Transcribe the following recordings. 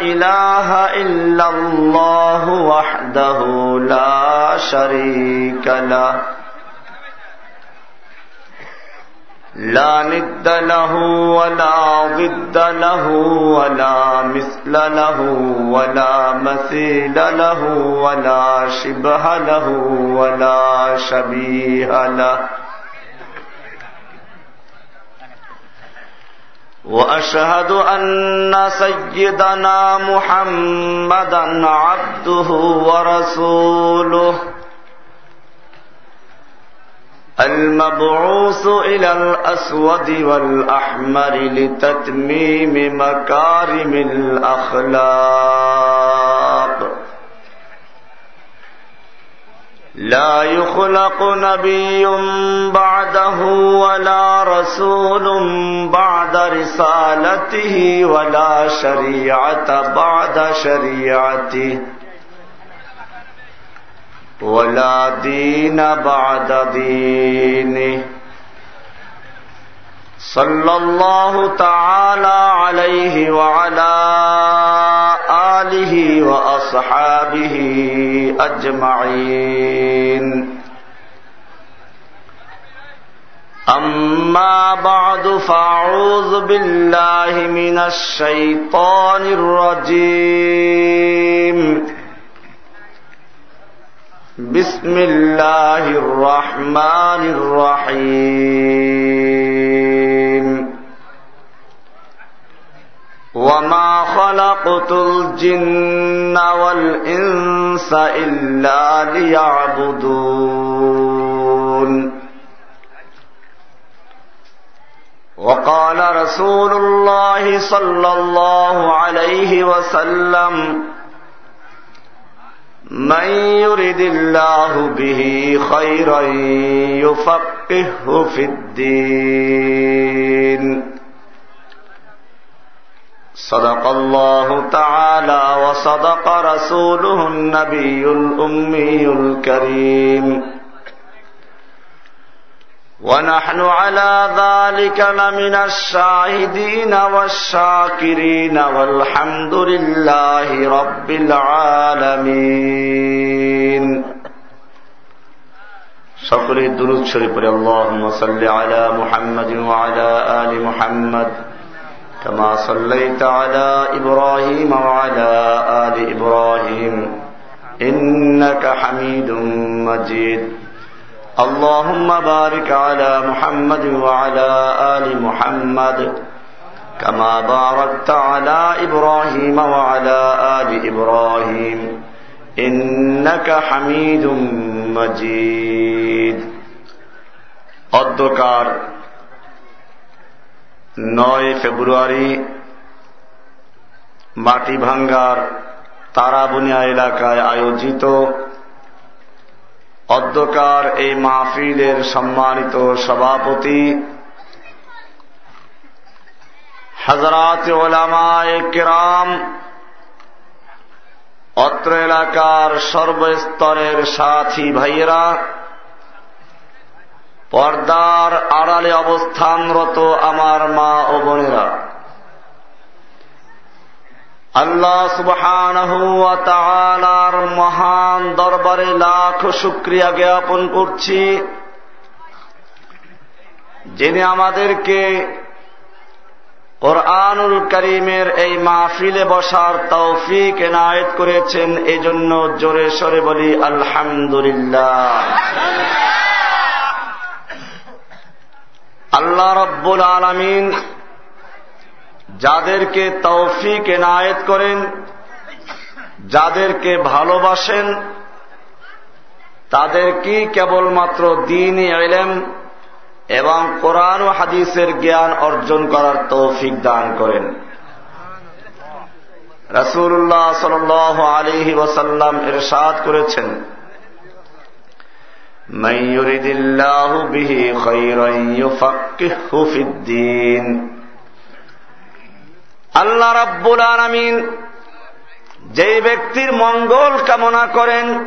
إله إلا الله وحده لا شريك له. لا ند له ولا ضد له ولا مثل له ولا مثيل له ولا شبه له ولا شبيه له. وأشهد أن سيدنا محمدا عبده ورسوله. المبعوث إلى الأسود والأحمر لتتميم مكارم الأخلاق. لا يخلق نبي بعده ولا رسول بعد رسالته ولا شريعة بعد شريعته ولا دين بعد دينه. صلى الله تعالى عليه وعلى آله وأصحابه أجمعين. أما بعد فأعوذ بالله من الشيطان الرجيم. بسم الله الرحمن الرحيم. وما خلقت الجن والإنس إلا ليعبدون وقال رسول الله صلى الله عليه وسلم من يرد الله به خيرا يفقهه في الدين صدق الله تعالى وصدق رسوله النبي الأمي الكريم ونحن على ذلك لمن الشاهدين والشاكرين والحمد لله رب العالمين সকলে দুরুদ শরীফ পরে اللهم صل على محمد وعلى آل محمد كما صليت على إبراهيم وعلى آل إبراهيم إنك حميد مجيد اللهم بارك على محمد وعلى آل محمد كما باركت على إبراهيم وعلى آل إبراهيم إنك حميد مجيد অধ্যকার নয় ফেব্রুয়ারি মাটি ভাঙ্গার তারাবুনিয়া এলাকায় আয়োজিত অধ্যকার এই মাহফিলের সম্মানিত সভাপতি হজরাত ওলামায় কেরাম, অত্র এলাকার সর্বস্তরের সাথী ভাইয়েরা পর্দার আড়ালে অবস্থানরত আমার মা ও বোনেরা। আল্লাহ সুবহানার মহান দরবারে লাখ শুক্রিয়া জ্ঞাপন করছি। যিনি আমাদেরকে কোরআনুল করিমের এই মাহফিলে বসার তৌফিক এনায়েত করেছেন এই জন্য জোরে সরে বলি, আলহামদুলিল্লাহ। আল্লাহ রব্বুল আলমিন যাদেরকে তৌফিক এনায়েত করেন, যাদেরকে ভালোবাসেন, তাদেরকে কেবলমাত্র দিন এলেম এবং কোরআন হাদিসের জ্ঞান অর্জন করার তৌফিক দান করেন। রসুল্লাহ সাল আলিহি ওসাল্লাম এরশাদ করেছেন আল্লাহ রাব্বুল আলমিন যেই ব্যক্তির মঙ্গল কামনা করেন,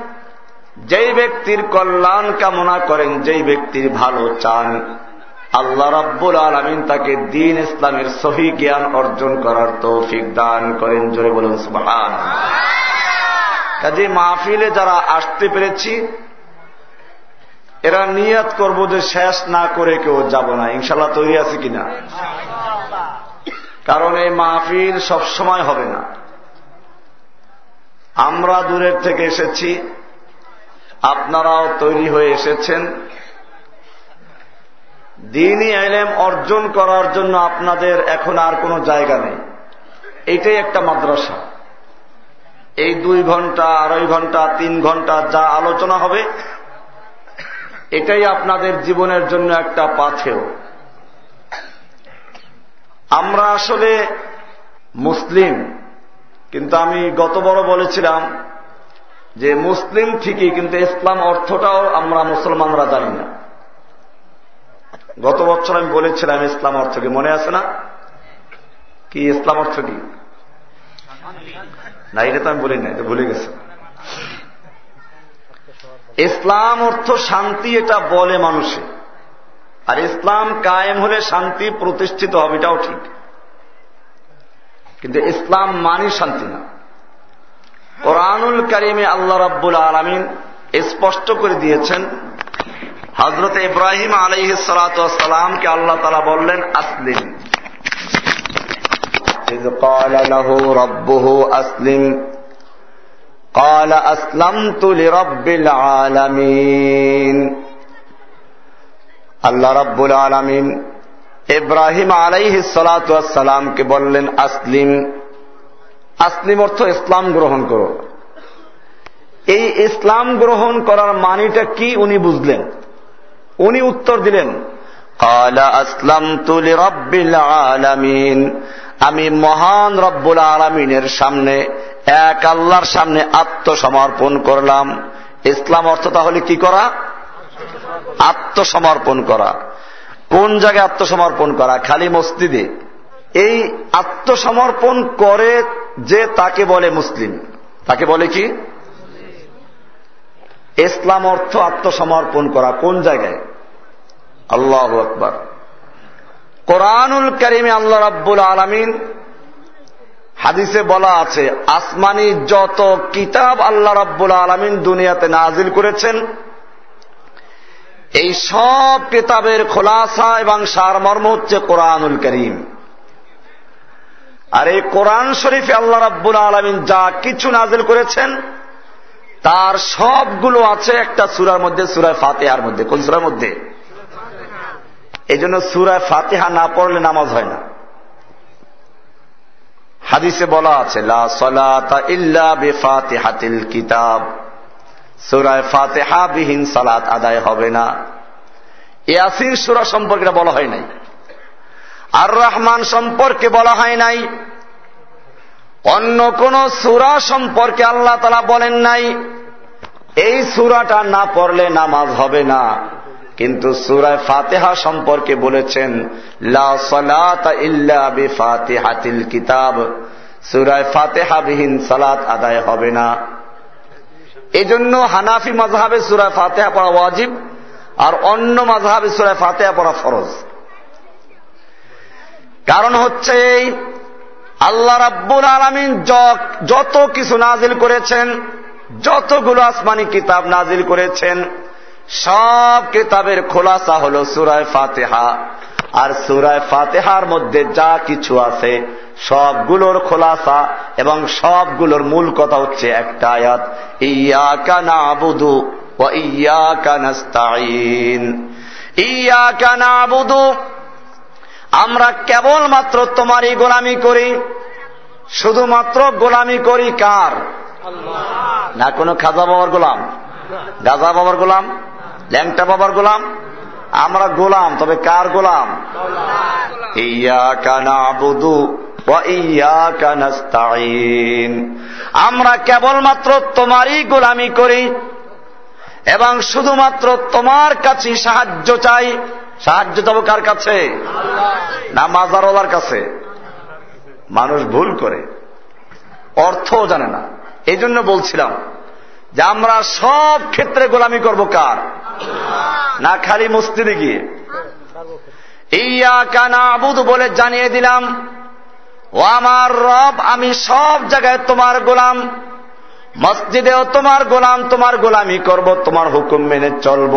যেই ব্যক্তির কল্যাণ কামনা করেন, যেই ব্যক্তির ভালো চান, আল্লাহ রাব্বুল আলমিন তাকে দিন ইসলামের সহি জ্ঞান অর্জন করার তৌফিক দান করেন। জোরে বলুন কাজে মাহফিলে যারা আসতে পেরেছি এরা নিয়াত করব যে শেষ না করে কেউ যাব না। ইনশাল্লাহ তৈরি আছে কিনা? কারণ এই মাহফিল সবসময় হবে না। আমরা দূরের থেকে এসেছি, আপনারাও তৈরি হয়ে এসেছেন। দিনই এলেম অর্জন করার জন্য আপনাদের এখন আর কোনো জায়গা নেই। এটাই একটা মাদ্রাসা। এই দুই ঘণ্টা, আড়াই ঘণ্টা, তিন ঘণ্টা যা আলোচনা হবে এটাই আপনাদের জীবনের জন্য একটা পাথেও আমরা আসলে মুসলিম, কিন্তু আমি গত বড় বলেছিলাম যে মুসলিম ঠিকই, কিন্তু ইসলাম অর্থটাও আমরা মুসলমানরা জানি না। গত বছর আমি বলেছিলাম ইসলাম অর্থ কি, মনে আছে না? কি ইসলাম অর্থ কি? না, এটা তো আমি বলি না এটা ভুলে গেছে। ইসলাম অর্থ শান্তি এটা বলে মানুষে আর ইসলাম কায়েম হলে শান্তি প্রতিষ্ঠিত হবে এটাও ঠিক কিন্তু ইসলাম মানি শান্তি না কোরআনুল করিমে আল্লাহ রাব্বুল আলমিন স্পষ্ট করে দিয়েছেন হজরত ইব্রাহিম আলহ সালাতামকে আল্লাহ তালা বললেন আসলিম قال له ربه أسلم قال أسلمت لرب العالمين আল্লাহ রব্বুল আলমিন ইব্রাহিম আলাইহ সালাতামকে বললেন আসলিম আসলিম অর্থ ইসলাম গ্রহণ করো এই ইসলাম গ্রহণ করার মানিটা কি উনি বুঝলেন উনি উত্তর দিলেন আসলাম তুলি রব্বিল আলামিন আমি মহান রব্বুল আলমিনের সামনে এক আল্লাহর সামনে আত্মসমর্পণ করলাম। ইসলাম অর্থ তাহলে কি করা? আত্মসমর্পণ করা। কোন জায়গায় আত্মসমর্পণ করা? খালি মসজিদে। এই আত্মসমর্পণ করে যে তাকে বলে মুসলিম। তাকে বলে কি? ইসলাম অর্থ আত্মসমর্পণ করা। কোন জায়গায়? আল্লাহ আকবর। কোরআনুল করিমে আল্লাহ রাব্বুল আলমিন হাদিসে বলা আছে আসমানি যত কিতাব আল্লাহ রাব্বুল আলমিন দুনিয়াতে নাজিল করেছেন এই সব কিতাবের খোলাসা এবং সারমর্ম হচ্ছে কোরআনুল করিম। আর এই কোরআন শরীফে আল্লাহ রাব্বুল আলমিন যা কিছু নাজিল করেছেন তার সবগুলো আছে একটা সুরার মধ্যে সুরায় ফাতেহার মধ্যে। কোন সুরার মধ্যে? এই জন্য সুরায় ফাতেহা না পড়লে নামাজ হয় না। হাদিসে বলা আছে, লা সলাতা ইল্লা বেফাতেহাতিল কিতাব। সুরায় ফাতেহা বিহীন সালাত আদায় হবে না। ইয়াসিন সুরা সম্পর্কে বলা হয় নাই। আর রহমান সম্পর্কে বলা হয় নাই। অন্য কোন সুরা সম্পর্কে আল্লাহ তালা বলেন নাই। এই সুরাটা না পড়লে নামাজ হবে না। কিন্তু সুরায় ফাতেহা সম্পর্কে বলেছেন, লা কিতাব। সুরায় ফাতেহা বিহীন সালাত আদায় হবে না। এজন্য হানাফি মাজহাবে সুরায় ফাতেহা পড়া ওয়াজিব, আর অন্য মাজহাবে সুরায় ফাতেহা পড়া ফরজ। কারণ হচ্ছে এই, আল্লাহ রাব্বুল আলমিন যত কিছু নাজিল করেছেন, যতগুলো আসমানি কিতাব নাজিল করেছেন সব কিতাবের খোলাসা হল সুরায় ফাতেহা। আর সুরায় ফাতেহার মধ্যে যা কিছু আছে সবগুলোর খোলাসা এবং সবগুলোর মূল কথা হচ্ছে একটা আয়াত ইয়া কানা আবুদু ও ইয়া কানাস্তাইন ইয়া কানা আবুদু আমরা কেবলমাত্র তোমারই গোলামি করি। শুধুমাত্র গোলামি করি কার? না কোনো খাজা বাবার গোলাম? গাজা বাবার গোলাম? ল্যাংটা বাবার গোলাম, আমরা গোলাম, তবে কার গোলাম? ইয়া কানা বুধু আমরা কেবলমাত্র তোমারই গোলামি করি এবং শুধুমাত্র তোমার কাছে সাহায্য চাই। সাহায্য চাবো কার কাছে? না মাজারওয়ালার কাছে। মানুষ ভুল করে, অর্থও জানে না। এই জন্য বলছিলাম যে আমরা সব ক্ষেত্রে গোলামি করব কার? না খালি মস্তিদে গিয়ে। ইয়া কানা আবুদ বলে জানিয়ে দিলাম, ও আমার রব, আমি সব জায়গায় তোমার গোলাম, মসজিদেও তোমার গোলাম, তোমার গোলামি করব, তোমার হুকুম মেনে চলব।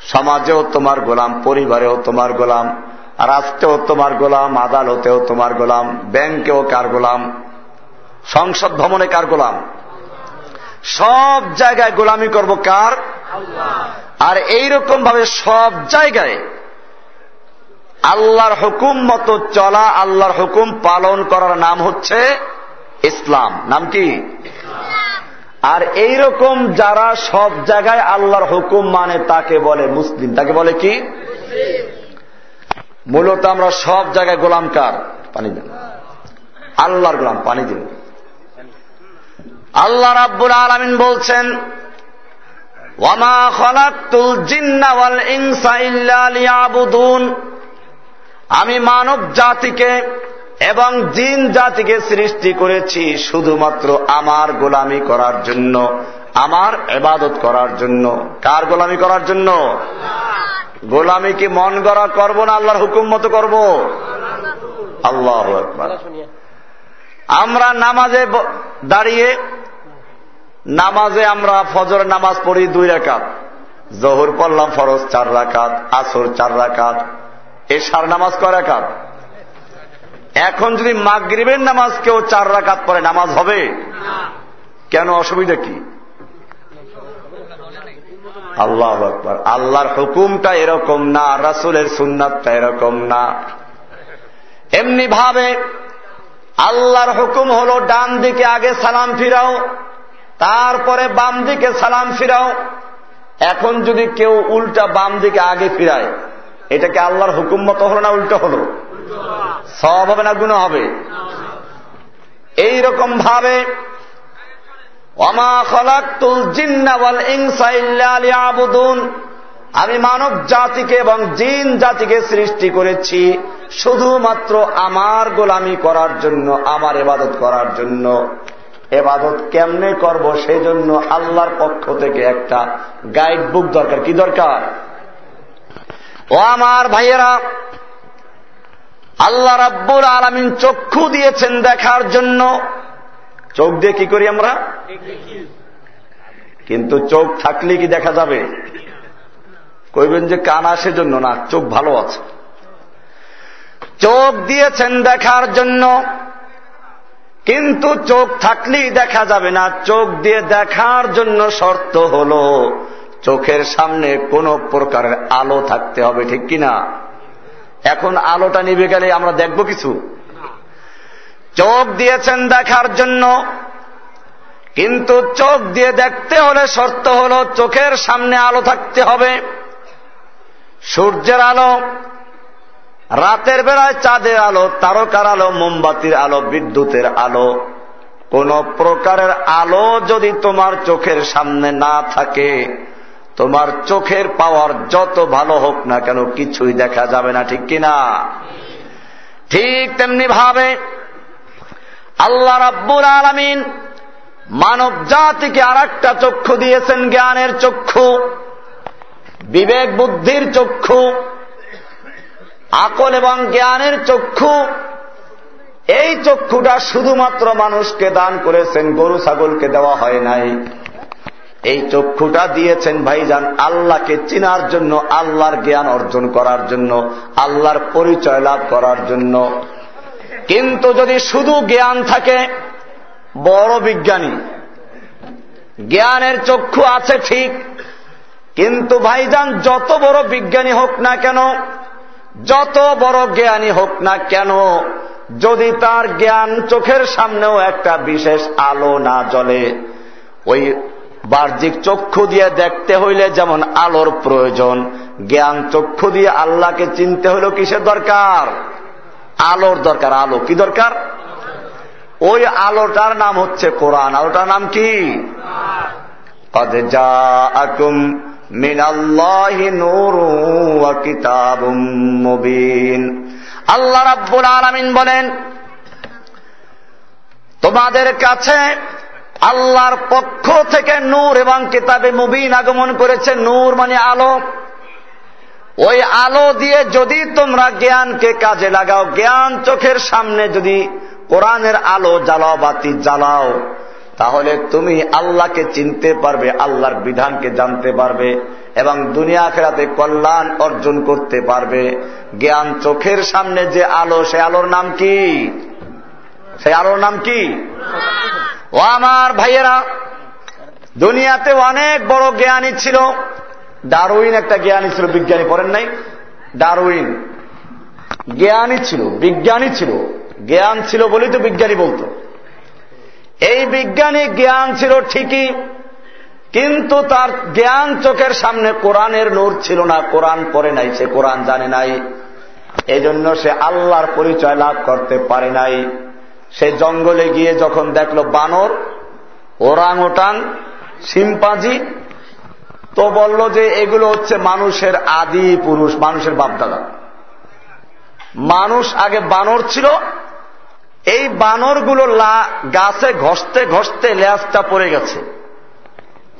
সমাজেও তোমার গোলাম, পরিবারেও তোমার গোলাম রাষ্ট্রেও তোমার গোলাম, আদালতেও তোমার গোলাম, ব্যাংকেও কার গোলাম, সংসদ ভবনে কার গোলাম? সব জায়গায় গোলামি করব কার? আর এইরকম ভাবে সব জায়গায় আল্লাহর হুকুম মতো চলা আল্লাহর হুকুম পালন করার নাম হচ্ছে ইসলাম। নাম কি? আর এইরকম যারা সব জায়গায় আল্লাহর হুকুম মানে তাকে বলে মুসলিম। তাকে বলে কি? মূলত আমরা সব জায়গায় গোলাম কার? পানি দেন আল্লাহর গোলাম পানি দিন আল্লাহ রাব্বুল আলমিন বলছেন আমি মানব জাতিকে এবং জিন জাতিকে সৃষ্টি করেছি শুধুমাত্র আমার গোলামি করার জন্য, আমার এবাদত করার জন্য। কার গোলামি করার জন্য? গোলামি কি মন গড়া করব না আল্লাহর হুকুম মতো করব? আল্লাহ আমরা নামাজে দাঁড়িয়ে, নামাজে আমরা ফজর নামাজ পড়ি দুই রাকাত। জহুর পড়লাম ফরজ চার রাকাত, আসর চার রাকাত, এশার নামাজ কয় রাকাত? এখন যদি মাগরিবের নামাজ কেউ চার রাকাত পরে নামাজ হবে? কেন অসুবিধা কি? আল্লাহ আকবর। আল্লাহর হুকুমটা এরকম না, রাসুলের সুন্নাতটা এরকম না। এমনি ভাবে আল্লাহর হুকুম হলো ডান দিকে আগে সালাম ফিরাও, তারপরে বাম দিকে সালাম ফিরাও। এখন যদি কেউ উল্টা বাম দিকে আগে ফিরায়, এটাকে আল্লাহর হুকুম মতো হলো না উল্টো হলো? সব হবে না গুণ হবে? এইরকম ভাবে অমা খলাকুল জিন্নাওয়াল ইনসাইল্লাবুদুন আমি মানব জাতিকে এবং জিন জাতিকে সৃষ্টি করেছি শুধুমাত্র আমার গোলামি করার জন্য, আমার এবাদত করার জন্য। এবাদত কেমনে করব সেই জন্য আল্লাহর পক্ষ থেকে একটা গাইড বুক দরকার। কি দরকার? ও আমার ভাইয়েরা, আল্লাহ রাব্বুর আলমিন চক্ষু দিয়েছেন দেখার জন্য। চোখ দিয়ে কি করি আমরা? কিন্তু চোখ থাকলে কি দেখা যাবে? কইবেন যে কান আসে জন্য না, চোখ ভালো আছে। চোখ দিয়েছেন দেখার জন্য, কিন্তু চোখ থাকলেই দেখা যাবে না। চোখ দিয়ে দেখার জন্য শর্ত হল, চোখের সামনে কোন প্রকারের আলো থাকতে হবে, ঠিক কিনা এখন আলোটা নিভে গেলে আমরা দেখব কিছু। চোখ দিয়েছেন দেখার জন্য, কিন্তু চোখ দিয়ে দেখতে হলে শর্ত হল, চোখের সামনে আলো থাকতে হবে। সূর্যের আলো, রাতের বেলায় চাঁদের আলো, তারকার আলো, মোমবাতির আলো, বিদ্যুতের আলো। কোন প্রকারের আলো যদি তোমার চোখের সামনে না থাকে, তোমার চোখের পাওয়ার যত ভালো হোক না কেন কিছুই দেখা যাবে না, ঠিক কিনা? ঠিক তেমনি ভাবে আল্লাহ রাব্বুল আলমিন মানব জাতিকে আর চক্ষু দিয়েছেন, জ্ঞানের চক্ষু। বিবেক বুদ্ধির চক্ষু, আকল এবং জ্ঞানের চক্ষু, এই চক্ষুটা শুধুমাত্র মানুষকে দান করেছেন, গরু ছাগলকে দেওয়া হয় নাই। এই চক্ষুটা দিয়েছেন ভাইজান আল্লাহকে চিনার জন্য, আল্লাহর জ্ঞান অর্জন করার জন্য, আল্লাহর পরিচয় লাভ করার জন্য। কিন্তু যদি শুধু জ্ঞান থাকে, বড় বিজ্ঞানী, জ্ঞানের চক্ষু আছে ঠিক কিন্তু ভাইজান যত বড় বিজ্ঞানী হোক না কেন যত বড় জ্ঞানী হোক না কেন যদি তার জ্ঞান চোখের সামনেও একটা বিশেষ আলো না জ্বলে ওই বাহ্যিক চক্ষু দিয়ে দেখতে হইলে যেমন আলোর প্রয়োজন জ্ঞান চক্ষু দিয়ে আল্লাহকে চিনতে হইল কিসের দরকার? আলোর দরকার। আলো কি দরকার? ওই আলোটার নাম হচ্ছে কোরআন। আলোটার নাম কি? আল্লাহ রাব্বুল আলমিন বলেন, তোমাদের কাছে আল্লাহর পক্ষ থেকে নূর এবং কিতাবে মুবিন আগমন করেছে। নূর মানে আলো। ওই আলো দিয়ে যদি তোমরা জ্ঞানকে কাজে লাগাও, জ্ঞান চোখের সামনে যদি কোরআনের আলো জ্বালাও বাতি জ্বালাও তাহলে তুমি আল্লাহকে চিনতে পারবে, আল্লাহর বিধানকে জানতে পারবে এবং দুনিয়া ফেরাতে কল্যাণ অর্জন করতে পারবে। জ্ঞান চোখের সামনে যে আলো, সে আলোর নাম কি? সে আলোর নাম কি? ও আমার ভাইয়েরা, দুনিয়াতে অনেক বড় জ্ঞানী ছিল। ডারউইন একটা জ্ঞানী ছিল, বিজ্ঞানী পড়েন নাই? ডারউইন। জ্ঞানী ছিল, বিজ্ঞানী ছিল। জ্ঞান ছিল বলেই তো বিজ্ঞানী বলতো। এই বিজ্ঞানী জ্ঞান ছিল ঠিকই, কিন্তু তার জ্ঞান চোখের সামনে কোরআনের নূর ছিল না, কোরআন পড়ে নাই, সে কোরআন জানে নাই। এই জন্য সে আল্লাহর পরিচয় লাভ করতে পারে নাই। সে জঙ্গলে গিয়ে যখন দেখল বানর ওরাং ওটাং সিম্পাজি তো বলল যে এগুলো হচ্ছে মানুষের আদি পুরুষ, মানুষের বাপদাদা। মানুষ আগে বানর ছিল এই বানরগুলো গাছে ঘষতে ঘষতে ল্যাসটা পড়ে গেছে।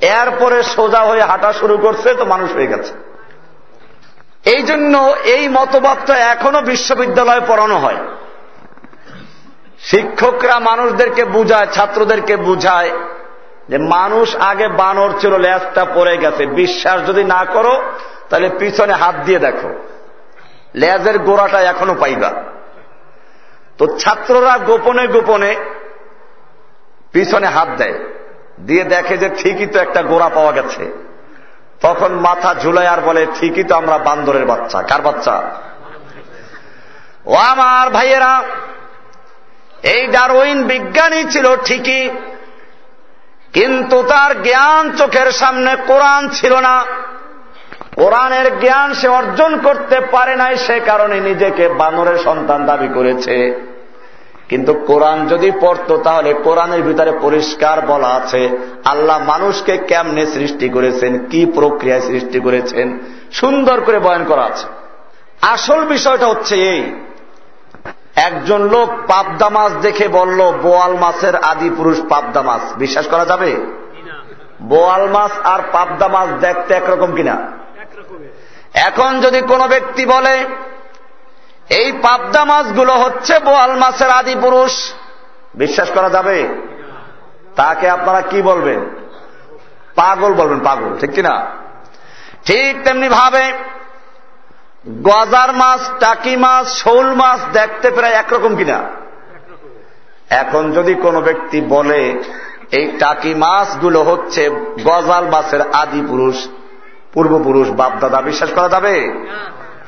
এরপরে সোজা হয়ে হাঁটা শুরু করছে, তো মানুষ হয়ে গেছে। এই জন্য এই মতবাদটা এখনও বিশ্ববিদ্যালয়ে পড়ানো হয়। শিক্ষকরা মানুষদেরকে বুঝায়, ছাত্রদেরকে বুঝায় যে মানুষ আগে বানর ছিল ল্যাসটা পড়ে গেছে। বিশ্বাস যদি না করো, তাহলে পিছনে হাত দিয়ে দেখো। লেজের গোড়াটা এখনও পাইবা। তো ছাত্ররা গোপনে গোপনে পিছনে হাত দেয়। দিয়ে দেখে যে ঠিকই তো একটা গোড়া পাওয়া গেছে। তখন মাথা ঝুলাই আর বলে, ঠিকই তো আমরা বান্দরের বাচ্চা। কার বাচ্চা? ও আমার ভাইয়েরা, এই ডারউইন বিজ্ঞানী ছিল ঠিকই, কিন্তু তার জ্ঞান চোখের সামনে কোরআন ছিল না। কোরআনের জ্ঞান সে অর্জন করতে পারে নাই সে কারণে নিজেকে বানরের সন্তান দাবি করেছে। কিন্তু কোরআন যদি পড়ত তাহলে কোরআনের ভিতরে পরিষ্কার বলা আছে আল্লাহ মানুষকে কেমনে সৃষ্টি করেছেন কি প্রক্রিয়ায় সৃষ্টি করেছেন সুন্দর করে বয়ন করা আছে। আসল বিষয়টা হচ্ছে এই একজন লোক পাবদা মাছ দেখে বলল বোয়াল মাছের আদি পুরুষ পাবদা মাছ। বিশ্বাস করা যাবে? বোয়াল মাছ আর পাবদা মাছ দেখতে একরকম কিনা? এখন যদি কোনো ব্যক্তি বলে, এই পাবদা মাছগুলো হচ্ছে বোয়াল মাছের আদি পুরুষ, বিশ্বাস করা যাবে? তাকে আপনারা কি বলবেন? পাগল বলবেন, পাগল, ঠিক কিনা? ঠিক তেমনি ভাবে গজার মাছ, টাকি মাছ, শোল মাছ দেখতে প্রায় একরকম কিনা? এখন যদি কোনো ব্যক্তি বলে, এই টাকি মাছগুলো হচ্ছে গজাল মাছের আদি পুরুষ পূর্বপুরুষ বাপদাদা বিশ্বাস করা যাবে?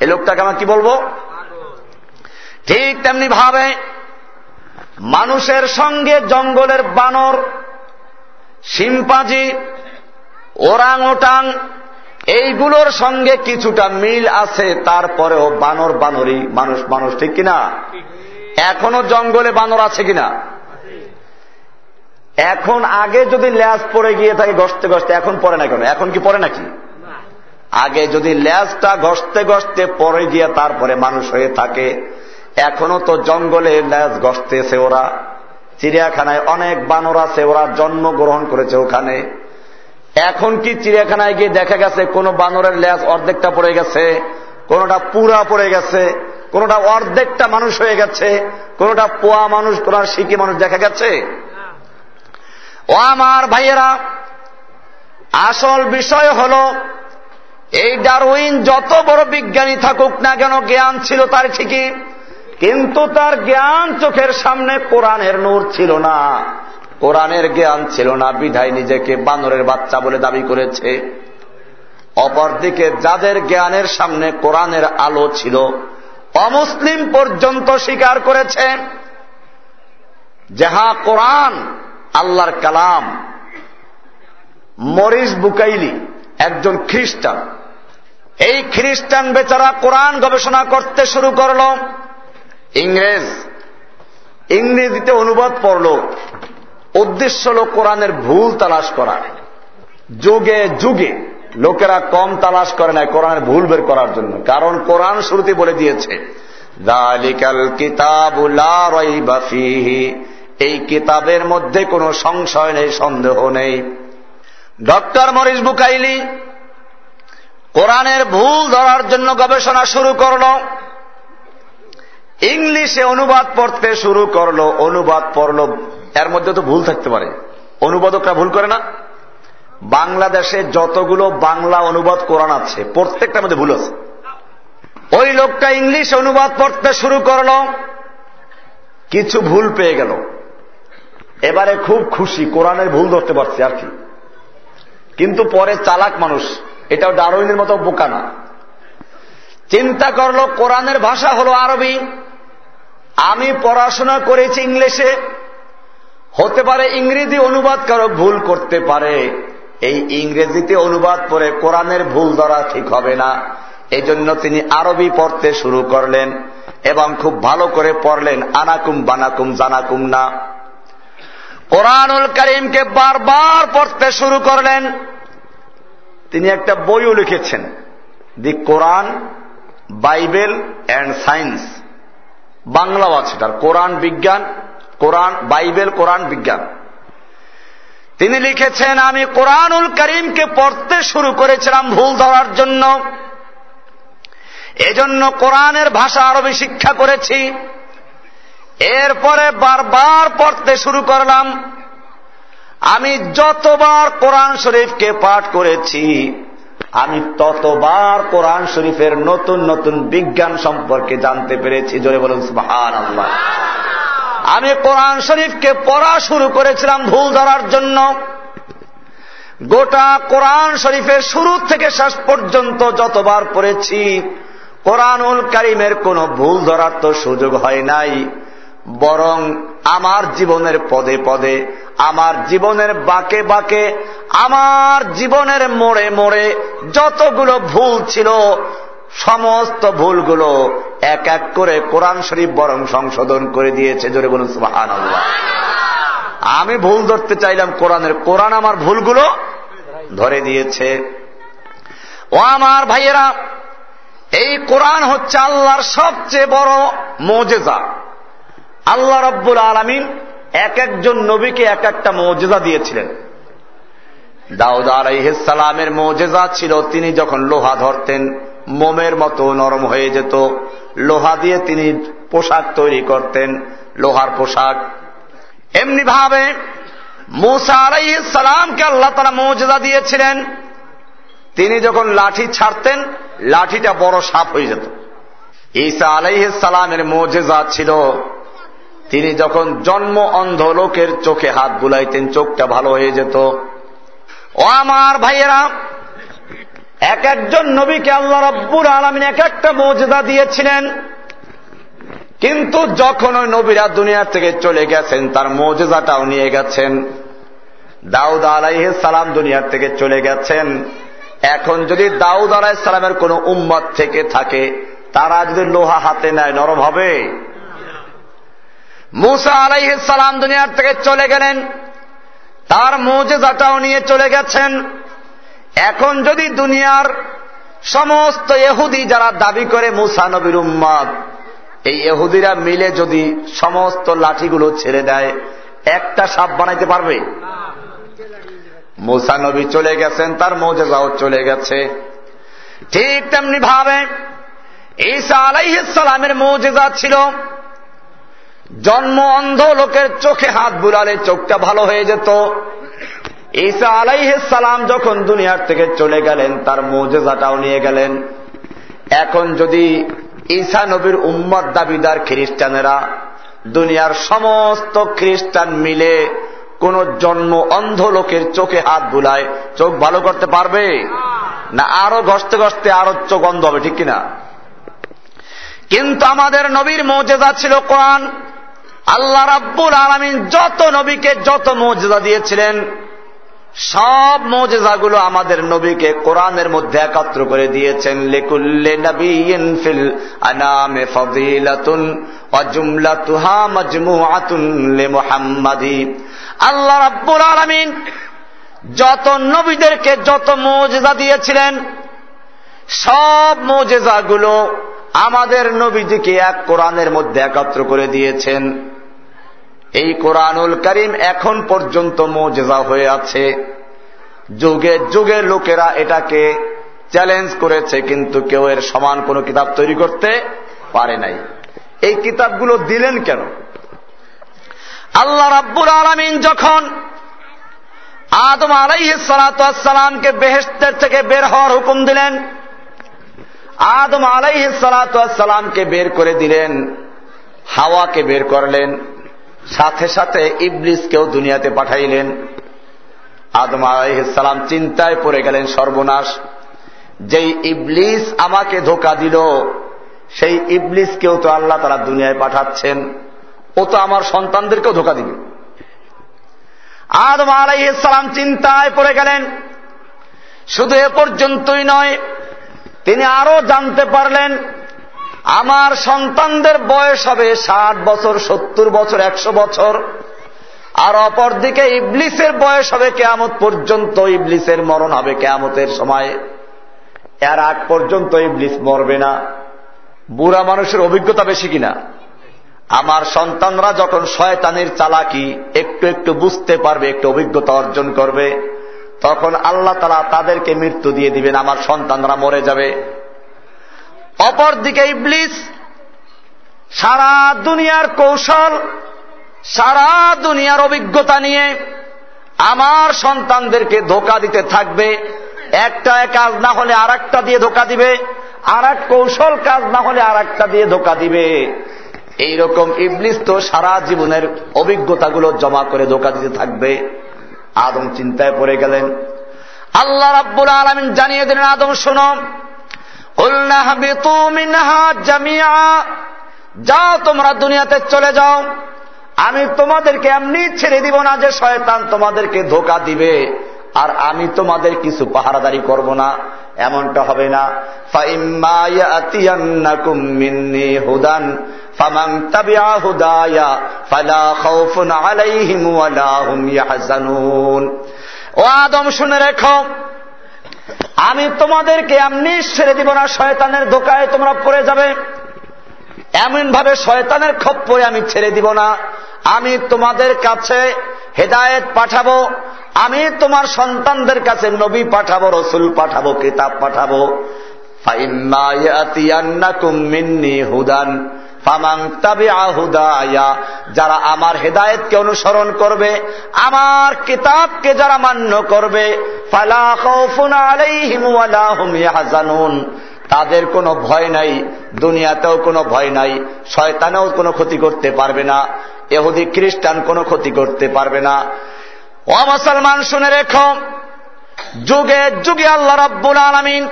এই লোকটাকে আমার কি বলব? ঠিক তেমনি ভাবে মানুষের সঙ্গে জঙ্গলের বানর সিম্পাজি ওরাং ওটাং এইগুলোর সঙ্গে কিছুটা মিল আছে তারপরেও বানর বানরই মানুষ মানুষ ঠিক কিনা? এখনও জঙ্গলে বানর আছে কিনা? এখন আগে যদি ল্যাস পড়ে গিয়ে থাকে গসতে গসতে এখন পরে না কেন? এখন কি পড়ে নাকি? আগে যদি ল্যাসটা ঘষতে ঘষতে পরে গিয়ে তারপরে মানুষ হয়ে থাকে, এখনও তো জঙ্গলে ল্যাস ঘষতেছে ওরা। চিড়িয়াখানায় অনেক বানর আছে, ওরা জন্মগ্রহণ করেছে ওখানে। এখন কি চিড়িয়াখানায় গিয়ে দেখা গেছে, কোন বানরের ল্যাস অর্ধেকটা পড়ে গেছে, কোনটা পুরা পড়ে গেছে, কোনটা অর্ধেকটা মানুষ হয়ে গেছে, কোনটা পোয়া মানুষ কোন শিখি মানুষ দেখা গেছে? ও আমার ভাইয়েরা, আসল বিষয় হল এই ডারউইন যত বড় বিজ্ঞানী থাকুক না কেন, জ্ঞান ছিল তার ঠিকই, কিন্তু তার জ্ঞান চোখের সামনে কোরআনের নূর ছিল না। কোরআনের জ্ঞান ছিল না, বিধায় নিজেকে বানরের বাচ্চা বলে দাবি করেছে। অপরদিকে যাদের জ্ঞানের সামনে কোরআনের আলো ছিল, অমুসলিম পর্যন্ত স্বীকার করেছে, যাহা কোরআন, আল্লাহর কালাম। মরিস বুকাইলি একজন খ্রিস্টান এই খ্রিস্টান বেচারা কোরআন গবেষণা করতে শুরু করল। ইংরেজ, ইংরেজিতে অনুবাদ পড়ল। উদ্দেশ্য হল কোরআনের ভুল তালাশ করা। যুগে যুগে লোকেরা কম তালাশ করে না কোরআনের ভুল বের করার জন্য। কারণ কোরআন শুরুতে বলে দিয়েছে এই কিতাবের মধ্যে কোনো সংশয় নেই, সন্দেহ নেই। ডক্টর মরিস বুকাইলি কোরআনের ভুল ধরার জন্য গবেষণা শুরু করল। ইংলিশে অনুবাদ পড়তে শুরু করল, অনুবাদ পড়ল। এর মধ্যে তো ভুল থাকতে পারে। অনুবাদকরা ভুল করে না? বাংলাদেশে যতগুলো বাংলা অনুবাদ কোরআন আছে, প্রত্যেকটার মধ্যে ভুল আছে। ওই লোকটা ইংলিশ অনুবাদ পড়তে শুরু করল, কিছু ভুল পেয়ে গেল। এবারে খুব খুশি, কোরআনের ভুল ধরতে পারছি আর কি। কিন্তু পরে চালাক মানুষ এটাও ডারউইনের মতো বোকা না। চিন্তা করল কোরআনের ভাষা হলো আরবি। আমি পড়াশোনা করেছি ইংলিশে। হতে পারে ইংরেজি অনুবাদ কারও ভুল করতে পারে। এই ইংরেজিতে অনুবাদ করে কোরআনের ভুল ধরা ঠিক হবে না। এই জন্য তিনি আরবি পড়তে শুরু করলেন এবং খুব ভালো করে পড়লেন, আনাকুম বানাকুম জানাকুম না। কোরআনুল করিমকে বারবার পড়তে শুরু করলেন। তিনি একটা বইও লিখেছেন। The Quran, Bible and science. বাংলাও আছে তার। কোরআন বিজ্ঞান, কোরআন, বাইবেল, কোরআন বিজ্ঞান। তিনি লিখেছেন, আমি কোরআনুল করিমকে পড়তে শুরু করেছিলাম ভুল ধরার জন্য। এজন্য কোরআনের ভাষা আরবি শিক্ষা করেছি। এরপরে বারবার পড়তে শুরু করলাম। আমি যতবার কোরআন শরীফকে পাঠ করেছি, আমি ততবার কোরআন শরীফের নতুন নতুন বিজ্ঞান সম্পর্কে জানতে পেরেছি। জোরে বলুন আল্লাহ আমি কোরআন শরীফকে পড়া শুরু করেছিলাম ভুল ধরার জন্য। গোটা কোরআন শরীফের শুরু থেকে শেষ পর্যন্ত যতবার পড়েছি, কোরআনুল কারিমের কোনো ভুল ধরার তো সুযোগ হয় নাই। বরং আমার জীবনের পদে পদে, আমার জীবনের বাকে বাকে, আমার জীবনের মোড়ে মোড়ে যতগুলো ভুল ছিল, সমস্ত ভুলগুলো এক এক করে কোরআন শরীফ বরং সংশোধন করে দিয়েছে। জোরে বলুন সুবাহান আমি ভুল ধরতে চাইলাম কোরআনের। কোরআন আমার ভুলগুলো ধরে দিয়েছে। ও আমার ভাইয়েরা, এই কোরআন হচ্ছে আল্লাহর সবচেয়ে বড় মজেজা। আল্লাহ রব্বুল আলমিন এক একজন নবীকে এক একটা মৌজেজা দিয়েছিলেন। দাউদ আলাইসালামের মৌজেজা ছিল, তিনি যখন লোহা ধরতেন, মোমের মতো নরম হয়ে যেত। লোহা দিয়ে তিনি পোশাক তৈরি করতেন, লোহার পোশাক। এমনি ভাবে মুসা আলাইসালামকে আল্লাহ তারা মৌজেদা দিয়েছিলেন। তিনি যখন লাঠি ছাড়তেন, লাঠিটা বড় সাপ হয়ে যেত। ঈসা আলাইসালামের মৌজেজা ছিল তিনি যখন জন্ম অন্ধ লোকের চোখে হাত বুলাইতেন, চোখটা ভালো হয়ে যেত। ও আমার ভাইয়েরা, এক একজন নবীকে আল্লাহ রব্বুর আলমিন এক একটা মর্যাদা দিয়েছিলেন। কিন্তু যখন ওই নবীরা দুনিয়ার থেকে চলে গেছেন, তার মর্যাদাটাও নিয়ে গেছেন। দাউদ আলাইহ সালাম দুনিয়ার থেকে চলে গেছেন। এখন যদি দাউদ আলাহ সালামের কোন উম্মত থেকে থাকে, তারা যদি লোহা হাতে নেয়, নরম হবে। মুসা সালাম দুনিয়ার থেকে চলে গেলেন। তার মৌজেদাটাও নিয়ে চলে গেছেন। এখন যদি দুনিয়ার সমস্ত এহুদি যারা দাবি করে মুসা নবীর উম্মাদ এই এহুদিরা মিলে যদি সমস্ত লাঠিগুলো ছেড়ে দেয়, একটা সাপ বানাইতে পারবে? মুসা নবী চলে গেছেন, তার মৌজেজাও চলে গেছে। ঠিক তেমনি ভাবে ঈসা আলাইসালামের মৌজেজা ছিল। জন্ম অন্ধ লোকের চোখে হাত বুলালে চোখটা ভালো হয়ে যেত। ঈসা সালাম যখন দুনিয়ার থেকে চলে গেলেন, তার মৌজেজাটাও নিয়ে গেলেন। এখন যদি ঈসা নবীর উম্মত দাবিদার খ্রিস্টানেরা দুনিয়ার সমস্ত খ্রিস্টান মিলে কোন জন্ম অন্ধ লোকের চোখে হাত বুলায়, চোখ ভালো করতে পারবে? না, আরও ঘসতে ঘসতে আরও চোখ অন্ধ হবে, ঠিক কিনা? কিন্তু আমাদের নবীর মৌজেদা ছিল কোরআন। আল্লাহ রাব্বুল আলমিন যত নবীকে যত মৌজেদা দিয়েছিলেন, সব মৌজেজাগুলো আমাদের নবীকে কোরআনের মধ্যে একাত্র করে দিয়েছেন। লেকুল্লে ফিল আনামে ফদিলাতুন অজুমলাতুহা মজমুআতুন লে মুহাম্মাদি। আল্লাহ রাব্বুল আলামিন যত নবীদেরকে যত মৌজেজা দিয়েছিলেন, সব মৌজেজাগুলো আমাদের নবীজিকে এক কোরআনের মধ্যে একাত্র করে দিয়েছেন। এই কোরআনুল করিম এখন পর্যন্ত মোজেজা হয়ে আছে। যুগে যুগের লোকেরা এটাকে চ্যালেঞ্জ করেছে, কিন্তু কেউ এর সমান কোন কিতাব তৈরি করতে পারে নাই। এই কিতাবগুলো দিলেন কেন? আল্লাহ রাব্বুল আলমিন যখন আদম আলাইসালামকে বেহেস্তের থেকে বের হওয়ার হুকুম দিলেন, আদম আলাইসালামকে বের করে দিলেন, হাওয়াকে বের করলেন সাথে সাথে ইবলিসকেও দুনিয়াতে পাঠাইলেন। আদম আলাইসালাম চিন্তায় পড়ে গেলেন সর্বনাশ। যেই ইবলিস আমাকে ধোকা দিল, সেই ইবলিসকেও তো আল্লাহ তারা দুনিয়ায় পাঠাচ্ছেন। ও তো আমার সন্তানদেরকেও ধোকা দিবে। আদম আলাইসালাম চিন্তায় পড়ে গেলেন। শুধু এ পর্যন্তই নয়, তিনি আরও জানতে পারলেন আমার সন্তানদের বয়স হবে ষাট বছর, সত্তর বছর, একশো বছর। আর অপরদিকে ইবলিসের বয়স হবে কেয়ামত পর্যন্ত, ইবলিসের মরণ হবে কেয়ামতের সময়। এর আগ পর্যন্ত ইবলিস মরবে না। বুড়া মানুষের অভিজ্ঞতা বেশি কিনা? আমার সন্তানরা যখন শয়তানের চালাকি, একটু একটু বুঝতে পারবে, একটু অভিজ্ঞতা অর্জন করবে, তখন আল্লাহ তালা তাদেরকে মৃত্যু দিয়ে দিবেন, আমার সন্তানরা মরে যাবে। অপরদিকে ইবলিস, সারা দুনিয়ার কৌশল, সারা দুনিয়ার অভিজ্ঞতা নিয়ে আমার সন্তানদেরকে ধোকা দিতে থাকবে। একটা কাজ না হলে আর দিয়ে ধোকা দিবে আর কৌশল কাজ না হলে আর দিয়ে ধোকা দিবে। এইরকম ইবলিস তো সারা জীবনের অভিজ্ঞতাগুলো জমা করে ধোকা দিতে থাকবে। আদম চিন্তায় পড়ে গেলেন। আল্লাহ রাব্বুল আলমিন জানিয়ে দিলেন, আদম শোনম যাও তোমরা দুনিয়াতে চলে যাও। আমি তোমাদেরকে এমনি ছেড়ে দিব না যে শয়তান তোমাদেরকে ধোকা দিবে। আর আমি তোমাদের কিছু পাহারাদারি করব না। এমনটা হবে না। হুদান ও আদম, শুনে রেখো আমি তোমাদেরকে এমনি ছেড়ে দিব না, শয়তানের দোকায় তোমরা পড়ে যাবে। এমন ভাবে শয়তানের খপ্পরে আমি ছেড়ে দিব না। আমি তোমাদের কাছে হেদায়েত পাঠাবো। আমি তোমার সন্তানদের কাছে নবী পাঠাবো, রসুল পাঠাবো, কিতাব পাঠাবো। হুদান। যারা আমার হেদায়তকে অনুসরণ করবে, আমার কিতাবকে যারা মান্য করবে তাদের কোনো ভয় নাই, দুনিয়াতেও কোনো ভয় নাই, শয়তানেও কোনো ক্ষতি করতে পারবে না এহুদি খ্রিস্টান কোনো ক্ষতি করতে পারবে না। ও মুসলমান, শুনে রেখো, যুগে যুগে আল্লাহ রাব্বুল আলমিন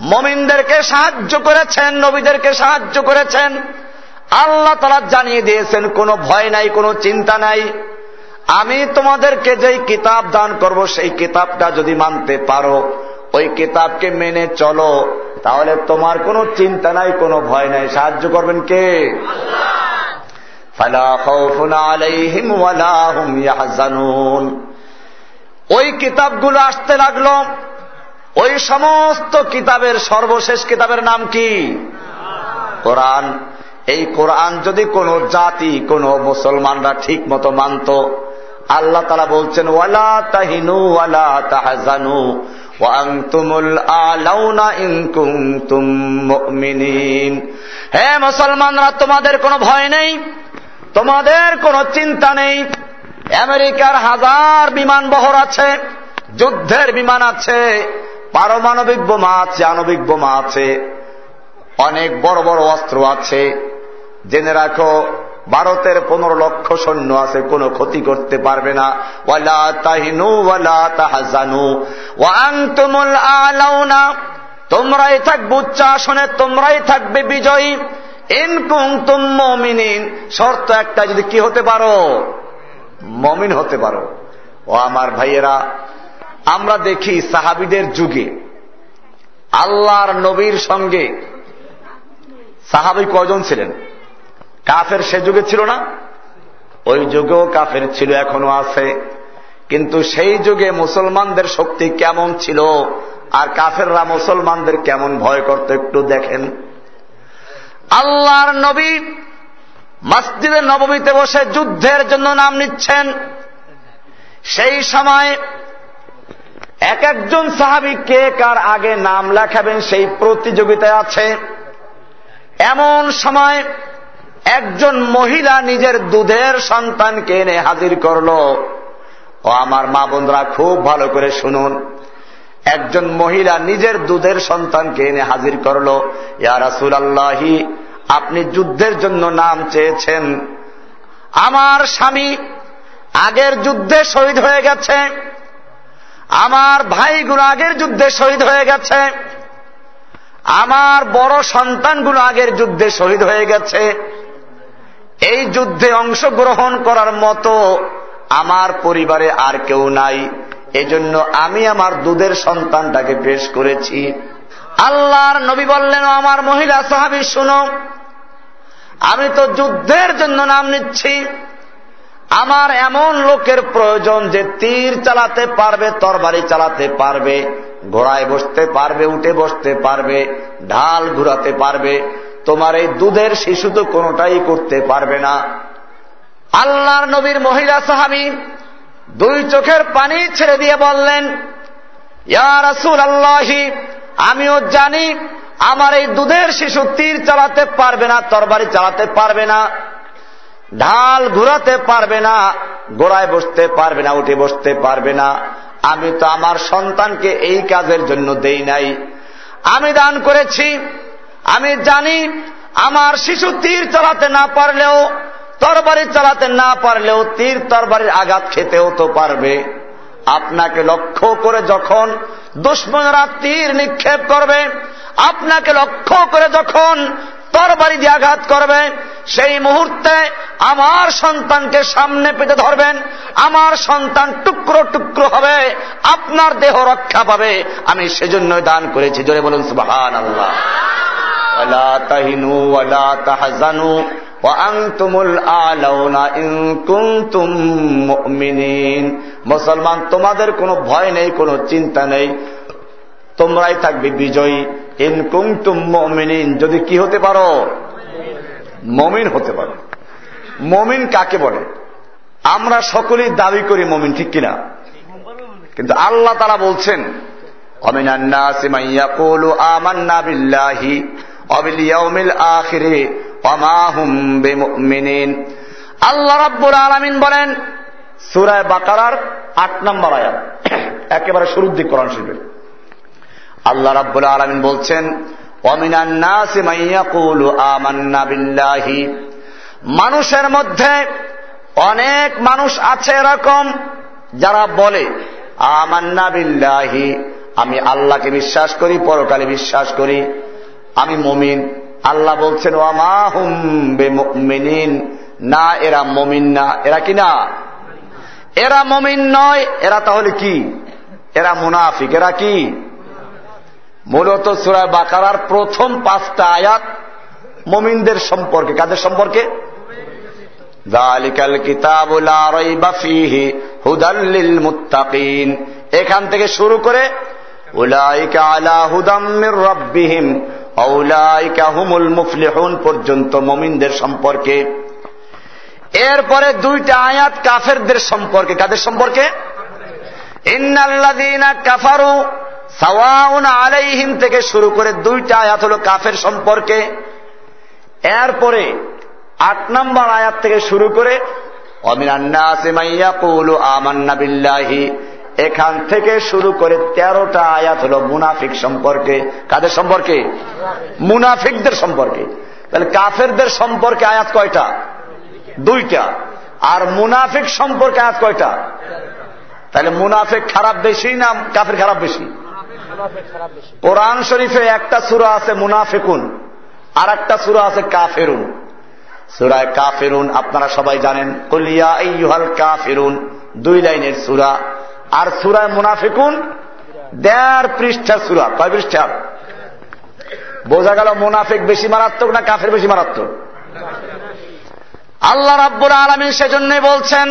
মমিনদেরকে সাহায্য করেছেন, নবীদেরকে সাহায্য করেছেন। আল্লাহ তারা জানিয়ে দিয়েছেন, কোনো ভয় নাই, কোনো চিন্তা নাই। আমি তোমাদেরকে যেই কিতাব দান করব, সেই কিতাবটা যদি মানতে পারো, ওই কিতাবকে মেনে চলো। তাহলে তোমার কোনো চিন্তা নাই, কোনো ভয় নাই। সাহায্য করবেন কে? ওই কিতাবগুলো আসতে লাগল। ওই সমস্ত কিতাবের সর্বশেষ কিতাবের নাম কি? কোরআন। এই কোরআন যদি কোন জাতি, কোন মুসলমানরা ঠিক মতো মানত, আল্লাহ তালা বলছেন, ওয়ালা তাহিনু ওয়ালা তাহাজানু হে মুসলমানরা, তোমাদের কোনো ভয় নেই, তোমাদের কোনো চিন্তা নেই। আমেরিকার হাজার বিমান বহর আছে, যুদ্ধের বিমান আছে, পারমাণবিক বোমা আছে, আণবিক বোমা আছে, অনেক বড় বড় অস্ত্র আছে। জেনে রাখো, ভারতের পনেরো লক্ষ সৈন্য আছে, কোনো ক্ষতি করতে পারবে না। ওয়ালা তাহিনু ওয়াং তোমরাই থাকবে উচ্চ আসনে, তোমরাই থাকবে বিজয়ী। ইনকুং তুম মমিনিন। শর্ত একটা, যদি কি হতে পারো? মমিন হতে পারো। ও আমার ভাইয়েরা, আমরা দেখি সাহাবিদের যুগে, আল্লাহর নবীর সঙ্গে সাহাবি কজন ছিলেন? কাফের সে যুগে ছিল না? ওই যুগেও কাফের ছিল এখনও আছে। কিন্তু সেই যুগে মুসলমানদের শক্তি কেমন ছিল? আর কাফেররা মুসলমানদের কেমন ভয় করত একটু দেখেন। আল্লাহর নবী মসজিদে নবমীতে বসে যুদ্ধের জন্য নাম নিচ্ছেন। সেই সময় এক একজন সাহাবি কে কার আগে নাম লেখাবেন সেই প্রতিযোগিতায় আছে। এমন সময় একজন মহিলা নিজের দুধের সন্তানকে এনে হাজির করল। ও আমার মা বোনরা খুব ভালো করে শুনুন। একজন মহিলা নিজের দুধের সন্তানকে এনে হাজির করল, ইয়া রাসুল আল্লাহি আপনি যুদ্ধের জন্য নাম চেয়েছেন। আমার স্বামী আগের যুদ্ধে শহীদ হয়ে গেছে। আমার ভাইগুলো আগের যুদ্ধে শহীদ হয়ে গেছে। আমার বড় সন্তানগুলো আগের যুদ্ধে শহীদ হয়ে গেছে। এই যুদ্ধে অংশগ্রহণ করার মতো আমার পরিবারে আর কেউ নাই। এজন্য আমি আমার দুধের সন্তানটাকে পেশ করেছি। আল্লাহর নবী বললেন, আমার মহিলা সাহাবি, শুনো, আমি তো যুদ্ধের জন্য নাম নিচ্ছি। আমার এমন লোকের প্রয়োজন যে তীর চালাতে পারবে, তরবারি চালাতে পারবে, ঘোড়ায় বসতে পারবে, উঠে বসতে পারবে, ঢাল ঘুরাতে পারবে। তোমার এই দুধের শিশু তো কোনোটাই করতে পারবে না। আল্লাহর নবীর মহিলা সাহাবি দুই চোখের পানি ছেড়ে দিয়ে বললেন আল্লাহি আমিও জানি আমার এই দুধের শিশু তীর চালাতে পারবে না, তরবারি চালাতে পারবে না, ঢাল ঘুরাতে পারবে না, গোড়ায় বসতে পারবে না, উঠে বসতে পারবে না। আমি তো আমার সন্তানকে এই কাজের জন্য দেই নাই। আমি দান করেছি আমি জানি আমার শিশু তীর চালাতে না পারলেও, তরবারি চালাতে না পারলেও তীর তরবারির আঘাত খেতেও তো পারবে। আপনাকে লক্ষ্য করে যখন দুশ্মনরা তীর নিক্ষেপ করবে, আপনাকে লক্ষ্য করে যখন তরবারি দিয়ে আঘাত করবে, সেই মুহূর্তে আমার সন্তানকে সামনে পেতে ধরবেন, আমার সন্তান টুকরো টুকরো হবে, আপনার দেহ রক্ষা পাবে। আমি সেজন্য দান করেছি, জোরে বলুন সুবাহান আল্লাহ তাহিনু তাহাজানু মুসলমান তোমাদের কোনো ভয় নেই, কোনো চিন্তা নেই, তোমরাই থাকবে বিজয়ী। ইনকুম তুম মমিন যদি কি হতে পারো? মমিন হতে পারো। মমিন কাকে বলে? আমরা সকলেই দাবি করি মমিন, ঠিক কিনা? কিন্তু আল্লাহ তারা বলছেন অমিনান্না সিমাইয়া কোলু আমান্না বিল্লাহি আল্লাহ বলেন সুরায় বাকারার আট নম্বর আয়াত। একেবারে শুরুর দিক আল্লাহ বলছেন মানুষের মধ্যে অনেক মানুষ আছে এরকম যারা বলে আমি আল্লাহকে বিশ্বাস করি, পরকালে বিশ্বাস করি। আমি মমিন। আল্লাহ বলছেন না, এরা মমিন না। এরা কি না? এরা মমিন নয়। এরা তাহলে কি? এরা মুনাফিক। এরা কি? মূলত সুরায় বাকারার প্রথম পাঁচটা আয়াত মমিনদের সম্পর্কে। কাদের সম্পর্কে? এখান থেকে শুরু করে উলাইকা আলা হুদাম্মির রব্বিহিম। হুমুল মুফলিহুন পর্যন্ত মমিনদের সম্পর্কে। এরপরে দুইটা আয়াত কাফেরদের সম্পর্কে। কাদের সম্পর্কে? ইন্নাল্লাদিনা কাফারু সাওয়াউন আলাইহিম থেকে শুরু করে দুইটা আয়াত হল কাফের সম্পর্কে। এরপরে আট নম্বর আয়াত থেকে শুরু করে এখান থেকে শুরু করে তেরোটা আয়াত হল মুনাফিক সম্পর্কে। কাদের সম্পর্কে? মুনাফিকদের সম্পর্কে। তাহলে কাফেরদের সম্পর্কে আয়াত কয়টা? দুইটা। আর মুনাফিক সম্পর্কে আয়াত কয়টা? তাহলে মুনাফিক খারাপ বেশি না কাফের খারাপ বেশি? কোরআন শরীফে একটা সুরা আছে মুনাফিকুন আর একটা সুরা আছে কাফেরুন। সুরায় কাফেরুন আপনারা সবাই জানেন। কলিয়া ইহাল কাফেরুন, দুই লাইনের সুরা। আর সুরায় মুনাফিকুন, দেড় পৃষ্ঠা সুরা, কয় পৃষ্ঠার বোঝা গেল মুনাফিক বেশি মারাত্মক না কাফের বেশি মারাত্মক? আল্লাহ রাব্বুর আলমী সেজন্যই বলছেন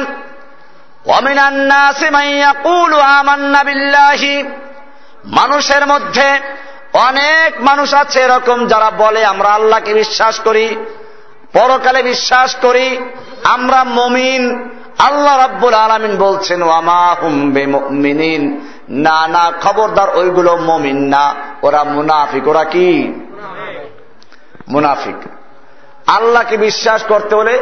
মানুষের মধ্যে অনেক মানুষ আছে এরকম যারা বলে, আমরা আল্লাহকে বিশ্বাস করি, পরকালে বিশ্বাস করি, আমরা মমিন। আল্লাহ রাব্বুল আলমিন বলছেন, ওয়ামা হুম্বে মিনিন না না, খবরদার ওইগুলো মমিন না। ওরা মুনাফিক। ওরা কি? মুনাফিক। আল্লাহকে বিশ্বাস করতে হলে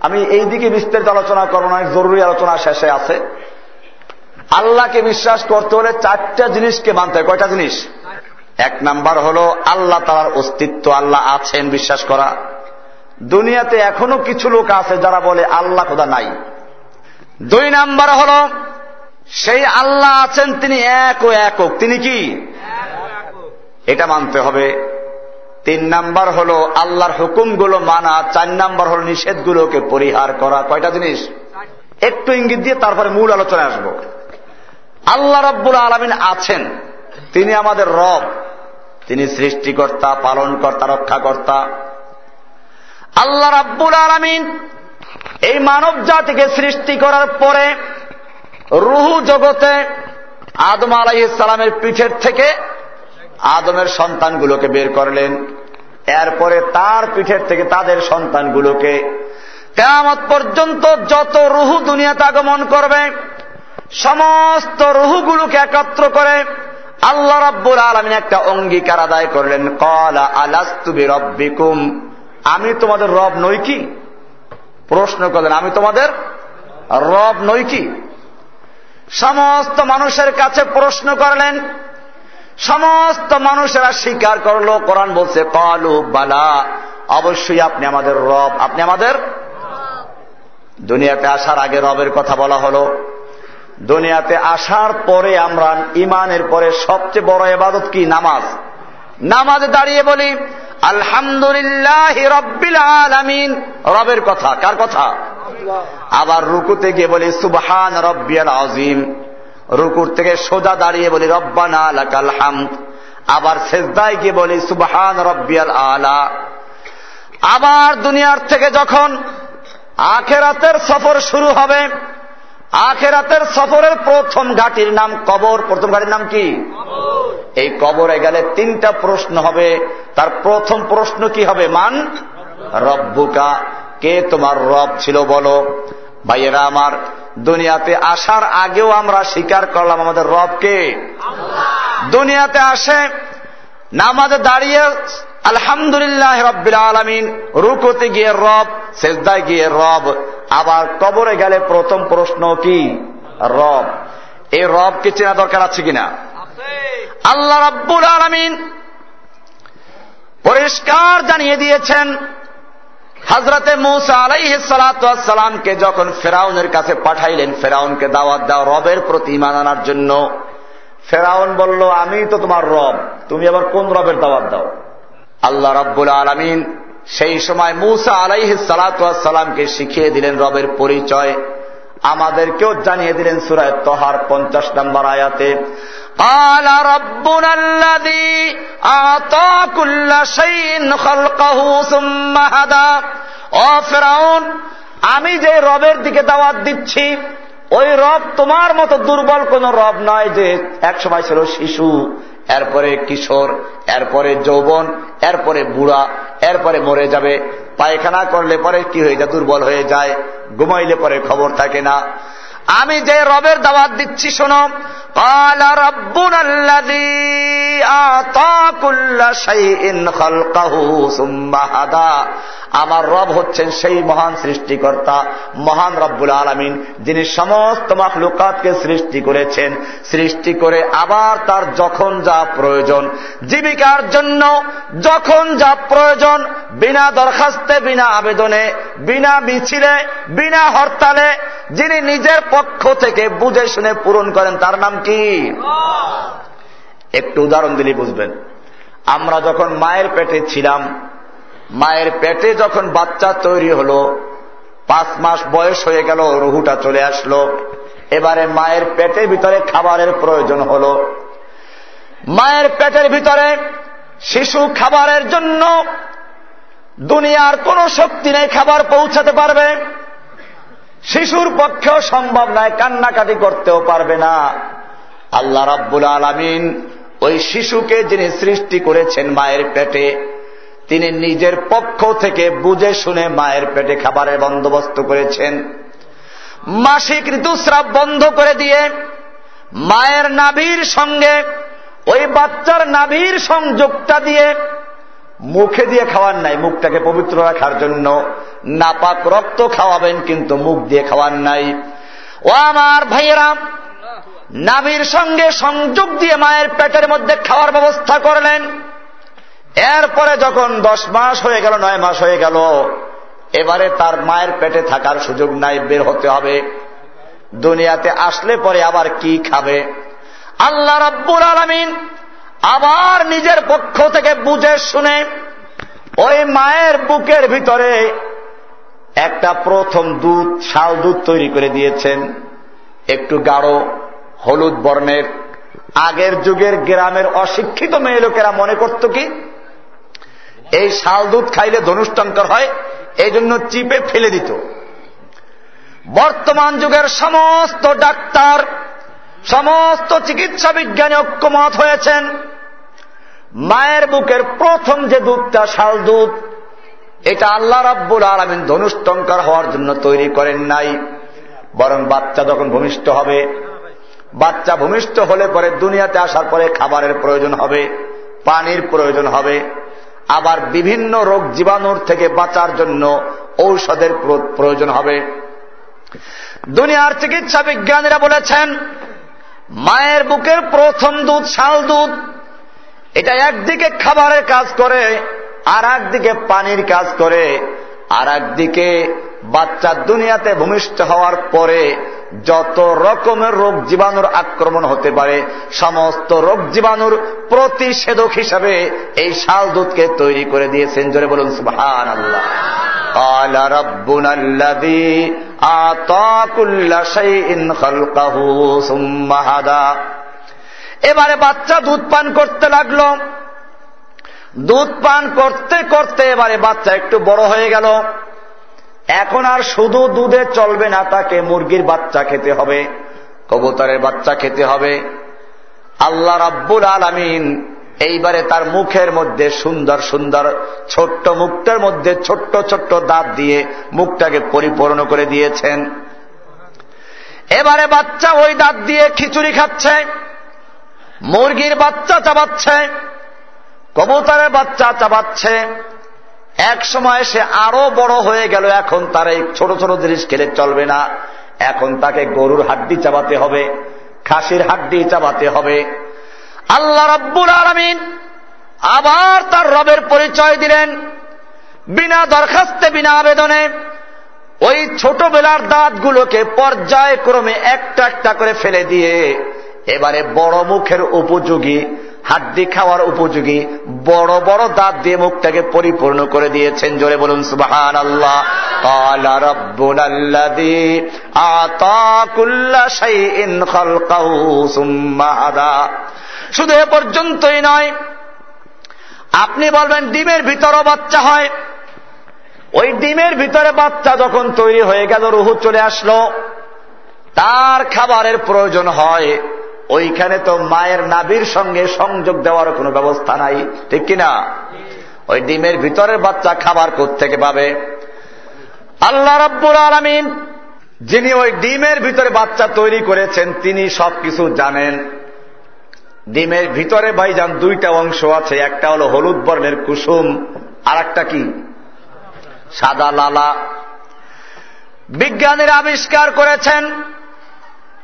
আমি এই দিকে বিস্তারিত আলোচনা করব না, জরুরি আলোচনা শেষে আছে। আল্লাহকে বিশ্বাস করতে হলে চারটা জিনিসকে মানতে হয়। কয়টা জিনিস? এক নাম্বার হল, আল্লাহ তালার অস্তিত্ব, আল্লাহ আছেন, বিশ্বাস করা। দুনিয়াতে এখনও কিছু লোক আছে যারা বলে, আল্লাহ খোদা নাই। দুই নাম্বার হল, সেই আল্লাহ আছেন, তিনি এক ও একক। তিনি কি? এটা মানতে হবে। তিন নাম্বার হল, আল্লাহর হুকুমগুলো মানা। চার নাম্বার হল, নিষেধগুলোকে পরিহার করা। কয়টা জিনিস? একটু ইঙ্গিত দিয়ে তারপরে মূল আলোচনায় আসব। আল্লাহ রব্বুল আলমিন আছেন। তিনি আমাদের রব। তিনি সৃষ্টিকর্তা, পালনকর্তা, রক্ষাকর্তা। আল্লাহ রাব্বুল আলমিন এই মানব জাতিকে সৃষ্টি করার পরে রুহু জগতে আদম আলাইসালামের পিঠের থেকে আদমের সন্তানগুলোকে বের করলেন। এরপরে তার পিঠের থেকে তাদের সন্তানগুলোকে কেমত পর্যন্ত যত রুহু দুনিয়াতে আগমন করবে, সমস্ত রুহুগুলোকে একত্র করে আল্লাহ রাব্বুল আলমিন একটা অঙ্গীকার আদায় করলেন। কলা আলাস্তুবি রব্বিকুম আমি তোমাদের রব নই কি? প্রশ্ন করলেন, আমি তোমাদের রব নই কি? সমস্ত মানুষের কাছে প্রশ্ন করলেন, সমস্ত মানুষেরা স্বীকার করল, কোরআন বলছে, কলু বালা অবশ্যই আপনি আমাদের রব, আপনি আমাদের দুনিয়াতে আসার আগে রবের কথা বলা হলো। দুনিয়াতে আসার পরে আমরা ইমানের পরে সবচেয়ে বড় এবাদত কি? নামাজ। নামাজ দাঁড়িয়ে বলি আলহামদুলিল্লাহ রব্বিল আলামিন। রবের কথা, কার কথা? আবার রুকুতে গিয়ে বলি, সুবহান রব্বিয়াল আজিম রুকুর থেকে সোজা দাঁড়িয়ে বলি, রব্বানা লাকাল হামদ। আবার সেজদায় গিয়ে বলি, সুবহান রব্বিয়াল আলা। আবার দুনিয়ার থেকে যখন আখেরাতের সফর শুরু হবে, আখেরাতের সফরের প্রথম ঘাটির নাম কবর, প্রথম ঘাটির নাম কি? এই কবরে গেলে তিনটা প্রশ্ন হবে। তার প্রথম প্রশ্ন কি হবে? মান? রব্বুকা। কে তোমার রব ছিল বলো। ভাইয়েরা আমার দুনিয়াতে আসার আগেও আমরা স্বীকার করলাম আমাদের রবকে দুনিয়াতে আসে নামাজে দাঁড়িয়ে আলহামদুলিল্লাহ রব্বিল আলমিন রুকতে গিয়ে রব সেজদায় গিয়ে রব। আবার কবরে গেলে প্রথম প্রশ্ন কি? রব। এই রবকে চেনা দরকার আছে কিনা? আল্লাহ রব্বুল আলমিন পরিষ্কার জানিয়ে দিয়েছেন হজরতে মৌসা আলাইসালামকে যখন ফেরাউনের কাছে পাঠাইলেন, ফেরাউনকে দাওয়াত দাও রবের প্রতি ইমান আনার জন্য, ফেরাউন বলল, আমি তো তোমার রব, তুমি আবার কোন রবের দাওয়াত দাও? আল্লাহ রব্বুল আলমিন সেই সময় মুসা আলাইহ সালাতামকে শিখিয়ে দিলেন রবের পরিচয়। আমাদেরকেও জানিয়ে দিলেন সুরায় তহার পঞ্চাশ নম্বর আয়াতে আমি যে রবের দিকে দাওয়াত দিচ্ছি, ওই রব তোমার মতো দুর্বল কোন রব নয় যে এক সময় ছিল শিশু। এরপরে কিশোর, এরপরে যৌবন, এরপরে বুড়া, এরপরে মরে যাবে। পায়খানা করলে পরে কি হয়ে যায়? দুর্বল হয়ে যায়। ঘুমাইলে পরে খবর থাকে না। আমি যে রবের দাওয়াত দিচ্ছি, শোনো। আমার রব হচ্ছেন সেই মহান সৃষ্টিকর্তা, মহান রব্বুল আলমিন, যিনি সমস্ত মাখলুকাতকে সৃষ্টি করেছেন। সৃষ্টি করে আবার তার যখন যা প্রয়োজন, জীবিকার জন্য যখন যা প্রয়োজন, বিনা দরখাস্তে, বিনা আবেদনে, বিনা মিছিলে, বিনা হরতালে, যিনি নিজের পক্ষ থেকে বুঝে শুনে পূরণ করেন, তার নাম কি? একটু উদাহরণ দিলে বুঝবেন। আমরা যখন মায়ের পেটে ছিলাম, মায়ের পেটে যখন বাচ্চা তৈরি হলো, পাঁচ মাস বয়স হয়ে গেল, রুহুটা চলে আসলো। এবারে মায়ের পেটের ভিতরে খাবারের প্রয়োজন হল। মায়ের পেটের ভিতরে শিশু খাবারের জন্য দুনিয়ার কোন শক্তি নেই, খাবার পৌঁছাতে পারবে। শিশুর পক্ষেও সম্ভব নয়, কান্নাকাটি করতেও পারবে না। আল্লাহ রাব্বুল আলমিন ওই শিশুকে যিনি সৃষ্টি করেছেন মায়ের পেটে, তিনি নিজের পক্ষ থেকে বুঝে শুনে মায়ের পেটে খাবারের বন্দোবস্ত করেছেন। মাসিক ঋতুস্রাব বন্ধ করে দিয়ে মায়ের নাভির সঙ্গে ওই বাচ্চার নাভির সংযোগটা দিয়ে মুখে দিয়ে খাওয়ার নাই, মুখটাকে পবিত্র রাখার জন্য। নাপাক রক্ত খাওয়াবেন, কিন্তু মুখ দিয়ে খাওয়ার নাই। ও আমার ভাইয়েরা, নাভির সঙ্গে সংযোগ দিয়ে মায়ের পেটের মধ্যে খাওয়ার ব্যবস্থা করলেন। এরপরে যখন দশ মাস হয়ে গেল, নয় মাস হয়ে গেল, এবারে তার মায়ের পেটে থাকার সুযোগ নাই, বের হতে হবে। দুনিয়াতে আসলে পরে আবার কি খাবে? আল্লাহ রব্বুর আলমিন আবার নিজের পক্ষ থেকে বুঝে শুনে ওই মায়ের বুকের ভিতরে একটা প্রথম দুধ, শাল দুধ তৈরি করে দিয়েছেন। একটু গাঢ়, হলুদ বর্ণের। আগের যুগের গ্রামের অশিক্ষিত মেয়ে লোকেরা মনে করত কি, এই শাল দুধ খাইলে ধনুষ্টঙ্কর হয় এই জন্য চিপে ফেলে দিত। বর্তমান যুগের সমস্ত ডাক্তার সমস্ত চিকিৎসা বিজ্ঞানী ঐক্যমত হয়েছেন। মায়ের বুকের প্রথম যে দুধটা, শাল দুধ, এটা আল্লাহ রাব্বুল আলমিন ধনুষ্টঙ্কার হওয়ার জন্য তৈরি করেন নাই। বরং বাচ্চা যখন ভূমিষ্ঠ হবে, বাচ্চা ভূমিষ্ঠ হলে পরে দুনিয়াতে আসার পরে খাবারের প্রয়োজন হবে, পানির প্রয়োজন হবে। আবার বিভিন্ন রোগ জীবাণুর থেকে বাঁচার জন্য ঔষধের প্রয়োজন হবে। দুনিয়ার চিকিৎসা বিজ্ঞানীরা বলেছেন মায়ের বুকের প্রথম দুধ শাল দুধ এটা একদিকে খাবারের কাজ করে আর একদিকে পানির কাজ করে আর একদিকে বাচ্চা দুনিয়াতে ভূমিষ্ঠ হওয়ার পরে যত রকমের রোগ জীবাণুর আক্রমণ হতে পারে সমস্ত রোগ জীবাণুর প্রতিষেধক হিসাবে এই শাল দুধকে তৈরি করে দিয়েছেন। জোরে বলুন সুহান আল্লাহ। এবারে বাচ্চা দুধ পান করতে লাগল। দুধ পান করতে করতে এবারে বাচ্চা একটু বড় হয়ে গেল। এখন আর শুধু দুধে চলবে না, তাকে মুরগির বাচ্চা খেতে হবে, কবুতরের বাচ্চা খেতে হবে। আল্লাহ রাব্বুল আলমিন এইবারে তার মুখের মধ্যে সুন্দর সুন্দর ছোট্ট মুখটার মধ্যে ছোট্ট ছোট্ট দাঁত দিয়ে মুখটাকে পরিপূর্ণ করে দিয়েছেন। এবারে বাচ্চা ওই দাঁত দিয়ে খিচুড়ি খাচ্ছে, মুরগির বাচ্চা চাবাচ্ছে, কবুতরের বাচ্চা চাবাচ্ছে। এক সময় সে আরও বড় হয়ে গেল, এখন তার এই ছোট ছোট জিনিস খেলে চলবে না। এখন তাকে গরুর হাড্ডি চাবাতে হবে, খাসির হাড্ডি চাবাতে হবে। আল্লাহ রব্বুল আলমিন আবার তার রবের পরিচয় দিলেন। বিনা দরখাস্তে, বিনা আবেদনে ওই ছোটবেলার দাঁতগুলোকে পর্যায়ক্রমে একটা একটা করে ফেলে দিয়ে এবারে বড় মুখের উপযোগী, হাড্ডি খাওয়ার উপযোগী, বড় বড় দাঁত দিয়ে মুখটাকে পরিপূর্ণ করে দিয়েছেন। জোরে বলুন সুবাহান আল্লাহ শুধু এ পর্যন্তই নয়, আপনি বলবেন ডিমের ভিতরও বাচ্চা হয়। ওই ডিমের ভিতরে বাচ্চা যখন তৈরি হয়ে গেল, রুহু চলে আসলো, তার খাবারের প্রয়োজন হয়। ওইখানে তো মায়ের নাবির সঙ্গে সংযোগ দেওয়ার কোনো ব্যবস্থা নাই, ঠিক কিনা? ওই ডিমের ভিতরের বাচ্চা খাবার থেকে পাবে? আল্লাহ রব্বুর আলমিন, যিনি ওই ডিমের ভিতরে বাচ্চা তৈরি করেছেন, তিনি সবকিছু জানেন। ডিমের ভিতরে ভাইজান দুইটা অংশ আছে, একটা হলো হলুদ বর্ণের কুসুম আর একটা কি? সাদা লালা। বিজ্ঞানীরা আবিষ্কার করেছেন,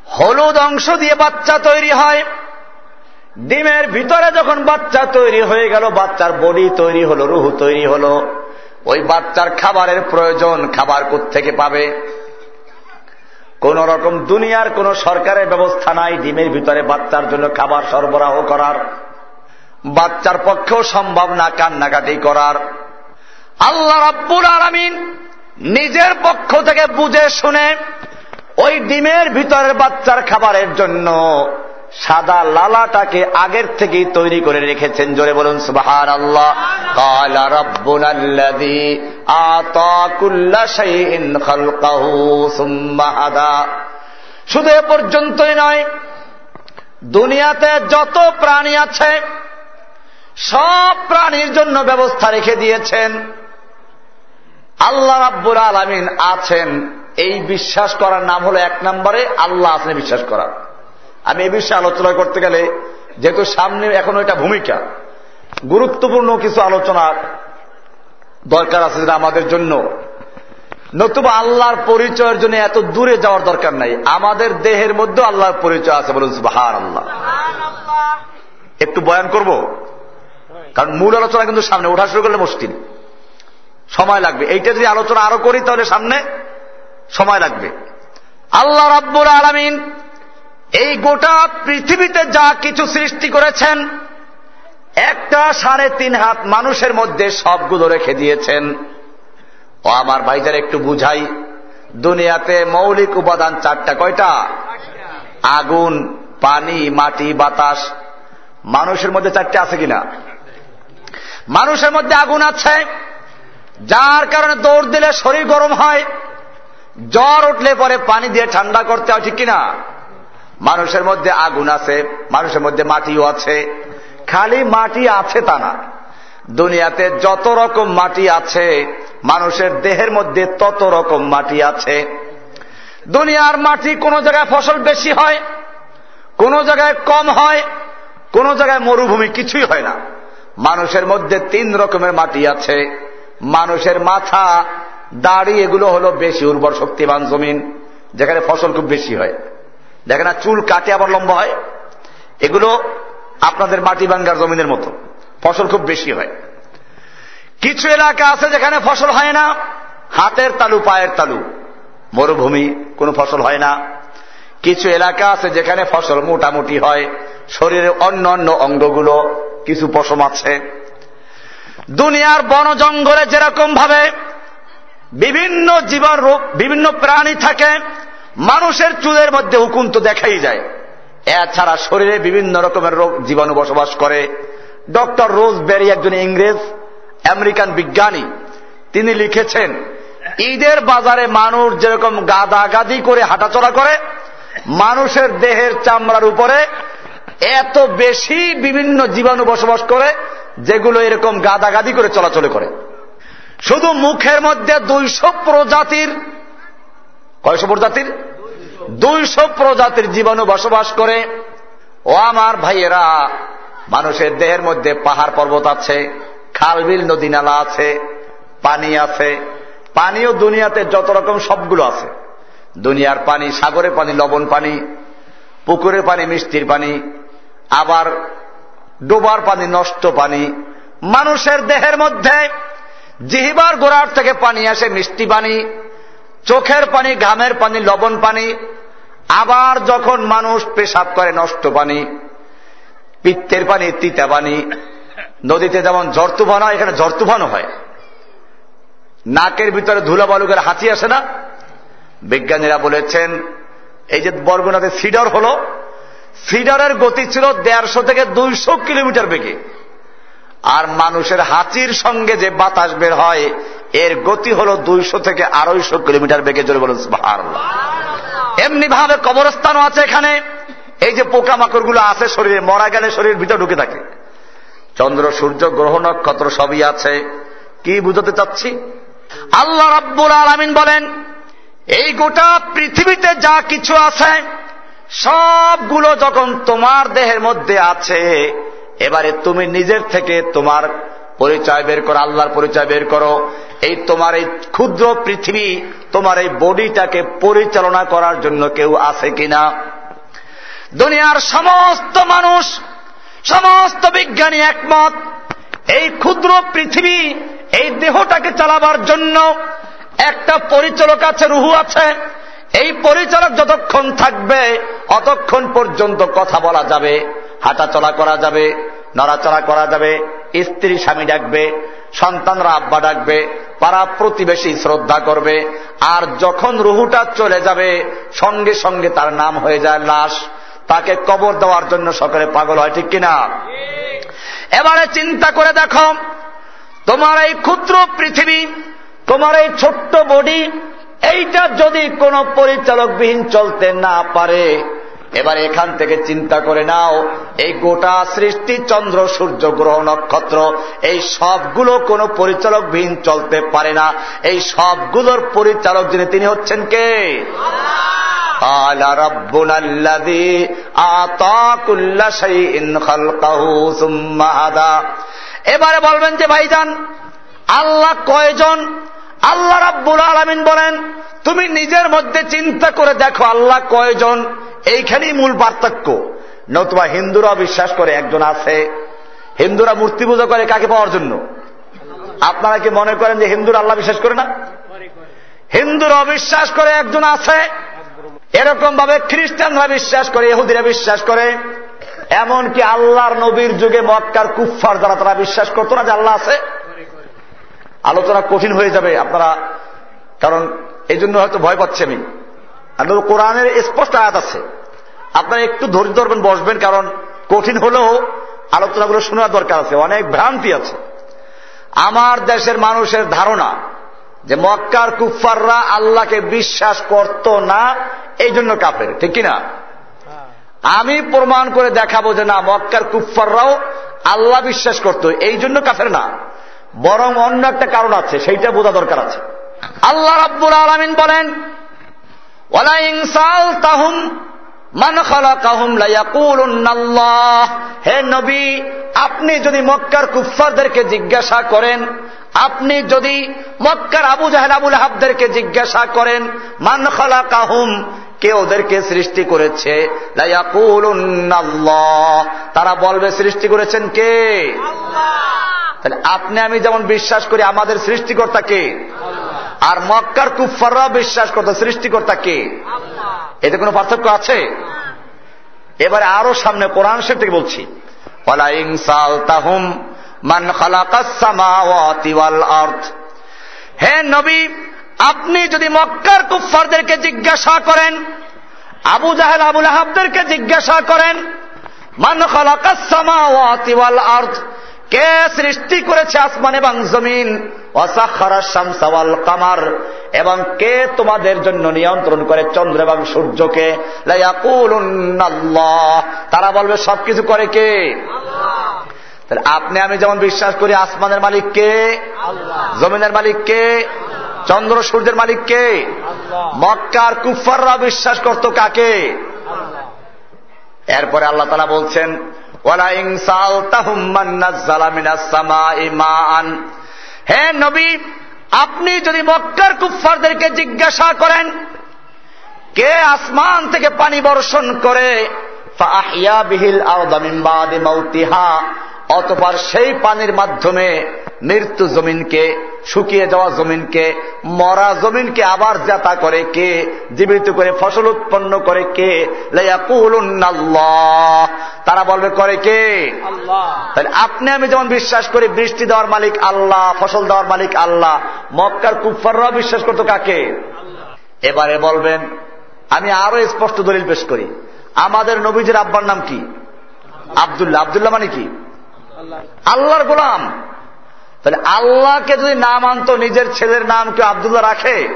হলুদ অংশ দিয়ে বাচ্চা তৈরি হয়। ডিমের ভিতরে যখন বাচ্চা তৈরি হয়ে গেল, বাচ্চার বডি তৈরি হলো, রুহু তৈরি হলো। ওই বাচ্চার খাবারের প্রয়োজন, খাবার থেকে পাবে? কোন রকম দুনিয়ার কোন সরকারের ব্যবস্থা নাই, ডিমের ভিতরে বাচ্চার জন্য খাবার সরবরাহ করার, বাচ্চার পক্ষেও সম্ভব না কান্নাকাটি করার। আল্লাহ রাব্বুল আলমিন নিজের পক্ষ থেকে বুঝে শুনে ওই ডিমের ভিতরের বাচ্চার খাবারের জন্য সাদা লালাটাকে আগের থেকেই তৈরি করে রেখেছেন। জোরে বলুন সুবাহান আল্লাহ কালা হাদা। শুধু এ পর্যন্তই নয়, দুনিয়াতে যত প্রাণী আছে, সব প্রাণীর জন্য ব্যবস্থা রেখে দিয়েছেন। আল্লাহ রাব্বুল আলমিন আছেন। এই বিশ্বাস করার নাম হলো এক নম্বরে আল্লাহ আছেন, বিশ্বাস করা আমি এ বিষয়ে আলোচনা করতে গেলে যেহেতু সামনে এখন এটা ভূমিকা গুরুত্বপূর্ণ কিছু আলোচনা দরকার আছে যেটা আমাদের জন্য। নতুবা আল্লাহর পরিচয়ের জন্য এত দূরে যাওয়ার দরকার নাই। আমাদের দেহের মধ্যে আল্লাহর পরিচয় আছে বলুন বাহার আল্লাহ একটু বয়ান করব? কারণ মূল আলোচনা কিন্তু সামনে ওঠা শুরু করলে মুশকিল। সময় লাগবে। এইটা যদি আলোচনা আরও করি তাহলে সামনে সময় লাগবে। আল্লাহ রাব্বুল আলমিন এই গোটা পৃথিবীতে যা কিছু সৃষ্টি করেছেন, একটা সাড়ে তিন হাত মানুষের মধ্যে সবগুলো রেখে দিয়েছেন। ও আমার ভাইজার একটু বুঝাই, দুনিয়াতে মৌলিক উপাদান চারটা, কয়টা? আগুন, পানি, মাটি, বাতাস। মানুষের মধ্যে চারটে আছে কিনা? মানুষের মধ্যে আগুন আছে, যার কারণে দৌড় দিলে শরীর গরম হয়, জ্বর উঠলে পরে পানি দিয়ে ঠান্ডা করতে হয়, ঠিক কিনা? মানুষের মধ্যে আগুন আছে, মানুষের মধ্যে মাটিও আছে। খালি মাটি আছে তা না। দুনিয়াতে যত রকম মাটি আছে, মানুষের দেহের মধ্যে তত রকম মাটি আছে। দুনিয়ার মাটি কোন জায়গায় ফসল বেশি হয়, কোন জায়গায় কম হয়, কোন জায়গায় মরুভূমি কিছুই হয় না। মানুষের মধ্যে তিন রকমের মাটি আছে। মানুষের মাথা, দাড়ি, এগুলো হলো বেশি উর্বর শক্তিবান জমিন, যেখানে ফসল খুব বেশি হয়। দেখে না, চুল কাটে আবার লম্বা হয়। এগুলো আপনাদের মাটি ভাঙ্গার জমিনের মতো। ফসল খুব বেশি হয়। কিছু এলাকা আছে যেখানে ফসল হয় না। হাতের তালু, পায়ের তালু। মরুভূমি, কোনো ফসল হয় না। কিছু এলাকা আছে যেখানে ফসল মোটামুটি হয়। শরীরের অন্য অন্য অঙ্গগুলো, কিছু পশম আছে। দুনিয়ার বন জঙ্গলে যেরকম ভাবে বিভিন্ন জীবন বিভিন্ন প্রাণী থাকে মানুষের চুলের মধ্যে হুকুম তো দেখাই যায়। এছাড়া শরীরে বিভিন্ন রকমের রোগ জীবাণু বসবাস করে। ডক্টর রোজ বেরি একজন ইংরেজ, আমেরিকান বিজ্ঞানী। তিনি লিখেছেন, ঈদের বাজারে মানুষ যেরকম গাদা গাদি করে হাঁটাচলা করে, মানুষের দেহের চামড়ার উপরে এত বেশি বিভিন্ন জীবাণু বসবাস করে, যেগুলো এরকম গাদাগাদি করে চলাচল করে। শুধু মুখের মধ্যে দুইশো প্রজাতির কয়শো প্রজাতির? দুইশো প্রজাতির জীবাণু বসবাস করে। ও আমার ভাইয়েরা, মানুষের দেহের মধ্যে পাহাড় পর্বত আছে, খালবিল নদী নালা আছে, পানি আছে। পানিও দুনিয়াতে যত রকম সবগুলো আছে। দুনিয়ার পানি, সাগরের পানি, লবণ পানি, পুকুরের পানি, মিষ্টির পানি, আবার ডোবার পানি, নষ্ট পানি। মানুষের দেহের মধ্যে জিহিবার গোড়ার থেকে পানি আসে মিষ্টি পানি। চোখের পানি, ঘামের পানি, লবণ পানি, আবার যখন মানুষ পেশাব করে নষ্ট পানি, পিত্তের পানি, তিতা পানি, নদীতে যেমন ঝড় তুফান হয়, এখানে ঝড় তুফানও হয়। নাকের ভিতরে ধুলা বালুকের হাঁচি আসে না? বিজ্ঞানীরা বলেছেন, এই যে বরগুনাতে সিডর হল সিডারের গতি ছিল দেড়শো থেকে দুইশো কিলোমিটার বেগে। আর মানুষের হাতির সঙ্গে যে বাতাস বের হয়, এর গতি হল দুইশো থেকে আড়াইশো কিলোমিটার বেগে জোরে বলুন এমনি ভাবে কবরস্থানও আছে এখানে। এই যে পোকামাকড়গুলো আছে শরীরে, মরা গেলে শরীরের ভিতরে ঢুকে থাকে। চন্দ্র, সূর্য, গ্রহ, নক্ষত্র সবই আছে। কি বুঝতে চাচ্ছি? আল্লাহ রাব্বুল আলমিন বলেন, এই গোটা পৃথিবীতে যা কিছু আছে, সবগুলো যখন তোমার দেহের মধ্যে আছে এবারে তুমি নিজের থেকে তোমার পরিচয় বের করো, আল্লাহর পরিচয় বের করো। এই তোমার এই ক্ষুদ্র পৃথিবী, তোমার এই বডিটাকে পরিচালনা করার জন্য কেউ আছে কিনা? দুনিয়ার সমস্ত মানুষ, সমস্ত বিজ্ঞানী একমত, এই ক্ষুদ্র পৃথিবী, এই দেহটাকে চালাবার জন্য একটা পরিচালক আছে, রুহু আছে। এই পরিচালক যতক্ষণ থাকবে, অতক্ষণ পর্যন্ত কথা বলা যাবে হাঁটা চলা করা যাবে। নড়াচড়া করা যাবে, স্ত্রী, স্বামী ডাকবে, সন্তানরা আব্বা ডাকবে, পাড়া প্রতিবেশী শ্রদ্ধা করবে, আর যখন রুহুটা চলে যাবে, সঙ্গে সঙ্গে তার নাম হয়ে যায় লাশ। তাকে কবর দেওয়ার জন্য সকলে পাগল হয়, ঠিক কিনা? এবারে চিন্তা করে দেখো, তোমার এই ক্ষুদ্র পৃথিবী, তোমার এই ছোট্ট বডি, এইটা যদি কোনো পরিচালকবিহীন চলতে না পারে এবার এখান থেকে চিন্তা করে নাও, এই গোটা সৃষ্টি চন্দ্র, সূর্য, গ্রহ, নক্ষত্র, এই সবগুলো কোনো পরিচালকবিহীন চলতে পারে না। এই সবগুলোর পরিচালক যিনি, তিনি হচ্ছেন কে? এবারে বলবেন যে, ভাইজান, আল্লাহ কয়জন আল্লাহ রাব্বুল আলমিন বলেন, তুমি নিজের মধ্যে চিন্তা করে দেখো আল্লাহ কয়জন। এইখানেই মূল পার্থক্য। নতুবা হিন্দুরা বিশ্বাস করে একজন আছে। হিন্দুরা মূর্তি পুজো করে কাকে পাওয়ার জন্য? আপনারা কি মনে করেন যে হিন্দুরা আল্লাহ বিশ্বাস করে না? হিন্দুরা অবিশ্বাস করে একজন আছে। এরকম ভাবে খ্রিস্টানরা বিশ্বাস করে, ইহুদিরা বিশ্বাস করে। এমনকি আল্লাহর নবীর যুগে মক্কার কুফফার যারা, তারা বিশ্বাস করতো না যে আল্লাহ আছে। আলোচনা কঠিন হয়ে যাবে আপনারা, কারণ এই জন্য হয়তো ভয় পাচ্ছি আমি কোরআনের স্পষ্ট আয়াত আছে। আপনারা একটু ধৈর্য ধরবেন, বসবেন, কারণ কঠিন হলেও আলোচনাগুলো শোনার দরকার আছে, অনেক ভ্রান্তি আছে। আমার দেশের মানুষের ধারণা যে মক্কার কুফাররা আল্লাহকে বিশ্বাস করত না, এই জন্য কাপের ঠিক কিনা? আমি প্রমাণ করে দেখাবো যে না, মক্কার কুফাররাও আল্লাহ বিশ্বাস করত, এই জন্য কাফের না। বরং অন্য একটা কারণ আছে সেইটা বোঝা দরকার আছে। আল্লাহ রাব্বুল আলমিন বলেন হে নবী আপনি যদি মক্কার কুফারদেরকে জিজ্ঞাসা করেন আপনি যদি মক্কার আবু জাহেদ আবুল হাবদেরকে জিজ্ঞাসা করেন মান খালা কাহুম কে ওদেরকে সৃষ্টি করেছে? তারা বলবে সৃষ্টি করেছেন কে? তাহলে আপনি আমি যেমন বিশ্বাস করি, আমাদের সৃষ্টিকর্তা কে? আর মক্কার কুফাররাও বিশ্বাস করতো, সৃষ্টিকর্তা কে? এতে কোনো পার্থক্য আছে? এবারে আরও সামনে কোরআন সে থেকে বলছি। হে নবী, আপনি যদি মক্কার কুফারদেরকে জিজ্ঞাসা করেন, আবু জাহেল আবুল আহাবদেরকে জিজ্ঞাসা করেন, মান খালাকাল আর্থ কে সৃষ্টি করেছে আসমান এবং জমিন? অসাখারাল কামার। এবং কে তোমাদের জন্য নিয়ন্ত্রণ করে চন্দ্র এবং সূর্যকে? তারা বলবে সবকিছু করে কে? তাহলে আপনি আমি যেমন বিশ্বাস করি আসমানের মালিক কে? জমিনের মালিক কে? চন্দ্র সূর্যের মালিক কে? মক্কার কুফাররা বিশ্বাস করত কাকে? এরপরে আল্লাহ তালা বলছেন হে নবী আপনি যদি মক্কার কুফারদেরকে জিজ্ঞাসা করেন কে আসমান থেকে পানি বর্ষণ করে অতপর সেই পানির মাধ্যমে মৃত্যু জমিনকে শুকিয়ে যাওয়া জমিনকে মরা জমিনকে আবার জাতা করে কে? জীবিত করে ফসল উৎপন্ন করে কে? তারা বলবে করে কে? তাহলে আপনি আমি যেমন বিশ্বাস করি বৃষ্টি দেওয়ার মালিক আল্লাহ ফসল দেওয়ার মালিক আল্লাহ মক্কার কুফাররাও বিশ্বাস করতো কাকে? এবারে বলবেন আমি আরও স্পষ্ট দলিল পেশ করি। আমাদের নবীজের আব্বার নাম কি? আবদুল্লাহ আবদুল্লাহ মানে কি? আল্লাহর গোলাম। তাহলে আল্লাহকে যদি নাম আনতো নিজের ছেলের নাম কেউ আবদুল্লাহ রাখে?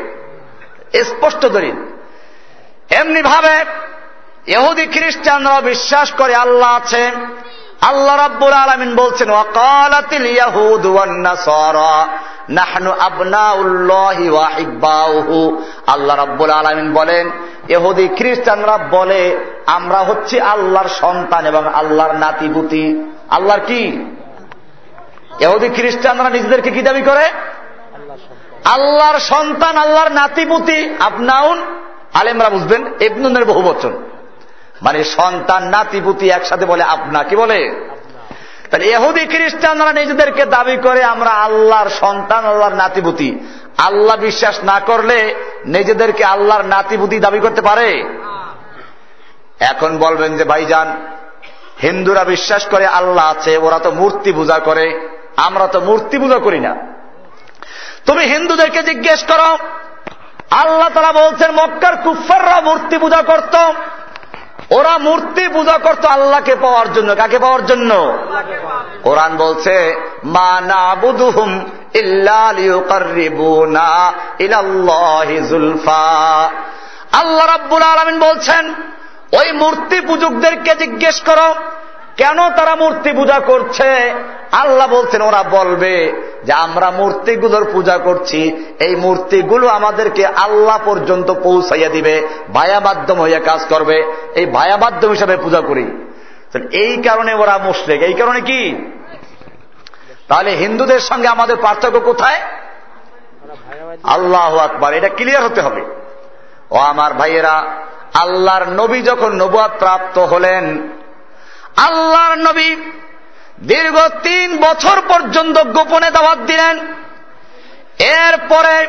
স্পষ্ট দলিল। এমনি ভাবে এহুদি খ্রিস্টানরা বিশ্বাস করে আল্লাহ আছে আল্লাহ রাব্বুল আলমিন বলছেন, ওয়াকালাতিল নাহনু আবনাউল্লাহি ওয়া আল্লাহ রাব্বুল আলামিন বলেন এহুদি খ্রিস্টানরা বলে, আমরা হচ্ছি আল্লাহর সন্তান এবং আল্লাহর নাতিপুতি। আল্লাহর কি? এহুদি খ্রিস্টানরা নিজেদেরকে কি দাবি করে? আল্লাহর সন্তান, আল্লাহর নাতিপুতি। আপনাউন আলেমরা বুঝবেন এবনুনের বহু বচন। মানে সন্তান, নাতিপুতি একসাথে বলে আপনা কি বলে? তাহলে এহুদি খ্রিস্টানরা নিজেদেরকে দাবি করে, আমরা আল্লাহর সন্তান, আল্লাহর নাতিপুতি। আল্লাহ বিশ্বাস না করলে নিজেদেরকে আল্লাহর নাতিপুতি দাবি করতে পারে। এখন বলবেন যে, ভাইজান, হিন্দুরা বিশ্বাস করে আল্লাহ আছে, ওরা তো মূর্তি পূজা করে, আমরা তো মূর্তি পূজা করি না। তুমি হিন্দুদেরকে জিজ্ঞেস করো, আল্লাহ তারা বলছেন, মক্কার কুফাররা মূর্তি পূজা করত। ওরা মূর্তি পূজা করত আল্লাহকে পাওয়ার জন্য। কাকে পাওয়ার জন্য? কোরআন বলছে না আল্লাহ রাব্বুল আলমিন বলছেন, ওই মূর্তি পূজকদেরকে জিজ্ঞেস করো, কেন তারা মূর্তি পূজা করছে? আল্লাহ বলছেন, ওরা বলবে যে, আমরা মূর্তিগুলোর পূজা করছি। এই মূর্তিগুলো আমাদেরকে আল্লাহ পর্যন্ত পৌঁছাইয়া দিবে, ভায়া মাধ্যম হইয়া কাজ করবে। এই ভায়া মাধ্যম হিসাবে পূজা করি। এই কারণে ওরা মুশরেক। এই কারণে কি? তাহলে হিন্দুদের সঙ্গে আমাদের পার্থক্য কোথায়? আল্লাহ আকবার, এটা ক্লিয়ার হতে হবে। ও আমার ভাইয়েরা, আল্লাহর নবী যখন নবুয়াদ প্রাপ্ত হলেন, আল্লাহর নবী দীর্ঘ তিন বছর পর্যন্ত গোপনে দাওয়াত দিলেন। এরপরে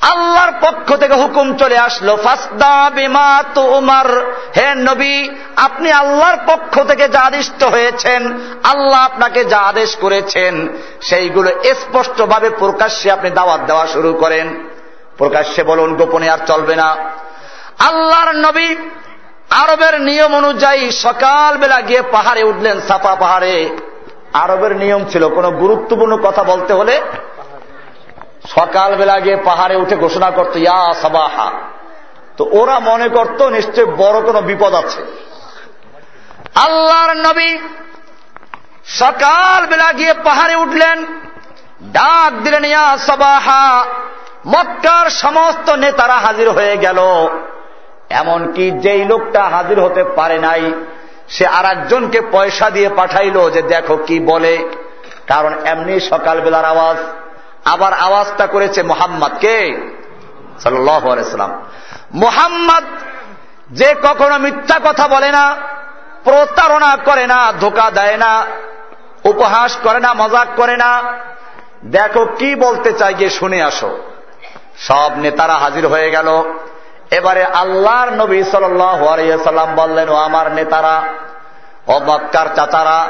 আল্লাহর পক্ষ থেকে হুকুম চলে আসলো, ফাসদা বিমা তোমার। হে নবী, আপনি আল্লাহর পক্ষ থেকে যা আদিষ্ট হয়েছেন, আল্লাহ আপনাকে যা আদেশ করেছেন, সেইগুলো স্পষ্টভাবে প্রকাশ্যে আপনি দাওয়াত দেওয়া শুরু করেন। প্রকাশ্যে বলুন, গোপনে আর চলবে না। আল্লাহর নবী আরবের নিয়ম অনুযায়ী সকালবেলা গিয়ে পাহাড়ে উঠলেন, সাফা পাহাড়ে। আরবের নিয়ম ছিল, কোন গুরুত্বপূর্ণ কথা বলতে হলে সকালবেলা গিয়ে পাহাড়ে উঠে ঘোষণা করত, ইয়া সাবাহা। তো ওরা মনে করত, নিশ্চয় বড় কোনো বিপদ আছে। আল্লাহর নবী সকালবেলা গিয়ে পাহাড়ে উঠলেন, ডাক দিলেন, ইয়া সাবাহা, মক্কার সমস্ত নেতারা হাজির হয়ে গেল। এমনকি যেই লোকটা হাজির হতে পারে নাই, সে আর পয়সা দিয়ে পাঠাইল যে দেখো কি বলে, কারণ এমনি সকালবেলার আওয়াজ। আবার আওয়াজটা করেছে মোহাম্মদ কে? সাল্লাম মোহাম্মদ যে কখনো মিথ্যা কথা বলে না, প্রতারণা করে না, ধোকা দেয় না, উপহাস করে না, মজাক করে না। দেখো কি বলতে চাই গিয়ে শুনে আসো। সব নেতারা হাজির হয়ে গেল। এবারে আল্লাহর নবী সাল্লাম বললেন, ও আমার নেতারা, ও মক্কার চাচারা,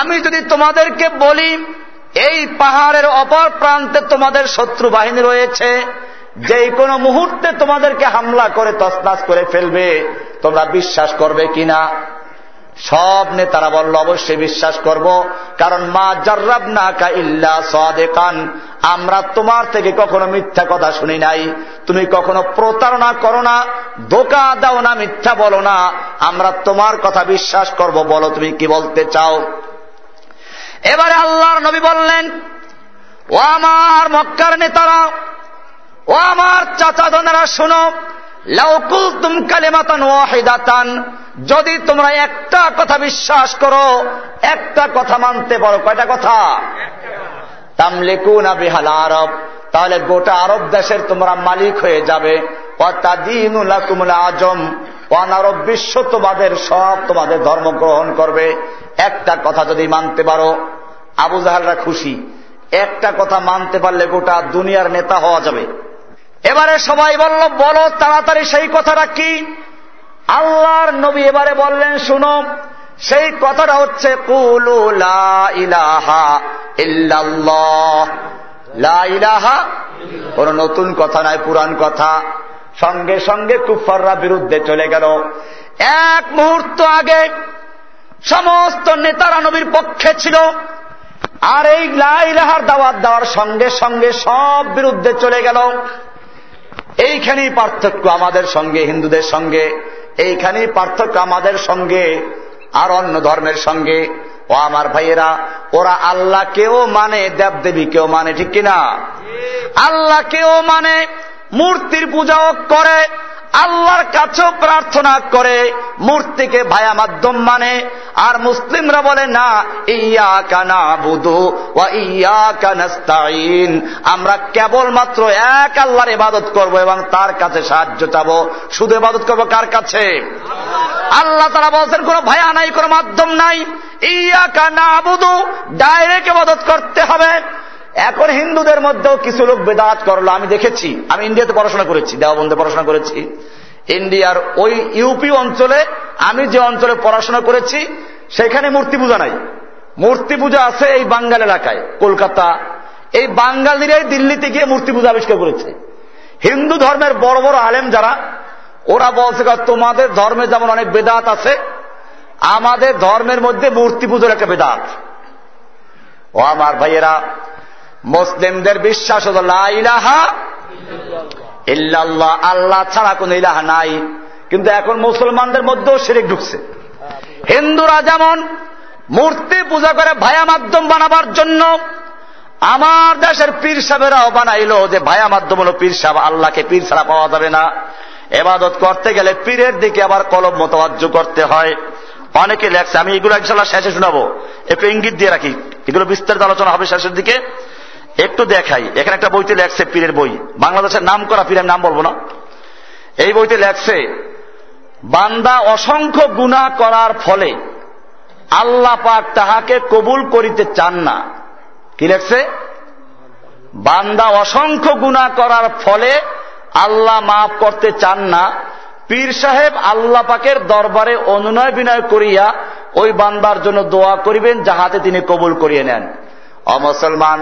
আমি যদি তোমাদেরকে বলি এই পাহাড়ের অপর প্রান্তে তোমাদের শত্রু বাহিনী রয়েছে। যে কোনো মুহূর্তে তোমাদেরকে হামলা করে তসনাস করে ফেলবে। তোমরা বিশ্বাস করবে কিনা? সব নেতারা বলল, অবশ্যই বিশ্বাস করব। কারণ মা জার্রাব না কা ইল্লা সাদেকান, আমরা তোমার থেকে কখনো মিথ্যা কথা শুনি নাই। তুমি কখনো প্রতারণা করো না, ধোকা দাও না, মিথ্যা বলো না। আমরা তোমার কথা বিশ্বাস করব, বলো তুমি কি বলতে চাও? এবারে আল্লাহর নবী বললেন, ও আমার মক্কার নেতারা, ও আমার চাচা দনেরা, শোনো লাউকুল তুম কালেমাতান ওয়াহিদাতান, যদি তোমরা একটা কথা বিশ্বাস করো, একটা কথা মানতে পারো। কয়টা কথা? তামলিকুনা বিহাল আরব, তাহলে গোটা আরব দেশের তোমরা মালিক হয়ে যাবে। আজম অনারব বিশ্ব তোমাদের সব তোমাদের ধর্ম গ্রহণ করবে। একটা কথা যদি মানতে পারো আবু জাহালরা খুশি। একটা কথা মানতে পারলে গোটা দুনিয়ার নেতা হওয়া যাবে। এবারে সবাই বলল, বলো তাড়াতাড়ি সেই কথাটা কি? আল্লাহর নবী এবারে বললেন, শুনো, সেই কথাটা হচ্ছে ইলাহা লা ইলাহা কোন নতুন কথা নাই পুরান কথা। সঙ্গে সঙ্গে কুফাররা বিরুদ্ধে চলে গেল। এক মুহূর্ত আগে সমস্ত নেতারা নবীর পক্ষে ছিল। আর এই লাইলাহার দাওয়াত দেওয়ার সঙ্গে সঙ্গে সব বিরুদ্ধে চলে গেল। এইখানেই পার্থক্য আমাদের সঙ্গে, হিন্দুদের সঙ্গে। এইখানেই পার্থক্য আমাদের সঙ্গে, আর অন্য ধর্মের সঙ্গে। ও আমার ভাইয়েরা, ওরা আল্লাহ কেউ মানে দেবদেবী কেউ মানে ঠিক কিনা? আল্লাহ কেউ মানে মূর্তির পূজাও করে আল্লাহর কাছেও প্রার্থনা করে, মূর্তিকে ভায়া মাধ্যম মানে। আর মুসলিমরা বলে, না ইয়া কানা বুধু ও ইয়া কানাস্তাইন আমরা কেবলমাত্র এক আল্লাহর ইবাদত করব এবং তার কাছে সাহায্য চাবো। শুধু ইবাদত করব কার কাছে? আল্লাহ তারা বলছেন, কোন ভায়া নাই, কোন মাধ্যম নাই। ইয়া কানা বুধু ডাইরেক্ট ইবাদত করতে হবে। এখন হিন্দুদের মধ্যেও কিছু লোক বেদাত করল, আমি দেখেছি, আমি ইন্ডিয়াতে পড়াশোনা করেছি দেওয়াবন্ধে পড়াশোনা করেছি, ইন্ডিয়ার ওই ইউপি অঞ্চলে আমি যে অঞ্চলে পড়াশোনা করেছি, সেখানে মূর্তি পূজা নাই। মূর্তি পূজা আছে এই বাঙ্গাল এলাকায়, কলকাতা। এই বাঙ্গালিরাই দিল্লিতে গিয়ে মূর্তি পূজা আবিষ্কার করেছে। হিন্দু ধর্মের বড় বড় আলেম যারা, ওরা বলছে তোমাদের ধর্মে যেমন অনেক বেদাত আছে, আমাদের ধর্মের মধ্যে মূর্তি পুজোর একটা বেদাত। ও আমার ভাইয়েরা মুসলিমদের বিশ্বাস হল ইলাহা ইল্লাল্লাহ। আল্লাহ ছাড়া কোন ইলাহা নাই। কিন্তু এখন মুসলমানদের মধ্যেও শিরিক ঢুকছে। হিন্দুরা যেমন মূর্তি পূজা করে ভায়া মাধ্যম বানাবার জন্য আমার দেশের পীর সাহেবেরাও বানাইল যে ভায়া মাধ্যম হলো পীর সাহেব, আল্লাহকে পীর ছাড়া পাওয়া যাবে না। এবাদত করতে গেলে পীরের দিকে আবার কলম মতবাজ্য করতে হয়। অনেকে লেখছে, আমি এগুলো ইনশাল্লাহ শেষে শোনাবো। একটু ইঙ্গিত দিয়ে রাখি। এগুলো বিস্তারিত আলোচনা হবে শেষের দিকে। একটু দেখাই। এখানে একটা বইতে লেখছে পীরের বই। বাংলাদেশের নাম করা পীরের নাম বলব না। এই বইতে লেখছে, বান্দা অসংখ্য গুণা করার ফলে আল্লাহ পাক তাহাকে কবুল করিতে চান না। কি লেখছে? বান্দা অসংখ্য গুণা করার ফলে আল্লাহ মাফ করতে চান না। পীর সাহেব আল্লাহ পাকের দরবারে অনুনয় বিনয় করিয়া ওই বান্দার জন্য দোয়া করিবেন, যাহাতে তিনি কবুল করিয়ে নেন। অমুসলমান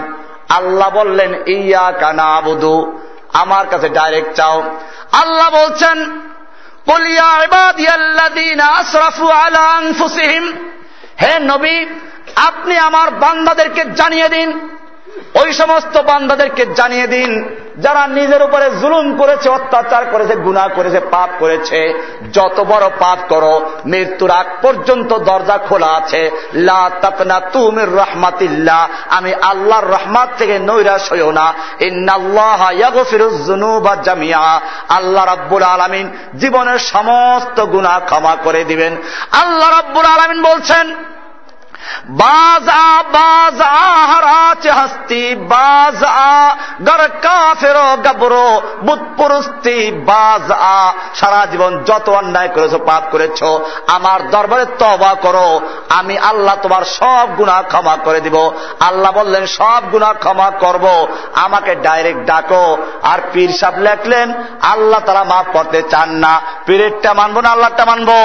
আল্লাহ বললেন ইয়া কানা আবুদু আমার কাছে ডাইরেক্ট চাও। আল্লাহ বলছেন হে নবী, আপনি আমার বান্দাদেরকে জানিয়ে দিন। ওই সমস্ত বান্দাদেরকে জানিয়ে দিন। যারা নিজের উপরে জুলুম করেছে, অত্যাচার করেছে গুণা করেছে, পাপ করেছে, যত বড় পাপ করো, মৃত্যুর আগ পর্যন্ত দরজা খোলা আছে। লা তাপনা রহমাতিল্লাহ। আমি আল্লাহর রহমাত থেকে নৈরাশ হইও না। আল্লাহ রাব্বুল আলামিন জীবনের সমস্ত গুনাহ ক্ষমা করে দিবেন। আল্লাহ রাব্বুল আলামিন বলছেন বাজা বাজা হারাচ হস্তি বাজা গর কাফেরো গবরো বুৎপুরস্তি বাজা। সারা জীবন যত অন্যায় করেছ পাপ করেছ আমার দরবারে তবা করো। আমি আল্লাহ তোমার সব গুণা ক্ষমা করে দিব। আল্লাহ বললেন সব গুণা ক্ষমা করব। আমাকে ডাইরেক্ট ডাকো। আর পীর সাহেব লেখলেন আল্লাহ তারা মাফ করতে চান না। পীরেরটা মানবো না আল্লাহটা মানবো?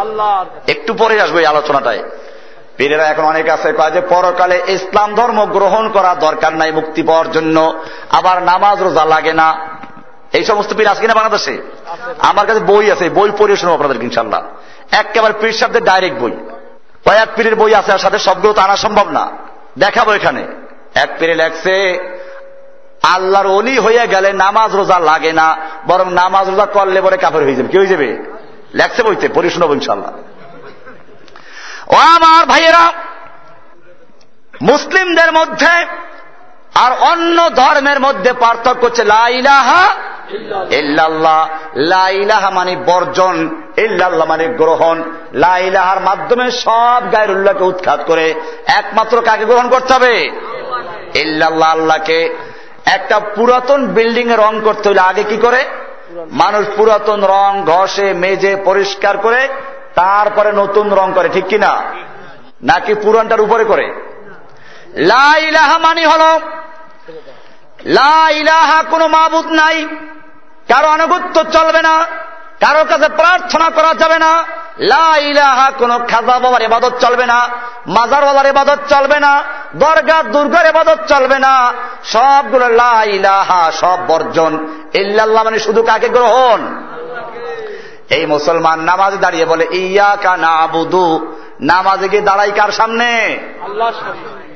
আল্লাহ একটু পরে আসব এই আলোচনাটায়। পীরেরা এখন অনেক আছে কয় যে পরকালে ইসলাম ধর্ম গ্রহণ করা দরকার নাই, মুক্তি পাওয়ার জন্য। আবার নামাজ রোজা লাগে না। এই সমস্ত পীর আছে কিনা বাংলাদেশে? আমার কাছে বই আছে, বই পড়িয়ে শোনো আপনাদের ইনশাল্লাহ একেবারে পীর শব্দের ডাইরেক্ট বই। কয়েক পীরের বই আছে, আর সাথে সবগুলো তো আনা সম্ভব না। দেখাবো এখানে। এক পীরে লেখছে, আল্লাহর অলি হয়ে গেলে নামাজ রোজা লাগে না, বরং নামাজ রোজা করলে পরে কাপড় হয়ে যাবে। কি হয়ে যাবে? লেখছে বইতে পড়ে শোনাবো ইনশাল্লাহ ও আমার ভাইয়েরা, মুসলিমদের মধ্যে আর অন্য ধর্মের মধ্যে পার্থক্য হচ্ছে লাইলাহা ইল্লাল্লাহ। লাইলাহা মানে বর্জন, ইল্লাল্লাহ মানে গ্রহণ। লাইলাহার মাধ্যমে সব গায়ের উল্লাহকে উৎখাত করে। একমাত্র কাকে গ্রহণ করতে হবে? ইল্লাল্লাহ, আল্লাহকে। একটা পুরাতন বিল্ডিং এ রং করতে হলে আগে কি করে? মানুষ পুরাতন রং, ঘষে, মেজে, পরিষ্কার করে তারপরে নতুন রং করে, ঠিক কিনা? নাকি পুরানটার উপরে করে? লাইলাহা মানি হল লাইলাহা কোনো মাবুদ নাই, কারও আনুগত্য চলবে না, কারও কাছে প্রার্থনা করা যাবে না লাইলাহা কোন খাজা বাবার এবাদত চলবে না মাজারওয়ালার এবাদত চলবে না, দরগা, দুর্গার এবাদত চলবে না, সবগুলো লাইলাহা সব বর্জন, ইল্লাল্লাহ মানে শুধু কাকে গ্রহণ? এই মুসলমান নামাজে দাঁড়িয়ে বলে ইয়া কা না আবুদু নামাজে গিয়ে দাঁড়াই কার সামনে?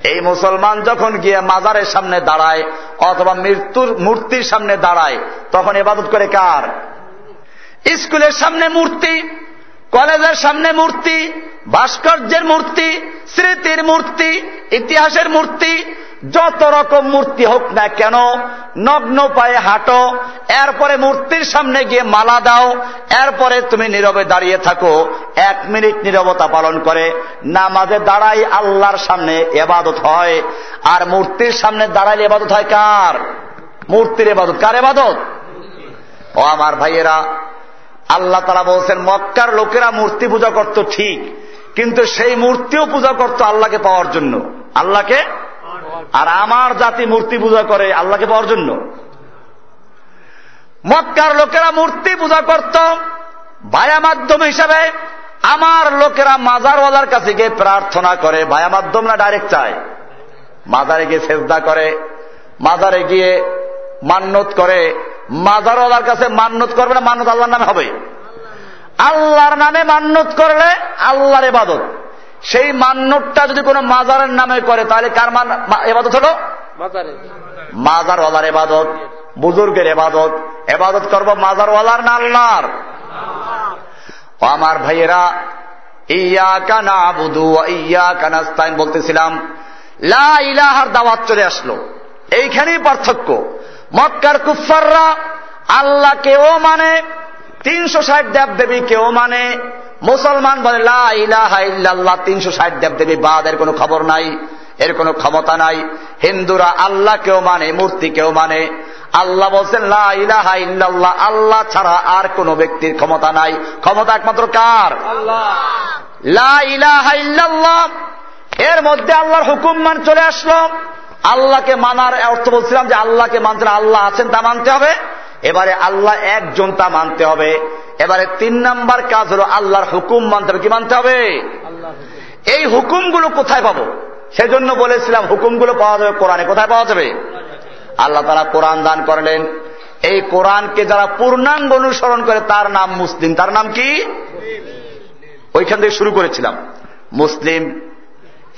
এই মুসলমান যখন গিয়ে মাজারের সামনে দাঁড়ায় অথবা মৃত্যুর মূর্তির সামনে দাঁড়ায় তখন এবাদত করে কার? স্কুলের সামনে মূর্তি কলেজের সামনে মূর্তি ভাস্কর্যের মূর্তি স্মৃতির মূর্তি ইতিহাসের মূর্তি যত রকম মূর্তি হোক না কেন, নগ্ন পায়ে হাঁটো, এরপরে মূর্তির সামনে গিয়ে মালা দাও, এরপরে তুমি নীরবে দাঁড়িয়ে থাকো, এক মিনিট নীরবতা পালন করে, নামাজে দাঁড়াই আল্লাহর সামনে এবাদত হয়। আর মূর্তির সামনে দাঁড়াইলে এবাদত হয় কার? মূর্তির এবাদত। কার এবাদত? ও আমার ভাইয়েরা, আল্লাহ তারা বলছেন, মক্কার লোকেরা মূর্তি পূজা করত ঠিক, কিন্তু সেই মূর্তিও পূজা করত আল্লাহকে পাওয়ার জন্য। আল্লাহকে আর আমার জাতি মূর্তি পূজা করে আল্লাহকে পাওয়ার জন্য। মক্কার লোকেরা মূর্তি পূজা করত। ভায়া মাধ্যম হিসাবে আমার লোকেরা মাজারওয়ালার কাছে গিয়ে প্রার্থনা করে, ভায়া মাধ্যম না ডাইরেক্ট চায়? মাজারে গিয়ে সেজদা করে, মাজারে গিয়ে মান্যত করে। মাজারওয়ালার কাছে মান্যত করবে না মান্যত আল্লাহর নামে হবে? আল্লাহর নামে মান্যত করলে আল্লাহর এবাদত সেই মান্যতটা যদি কোনো মাজারের নামে করে তাহলে কার মান এবাদত হলো? মাজারে। মাজারওয়ালার এবাদত বুজুর্গের এবাদত। এবাদত করব মাজারওয়ালার না আল্লাহর? আমার ভাইয়েরা ইয়া কানা বুধু ইয়া কানাস্তাইন বলতেছিলাম লা ইলাহার দাওয়াত চলে আসলো। এইখানেই পার্থক্য। মক্কার কুফাররা আল্লাহ কেউ মানে তিনশো ষাট দেব দেবী কেউ মানে মুসলমান বলে লা ইলাহা ইল্লাল্লাহ তিনশো ষাট দেব দেবী বাদ এর কোনো খবর নাই এর কোনো ক্ষমতা নাই। হিন্দুরা আল্লাহ কেউ মানে মূর্তি কেউ মানে। আল্লাহ বলছেন লা ইলাহা ইল্লাল্লাহ আল্লাহ ছাড়া আর কোন ব্যক্তির ক্ষমতা নাই। ক্ষমতা একমাত্র কার? এর মধ্যে আল্লাহর হুকুম মান চলে আসলো। আল্লাহকে মানার অর্থ বলছিলাম যে আল্লাহকে মানতে আল্লাহ আছেন তা মানতে হবে। এবারে আল্লাহ একজন তা মানতে হবে। এবারে তিন নাম্বার কাজ হলো আল্লাহর হুকুম মানতে হবে। কি মানতে হবে? এই হুকুমগুলো কোথায় পাবো? সেজন্য বলেছিলাম হুকুমগুলো পাওয়া যাবে কোরআনে। কোথায় পাওয়া যাবে? আল্লাহ তারা কোরআন দান করলেন। এই কোরআনকে যারা পূর্ণাঙ্গ অনুসরণ করে তার নাম মুসলিম। তার নাম কি? ওইখান থেকে শুরু করেছিলাম। মুসলিম।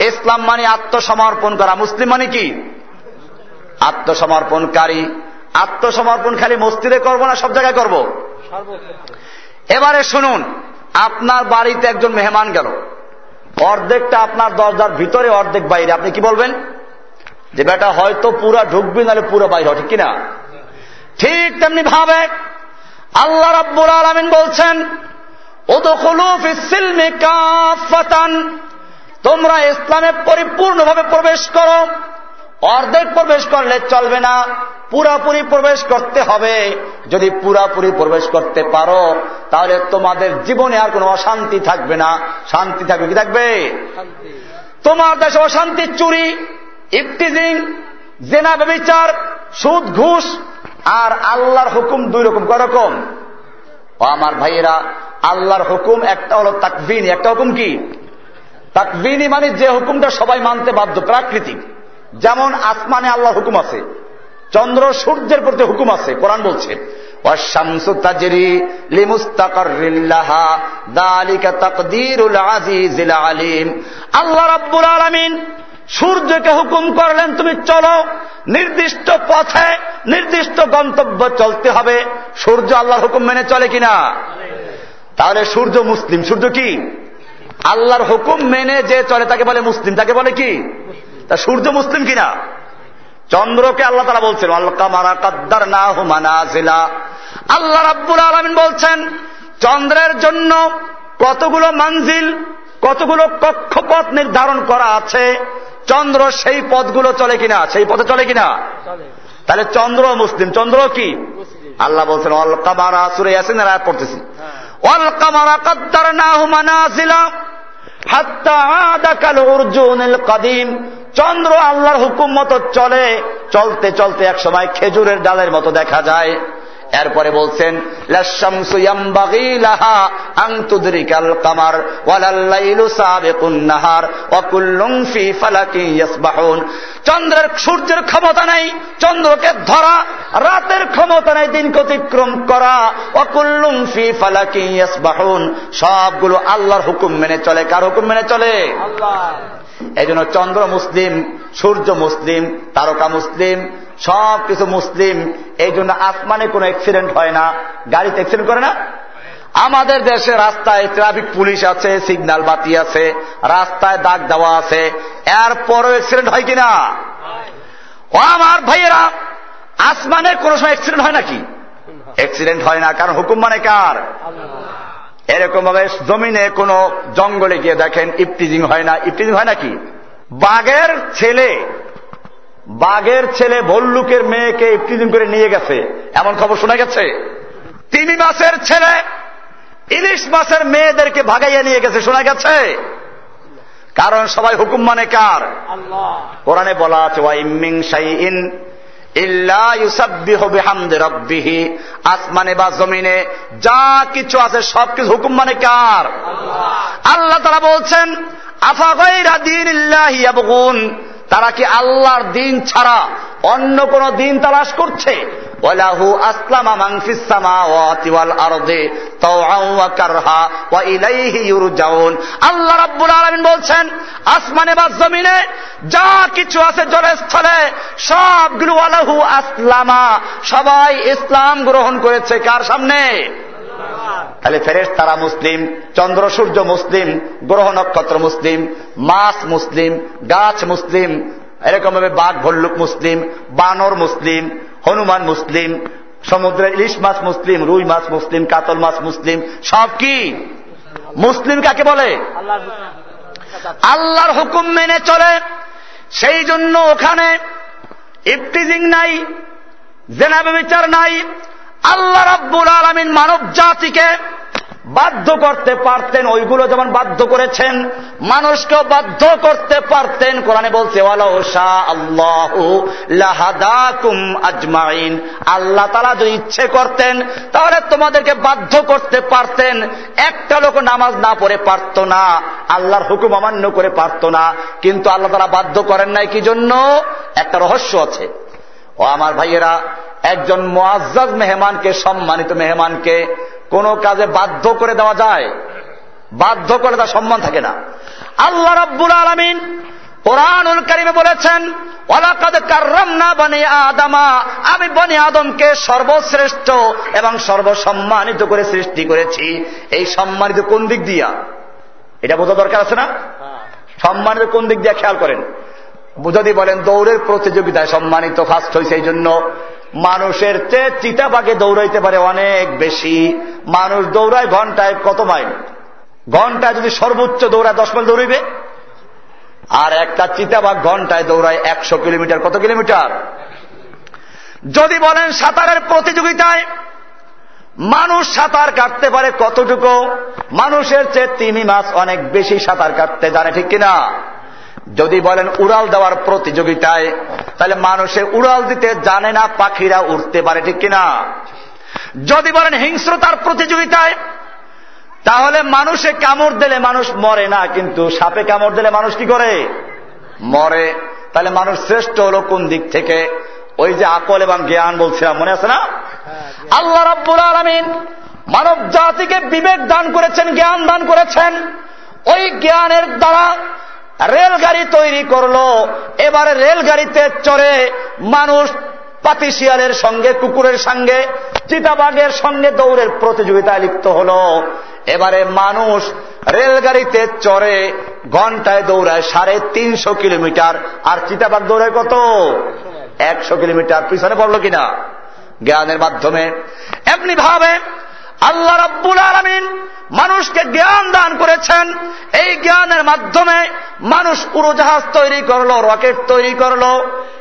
ইসলাম মানে আত্মসমর্পণ করা। মুসলিম মানে কি? আত্মসমর্পণকারী। আত্মসমর্পণ খালি মসজিদে করব না, সব জায়গায় করব? এবারে শুনুন, আপনার বাড়িতে একজন মেহমান গেল। অর্ধেকটা আপনার দরজার ভিতরে, অর্ধেক বাইরে। আপনি কি বলবেন? যে বেটা, হয়তো পুরা ঢুকবি, নাহলে পুরো বাইরে ঠিক কিনা? ঠিক তেমনি ভাবে আল্লাহ রাব্বুল আলমিন বলছেন ফিস-সিলমি কাফাতান তোমরা ইসলামে পরিপূর্ণভাবে প্রবেশ করো। অর্ধেক প্রবেশ করলে চলবে না। পুরাপুরি প্রবেশ করতে হবে। যদি পুরাপুরি প্রবেশ করতে পারো তাহলে তোমাদের জীবনে আর কোনো অশান্তি থাকবে না। শান্তি থাকবে। কি থাকবে? তোমার দেশে অশান্তি চুরি ইফটিজিং জেনা ব্যবিচার সুদ ঘুষ আর আল্লাহর হুকুম দুই রকম। করকম ও আমার ভাইয়েরা আল্লাহর হুকুম একটা হলো তাকবিনী একটা হুকুম কি? তাকবিনী মানে যে হুকুমটা সবাই মানতে বাধ্য প্রাকৃতিক। যেমন আসমানে আল্লাহ হুকুম আছে, চন্দ্র সূর্যের প্রতি হুকুম আছে, কোরআন বলছে আল্লাহ রাব্বুল আলামিন সূর্যকে হুকুম করলেন, তুমি চলো, নির্দিষ্ট পথে নির্দিষ্ট গন্তব্য চলতে হবে। সূর্য আল্লাহর হুকুম মেনে চলে কিনা? তাহলে সূর্য মুসলিম, সূর্য কি? আল্লাহর হুকুম মেনে যে চলে, তাকে বলে মুসলিম, তাকে বলে কি? তা সূর্য মুসলিম কিনা? চন্দ্রকে আল্লাহ তারা বলছেন আল্লাহ মারা কাদ্দার না হুমানাজিলা আল্লাহ রাব্বুল আলমিন বলছেন চন্দ্রের জন্য কতগুলো মানজিল কতগুলো কক্ষপথ নির্ধারণ করা আছে? চন্দ্র সেই পথগুলো চলে কিনা? সেই পথে চলে কিনা? তাহলে চন্দ্র মুসলিম চন্দ্র কি? আল্লাহ বলছেন অল কামারা সুরে আসেন রায় পড়তেছি। হ্যাঁ। অল কামারা কাদ্দার না উর্জুনিল কাদিম। চন্দ্র আল্লাহর হুকুম মতো চলে। চলতে চলতে এক সময় খেজুরের ডালের মতো দেখা যায়। এরপরে বলছেন চন্দ্রের, সূর্যের ক্ষমতা নাই, চন্দ্রকে ধরা, রাতের ক্ষমতা নাই, দিনকে অতিক্রম করা, ওয়া কুল্লুম ফি ফালাকিন ইয়াসবাহুন। সবগুলো আল্লাহর হুকুম মেনে চলে। কার হুকুম মেনে চলে? আল্লাহ। এই জন্য চন্দ্র মুসলিম সূর্য মুসলিম তারকা মুসলিম সব কিছু মুসলিম। এই জন্য আসমানে কোনো অ্যাক্সিডেন্ট হয় না। গাড়িতে অ্যাক্সিডেন্ট করে না? আমাদের দেশে রাস্তায় ট্রাফিক পুলিশ আছে সিগন্যাল বাতি আছে রাস্তায় দাগ দেওয়া আছে। এরপরও অ্যাক্সিডেন্ট হয় কিনা? ও আমার ভাইয়েরা আসমানে কোনো সময় অ্যাক্সিডেন্ট হয় নাকি? অ্যাক্সিডেন্ট হয় না। কারণ হুকুম মানে কার? এরকম ভাবে জমিনে কোন জঙ্গলে গিয়ে দেখেন ইফটিজিং হয় না। ইফটিজিং হয় নাকি বাঘের ছেলে বাঘের ছেলে ভল্লুকের মেয়েকে ইফটিজিং করে নিয়ে গেছে। এমন খবর শোনা গেছে? তিমি মাসের ছেলে ইলিশ মাসের মেয়েদেরকে ভাগাইয়া নিয়ে গেছে শোনা গেছে? কারণ সবাই হুকুম মানে কার? কোরআনে বলা আছে ইউসাব্বিহু বিহামদি রাব্বিহি আসমানে বা জমিনে যা কিছু আছে সব কিছু হুকুম মানে কার? আল্লাহ। তারা বলছেন আফা ভাই রাদিন তারা কি আল্লাহর দিন ছাড়া অন্য কোন দিন তালাশ করছে? ইলাইহি আল্লাহ রাব্বুল আলামিন বলছেন, আসমানে বা জমিনে যা কিছু আছে জলে স্থলে সবগুলো ওয়ালাহু আসলামা। সবাই ইসলাম গ্রহণ করেছে কার সামনে? তাহলে ফেরেস তারা মুসলিম, চন্দ্র, সূর্য মুসলিম, গ্রহ নক্ষত্র মুসলিম মাছ মুসলিম, গাছ মুসলিম, এরকম ভাবে বাঘ, ভল্লুক মুসলিম, বানর মুসলিম, হনুমান মুসলিম, সমুদ্রের ইলিশ মাছ মুসলিম, রুই মাছ মুসলিম, কাতল মাছ মুসলিম, সব কি? মুসলিম কাকে বলে? আল্লাহর আল্লাহর হুকুম মেনে চলে, সেই জন্য ওখানে ইফতিজিং নাই, জেনাবে বিচার নাই আল্লাহ রাব্বুল আলমিন মানব জাতিকে বাধ্য করতে পারতেন, ওইগুলো যেমন বাধ্য করেছেন, মানুষকেও বাধ্য করতে পারতেন। কোরআনে বলছে আজমাইন। আল্লাহ তারা যদি ইচ্ছে করতেন, তাহলে তোমাদেরকে বাধ্য করতে পারতেন। একটা লোক নামাজ না পড়ে পারত না, আল্লাহর হুকুম অমান্য করে পারত না। কিন্তু আল্লাহ তারা বাধ্য করেন নাই, কি জন্য? একটা রহস্য আছে। ও আমার ভাইয়েরা একজন মোয়াজ্জাজ মেহমানকে সম্মানিত মেহমানকে কোন কাজে বাধ্য করে দেওয়া যায়? বাধ্য করে তার সম্মান থাকে না। আল্লাহ রব্বুল আলমিন কোরআনুল কারিমে বলেছেন ওলাকাদ কার্রাম না বনে আদামা আমি বনে আদমকে সর্বশ্রেষ্ঠ এবং সর্বসম্মানিত করে সৃষ্টি করেছি। এই সম্মানিত কোন দিক দিয়া? এটা বোঝা দরকার আছে না? সম্মানিত কোন দিক দিয়ে খেয়াল করেন। যদি বলেন দৌড়ের প্রতিযোগিতায় সম্মানিত ফার্স্ট হয়েছে এই জন্য, মানুষের চেয়ে চিতাবাগে দৌড়াইতে পারে অনেক বেশি। মানুষ দৌড়ায় ঘন্টায় কত মাইল? ঘন্টায় যদি সর্বোচ্চ দৌড়ায় দশ মাইল দৌড়িবে আর একটা চিতাবাগ ঘন্টায় দৌড়ায় একশো কিলোমিটার, কত কিলোমিটার? যদি বলেন সাঁতারের প্রতিযোগিতায়, মানুষ সাঁতার কাটতে পারে কতটুকু? মানুষের চেয়ে তিমি মাছ অনেক বেশি সাঁতার কাটতে জানে, ঠিক কিনা? যদি বলেন উড়াল দেওয়ার প্রতিযোগিতায়, তাহলে মানুষে উড়াল দিতে জানে না, পাখিরা উঠতে পারে, ঠিক কিনা? যদি বলেন হিংস্রতার প্রতিযোগিতায়, তাহলে মানুষে কামড় দিলে মানুষ মরে না, কিন্তু সাপে কামড় দিলে মানুষ কি করে? মরে। তাহলে মানুষ শ্রেষ্ঠ হলো কোন দিক থেকে? ওই যে আকল এবং জ্ঞান বলছিলাম, মনে আছে না? আল্লাহ রব্বুল আলমিন মানব জাতিকে বিবেক দান করেছেন, জ্ঞান দান করেছেন। ওই জ্ঞানের দ্বারা রেলগাড়ি তৈরি করল। এবারে রেলগাড়িতে চড়ে মানুষ পাতিশিয়ালের সঙ্গে, কুকুরের সঙ্গে চিতাবাগের সঙ্গে দৌড়ের প্রতিযোগিতায় লিপ্ত হল। এবারে মানুষ রেলগাড়িতে চড়ে ঘন্টায় দৌড়ায় সাড়ে তিনশো কিলোমিটার। আর চিতাবাগ দৌড়ায় কত? একশো কিলোমিটার। পিছনে পড়ল কিনা? জ্ঞানের মাধ্যমে। এমনি ভাবে আল্লাহ রাব্বুল আলমিন মানুষকে জ্ঞান দান করেছেন। এই জ্ঞানের মাধ্যমে মানুষ উড়োজাহাজ তৈরি করল, রকেট তৈরি করল।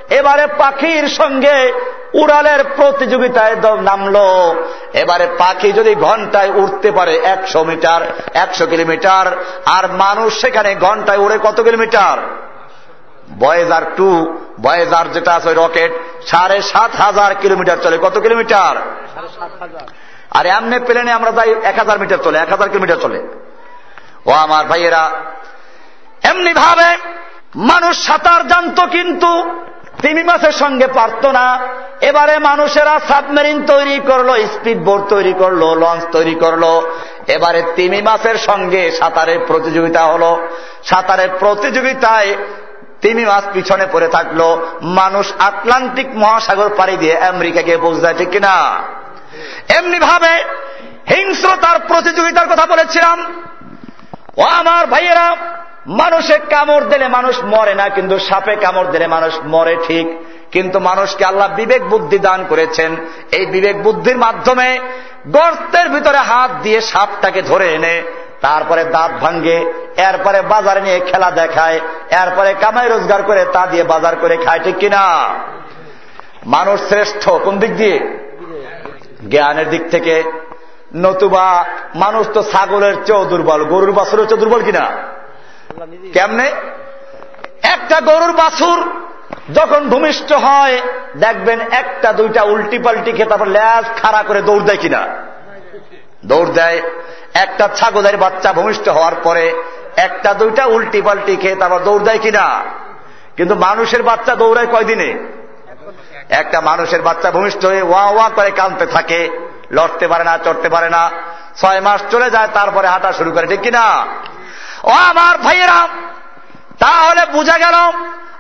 এবারে পাখির সঙ্গে উড়ালের প্রতিযোগিতায় নামলো। এবারে পাখি যদি ঘন্টায় উঠতে পারে একশো মিটার, একশো কিলোমিটার, আর মানুষ সেখানে ঘন্টায় উড়ে কত কিলোমিটার? বয়েজার টু, বয়েজার যেটা আছে রকেট, সাড়ে সাত হাজার কিলোমিটার চলে। কত কিলোমিটার? আর এমনি প্লেনে আমরা যাই এক হাজার মিটার চলে, এক হাজার কিলোমিটার চলে। ও আমার ভাইয়েরা এমনি ভাবে মানুষ সাঁতার জানত কিন্তু তিমি মাসের সঙ্গে পারত না। এবারে মানুষেরা সাবমেরিন তৈরি করল স্পিড বোট তৈরি করল, লঞ্চ তৈরি করল। এবারে তিমি মাসের সঙ্গে সাঁতারের প্রতিযোগিতা হলো। সাঁতারের প্রতিযোগিতায় তিমি মাস পিছনে পড়ে থাকল। মানুষ আটলান্টিক মহাসাগর পাড়ি দিয়ে আমেরিকাকে গিয়ে পৌঁছায়, ঠিক কিনা? এমনি ভাবে হিংস্রতার প্রতিযোগিতার কথা বলেছিলাম। ও আমার ভাইয়েরা, মানুষে কামড় দিলে মানুষ মরে না, কিন্তু সাপে কামড় দিলে মানুষ মরে ঠিক। কিন্তু মানুষকে আল্লাহ বিবেক বুদ্ধি দান করেছেন। এই বিবেক বুদ্ধির মাধ্যমে গর্তের ভিতরে হাত দিয়ে সাপটাকে ধরে এনে তারপরে দাঁত ভাঙ্গে, এরপরে বাজারে নিয়ে খেলা দেখায়, এরপরে কামাই রোজগার করে তা দিয়ে বাজার করে খায়, ঠিক কিনা? মানুষ শ্রেষ্ঠ, কোন দিক দিয়ে? জ্ঞানের দিক থেকে, নতুবা মানুষ তো ছাগলের চেয়েও দুর্বল, গরুর বাছুরের চেয়ে দুর্বল কিনা? কেমনে? একটা গরুর বাছুর যখন ভূমিষ্ঠ হয়, দেখবেন একটা, দুইটা উল্টি পাল্টি খেয়ে তারপর ল্যাজ খাড়া করে দৌড় দেয় কিনা? দৌড় দেয়। একটা ছাগলের বাচ্চা ভূমিষ্ঠ হওয়ার পরে একটা, দুইটা উল্টি পাল্টি খেয়ে তারপর দৌড় দেয় কিনা? কিন্তু মানুষের বাচ্চা দৌড়ায় কয়দিনে? একটা মানুষের বাচ্চা ভূমিষ্ঠ হয়ে ওয়া ওয়া করে কাঁদতে থাকে, লড়তে পারে না, চড়তে পারে না। ছয় মাস চলে যায়, তারপরে হাঁটা শুরু করে, ঠিক কিনা? ও আমার ভাইয়েরা, তাহলে বোঝা গেল,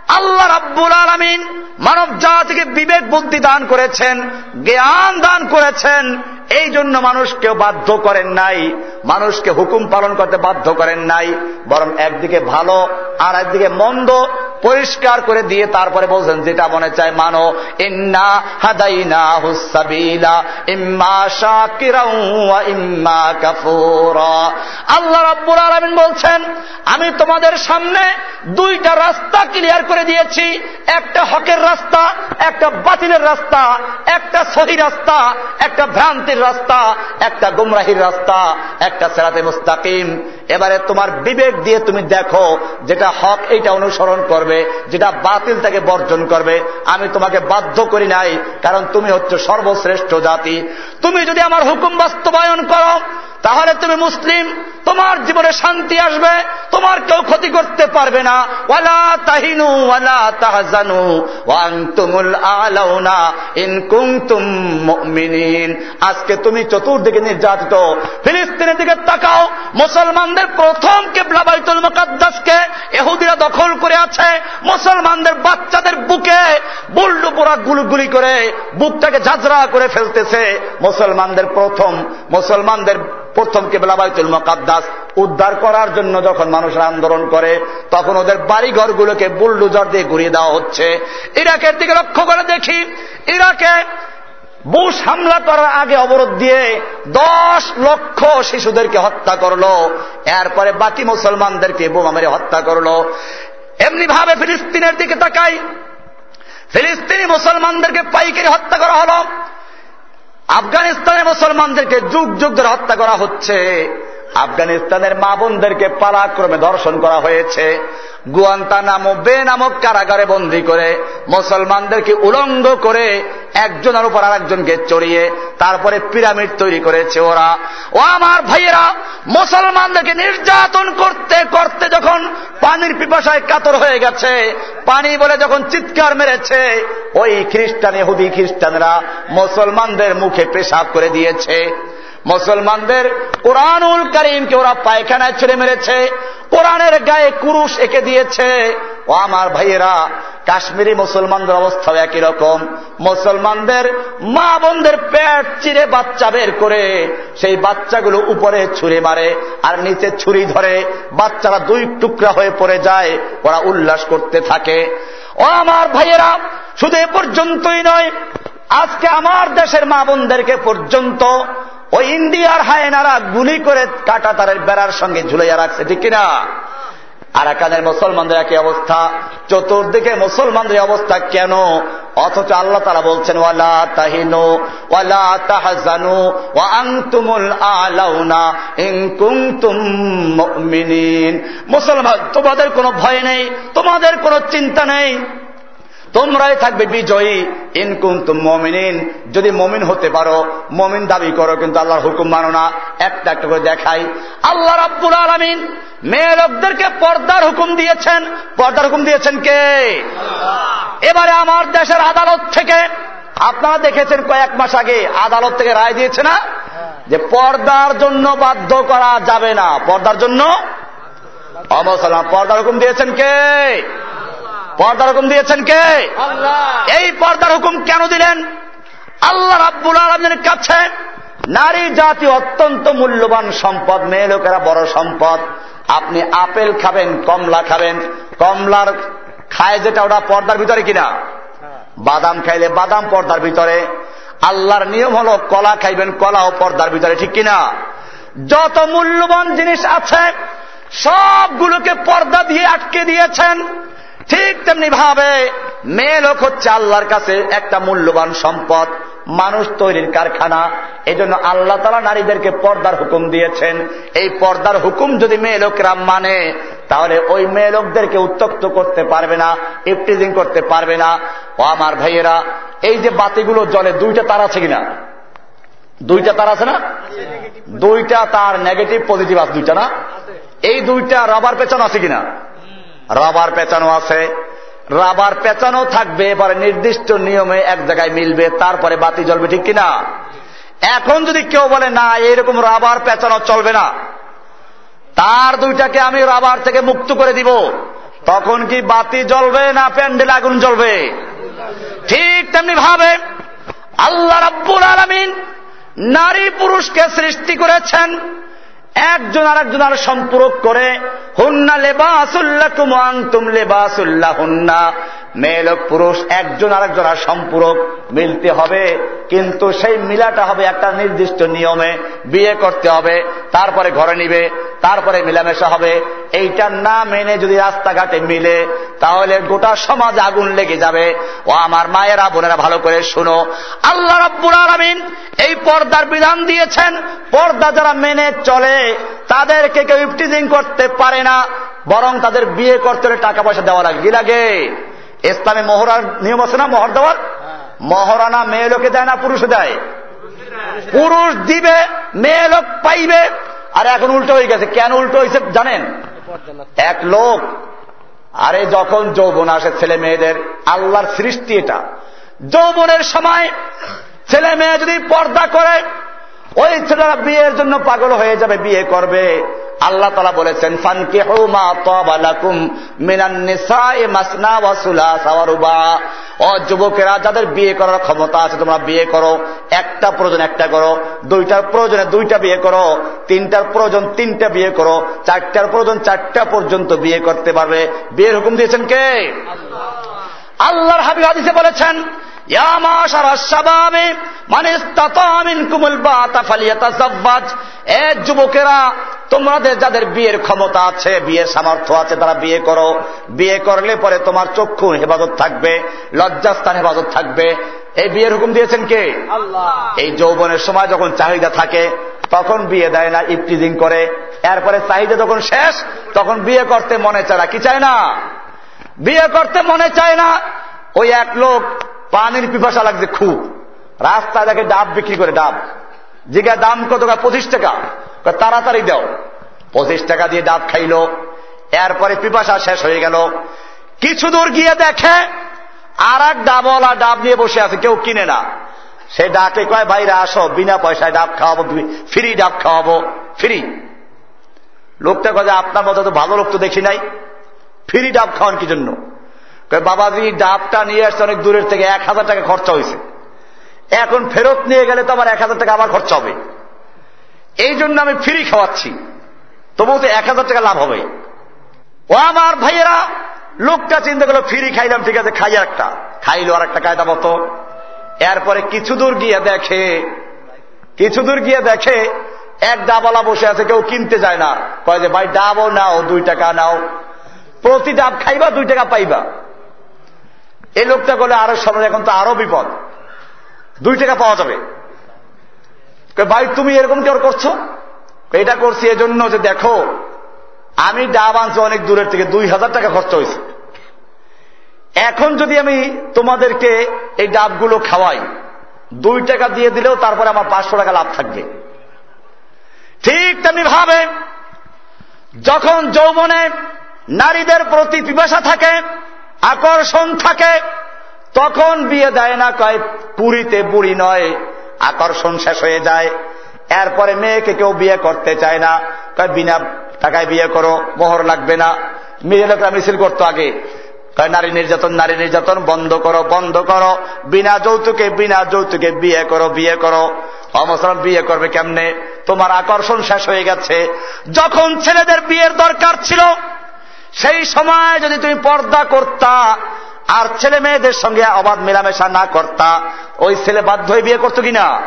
আল্লাহ রাব্বুল আলমিন মানব জাতিকে বিবেক, বুদ্ধি দান করেছেন, জ্ঞান দান করেছেন। এই জন্য মানুষকে বাধ্য করেন নাই, মানুষকে হুকুম পালন করতে বাধ্য করেন নাই, বরং একদিকে ভালো আর একদিকে মন্দ পরিষ্কার করে দিয়ে তারপরে বলছেন, যেটা মনে চায় মানো, ইন্না হাদাইনা হুসাবিলা ইম্মা শাকিরাও ইম্মা আল্লাহ রাব্বুল আলামিন বলছেন, আমি তোমাদের সামনে দুইটা রাস্তা ক্লিয়ার করে দিয়েছি। একটা হকের রাস্তা, একটা বাতিলের রাস্তা, একটা সহি রাস্তা, একটা ভ্রান্তির রাস্তা, একটা গুমরাহির রাস্তা, একটা সেরাতে মুস্তাকিম। এবারে তোমার বিবেক দিয়ে তুমি দেখো, যেটা হক এইটা অনুসরণ করবে। যেটা বাতিল তাকে বর্জন করবে। আমি তোমাকে বাধ্য করি নাই, কারণ তুমি হচ্ছে সর্বশ্রেষ্ঠ জাতি। তুমি যদি আমার হুকুম বাস্তবায়ন করো তাহলে তুমি মুসলিম, তোমার জীবনে শান্তি আসবে, তোমার কেউ ক্ষতি করতে পারবে না। ওয়ালা তাহিনু, ওয়ালা তাহজানু ওয়ান্তুমুল আলাউনা ইন কুনতুম আজকে তুমি চতুর্দিকে নির্যাতিত। ফিলিস্তিনের দিকে তাকাও, মুসলমানদের প্রথম কেবলা বাইতুল মুকাদ্দাসকে এহুদিরা দখল করে আছে। মুসলমানদের বাচ্চাদের বুকে বুল্ডু পোড়া গুলগুলি করে, বুকটাকে ঝাঁঝরা করে ফেলতেছে। মুসলমানদের প্রথম, মুসলমানদের প্রথম কেবলা বাইতুল মকাদ্দাস উদ্ধার করার জন্য যখন মানুষরা আন্দোলন করে, তখন ওদের বাড়ি ঘরগুলোকে বুলডুজার দিয়ে ঘুরিয়ে দেওয়া হচ্ছে। ইরাকের দিকে লক্ষ্য করে দেখি, ইরাকে বুশ হামলা করার আগে অবরোধ দিয়ে দশ লক্ষ শিশুদেরকে হত্যা করল, এরপরে বাকি মুসলমানদেরকে বোমা মেরে হত্যা করল। এমনি ভাবে ফিলিস্তিনের দিকে তাকাই, ফিলিস্তিনি মুসলমানদেরকে পাইকারি হত্যা করা হলো। আফগানিস্তানের মুসলমানদেরকে যুগ যুগ ধরে হত্যা করা হচ্ছে। আফগানিস্তানের মা বোনদেরকে পালাক্রমে ধর্ষণ করা হয়েছে। গুয়ান্তা নামক বে নামক কারাগারে বন্দী করে মুসলমানদেরকে উলঙ্গ করে একজনের উপর আর একজনকে চড়িয়ে তারপরে পিরামিড তৈরি করেছে ওরা। ও আমার ভাইয়েরা, মুসলমানদেরকে নির্যাতন করতে করতে যখন পানির পিপাসায় কাতর হয়ে গেছে, পানি বলে যখন চিৎকার মেরেছে, ওই খ্রিস্টান এহুদি খ্রিস্টানরা মুসলমানদের মুখে পেশাব করে দিয়েছে। মুসলমানদের কোরআনুল করিমকে ওরা পায়খানায় ছেড়ে মেরেছে, কোরআনের গায়ে কুরুশ এঁকে দিয়েছে। ও আমার ভাইয়েরা, কাশ্মীরি মুসলমানদের অবস্থাও একই রকম। মুসলমানদের মা বোনদের পেট চিরে বাচ্চা বের করে, সেই বাচ্চাগুলো উপরে ছুরি মারে আর নিচে ছুরি ধরে বাচ্চারা দুই টুকরা হয়ে পড়ে যায়, ওরা উল্লাস করতে থাকে। ও আমার ভাইয়েরা, শুধু এ পর্যন্তই নয় আজকে আমার দেশের মা বোনদেরকে পর্যন্ত ওই ইন্ডিয়ার হায়নারা গুলি করে কাটা তারের বেড়ার সঙ্গে ঝুলাইয়া রাখছে, ঠিক কিনা? আরাকানের মুসলমানদের একই অবস্থা। চতুর্দিকে মুসলমানদের অবস্থা কেন? অথচ আল্লাহ তারা বলছেন, ওয়ালা তাহিনু, ওয়ালা তাহাজানু, ওয়া আনতুমুল আলাউনা ইন কুনতুম মুসলমান, তোমাদের কোনো ভয় নেই, তোমাদের কোনো চিন্তা নেই। তোমরাই থাকবে বিজয়ী। ইনকুম তুম মমিনিন। যদি মমিন হতে পারো, মমিন দাবি করো, কিন্তু আল্লাহর হুকুম মানো না। একটা একটা করে দেখাই। আল্লাহ রাব্বুল আলমিন মেয়ে লোকদেরকে পর্দার হুকুম দিয়েছেন। পর্দার হুকুম দিয়েছেন কে? এবারে আমার দেশের আদালত থেকে, আপনারা দেখেছেন কয়েক মাস আগে আদালত থেকে রায় দিয়েছে না? যে পর্দার জন্য বাধ্য করা যাবে না। পর্দার জন্য? অবসলাম পর্দার হুকুম দিয়েছেন কে? পর্দার হুকুম দিয়েছেন কে? এই পর্দার হুকুম কেন দিলেন? আল্লাহ রাব্বুল আলমের কাছে নারী জাতি অত্যন্ত মূল্যবান সম্পদ মেয়ে লোকেরা বড় সম্পদ। আপনি আপেল খাবেন কমলা খাবেন। কমলার খায় যেটা ওটা পর্দার ভিতরে কিনা? বাদাম খাইলে বাদাম পর্দার ভিতরে। আল্লাহর নিয়ম হল কলা খাইবেন কলাও পর্দার ভিতরে ঠিক কিনা? যত মূল্যবান জিনিস আছে সবগুলোকে পর্দা দিয়ে আটকে দিয়েছেন। ঠিক তেমনি ভাবে মেয়ে লোক হচ্ছে আল্লাহর কাছে একটা মূল্যবান সম্পদ, মানুষ তৈরির কারখানা। এই জন্য আল্লাহ তালা নারীদেরকে পর্দার হুকুম দিয়েছেন। এই পর্দার হুকুম যদি মেয়ে লোকেরা মানে তাহলে ওই মেয়ে লোকদেরকে উত্তক্ত করতে পারবে না ইফটিজিং করতে পারবে না। ও আমার ভাইয়েরা, এই যে বাতিগুলো জলে দুইটা তার আছে কিনা? দুইটা তার আছে না? দুইটা তার নেগেটিভ, পজিটিভ আছে দুইটা না? এই দুইটা রাবার পেছানো আছে কিনা? রাবার পেঁচানো আছে। রাবার পেঁচানো থাকবে, এবারে নির্দিষ্ট নিয়মে এক জায়গায় মিলবে, তারপরে বাতি জ্বলবে, ঠিক কিনা? এখন যদি কেউ বলে, না, এরকম রাবার পেঁচানো চলবে না। তার দুইটাকে আমি রাবার থেকে মুক্ত করে দিব। তখন কি বাতি জ্বলবে না প্যান্ডেল আগুন জ্বলবে? ঠিক তেমনি ভাবে আল্লাহ রাব্বুল আলমিন নারী পুরুষকে সৃষ্টি করেছেন। একজন আর একজন আর সম্পূরক করে, হুন্না লেবাসুল্লাহ কুমাং তুম লেবাসুল্লাহ হুন্না মেয়ে লোক, পুরুষ, একজন আর একজন আর সম্পূরক, মিলতে হবে। কিন্তু সেই মিলাটা হবে একটা নির্দিষ্ট নিয়মে বিয়ে করতে হবে। তারপরে ঘরে নিবে। তারপরে মিলামেশা হবে। এইটা না মেনে যদি রাস্তাঘাটে মিলে, তাহলে গোটা সমাজ আগুন লেগে যাবে। ও আমার মায়েরা, বোনেরা, ভালো করে শুনো। আল্লাহ রাব্বুল আলমিন এই পর্দার বিধান দিয়েছেন, পর্দা যারা মেনে চলে, তাদেরকে কেউ ইফটিজিং করতে পারে না, বরং তাদের বিয়ে করতে হলে টাকা পয়সা দেওয়া লাগে। কি লাগে? ইসলামে মহরার নিয়ম আছে না মহর দেওয়ার? মহরানা মেয়ে লোকে দেয় না পুরুষে দেয়? পুরুষ দিবে, মেয়ে লোক পাইবে আর এখন উল্টো হয়ে গেছে। কেন উল্টো হয়েছে জানেন? এক লোক, আরে যখন যৌবন আসে ছেলে মেয়েদের, আল্লাহর সৃষ্টি এটা। যৌবনের সময় ছেলে মেয়ে যদি পর্দা করে, ওই ছেলেরা বিয়ের জন্য পাগল হয়ে যাবে, বিয়ে করবে। আল্লাহ তালা বলেছেন ফানকে ও যুবকেরা যাদের বিয়ে করার ক্ষমতা আছে তোমরা বিয়ে করো। একটা প্রয়োজন একটা করো। দুইটার প্রয়োজনে দুইটা বিয়ে করো। তিনটার প্রয়োজন তিনটা বিয়ে করো। চারটার প্রয়োজন চারটা পর্যন্ত বিয়ে করতে পারবে। বিয়ের হুকুম দিয়েছেন কে? আল্লাহর হাবিব হাদিসে বলেছেন যুবকেরা তোমাদের যাদের বিয়ের ক্ষমতা আছে বিয়ের সামর্থ্য আছে তারা বিয়ে করো। বিয়ে করলে পরে তোমার চক্ষু হেফাজত থাকবে লজ্জাস্থান হেফাজত থাকবে। এই বিয়ের হুকুম দিয়েছেন কে? এই যৌবনের সময় যখন চাহিদা থাকে তখন বিয়ে দেয় না ইফটিজিং করে। এরপরে চাহিদা যখন শেষ তখন বিয়ে করতে মনে চায় না। কি চায় না? বিয়ে করতে মনে চায় না। ওই এক লোক পানির পিপাসা লাগছে খুব। রাস্তায় দেখে ডাব বিক্রি করে ডাব। জিগা দাম কত পঁচিশ টাকা। তাড়াতাড়ি দাও। পঁচিশ টাকা দিয়ে ডাব খাইল। এরপরে পিপাসা শেষ হয়ে গেল। কিছু দূর গিয়ে দেখে আর এক ডাবওয়ালা ডাব নিয়ে বসে আছে, কেউ কিনে না। সে ডাকে, কয় বাইরে আসো, বিনা পয়সায় ডাব খাওয়াবো ফ্রি ডাব খাওয়াবো, ফ্রি। লোকটা কয়, আপনার মতো তো ভালো লোক তো দেখি নাই। ফ্রি ডাব খাওয়ান কি জন্য? বাবাজি ডাবটা নিয়ে আসছে অনেক দূরের থেকে, এক হাজার টাকা খরচা হয়েছে। এখন ফেরত নিয়ে গেলে তো আমার এক হাজার টাকা আবার খরচা হবে। এই জন্য আমি ফ্রি খাওয়াচ্ছি। তবুও তো এক হাজার টাকা লাভ হবে। ও আমার ভাইয়েরা, লোকটা চিন্তা করল ফ্রি খাইলাম, ঠিক আছে, খাই একটা খাইলো আর একটা কায়দা মতো। এরপরে কিছু দূর গিয়ে দেখে, কিছু দূর গিয়ে দেখে, এক ডাবওয়ালা বসে আছে, কেউ কিনতে যায় না। কয় যে, ভাই, ডাবও নাও, দুই টাকা নাও। প্রতি ডাব খাইবা, দুই টাকা পাইবা। এই লোকটা বলে, আরও সময় এখন তো আরও বিপদ। দুই টাকা পাওয়া যাবে। ভাই, তুমি এরকম কেউ করছ? এটা করছি এজন্য যে দেখো, আমি ডাব আনছি অনেক দূরের থেকে, দুই হাজার টাকা খরচ হয়েছে। এখন যদি আমি তোমাদেরকে এই ডাবগুলো খাওয়াই, দুই টাকা দিয়ে দিলেও তারপরে আমার পাঁচশো টাকা লাভ থাকবে। ঠিক তেমনি ভাবে, যখন যৌবনে নারীদের প্রতি পিপাসা থাকে আকর্ষণ থাকে, তখন বিয়ে দেয় না, কয়, পুরীতে বুড়ি নয়, আকর্ষণ শেষ হয়ে যায়। এরপরে মেয়েকে কেউ বিয়ে করতে চায় না, কয়, বিনা টাকায় বিয়ে করো, মোহর লাগবে না। মেয়ে লোকরা মিছিল করতো আগে। কয়, নারী নির্যাতন নারী নির্যাতন, বন্ধ করো বন্ধ করো। বিনা যৌতুকে বিনা যৌতুকে বিয়ে করো বিয়ে করো। অমসলাম বিয়ে করবে কেমনে? তোমার আকর্ষণ শেষ হয়ে গেছে। যখন ছেলেদের বিয়ের দরকার ছিল সেই সময় যদি তুমি পর্দা করতা, আর ছেলে মেয়েদের সঙ্গে অবাধ মেলামেশা না করতা, ওই ছেলে বাধ্য হয়ে বিয়ে করতো কিনা?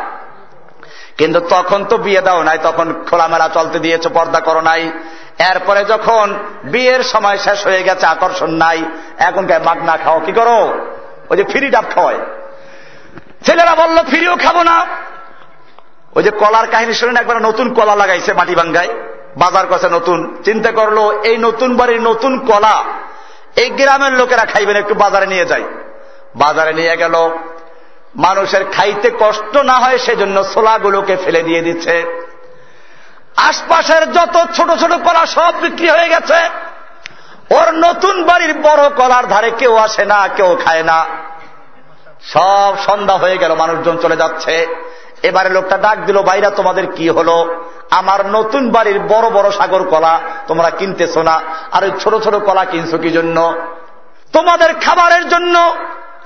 কিন্তু তখন তো বিয়ে দাও নাই, তখন খোলামেলা চলতে দিয়েছ, পর্দা করো নাই। এরপরে যখন বিয়ের সময় শেষ হয়ে গেছে, আকর্ষণ নাই, এখন গায়ে মাগ না খাও, কি করো? ওই যে ফ্রি ডাব খাওয়ায়। ছেলেরা বলল, ফিরিও খাব না। ওই যে কলার কাহিনী শুনেন, একবার নতুন কলা লাগাইছে মাটি ভাঙ্গায়। বাজার করছে নতুন। চিন্তা করল, এই নতুন বাড়ির নতুন কলা এই গ্রামের লোকেরা খাইবেন, একটু বাজারে নিয়ে যায় বাজারে নিয়ে গেল। মানুষের খাইতে কষ্ট না হয়, সেজন্য ছোলাগুলোকে ফেলে দিয়ে দিচ্ছে। আশপাশের যত ছোট ছোট কলা সব বিক্রি হয়ে গেছে। ওর নতুন বাড়ির বড় কলার ধারে কেউ আসে না, কেউ খায় না। সব সন্ধ্যা হয়ে গেল, মানুষজন চলে যাচ্ছে। এবারে লোকটা ডাক দিল বাইরা তোমাদের কি হলো? আমার নতুন বাড়ির বড় বড় সাগর কলা তোমরা কিনতেছ না। আর ওই ছোট ছোট কলা কিনছো কি জন্য? তোমাদের খাবারের জন্য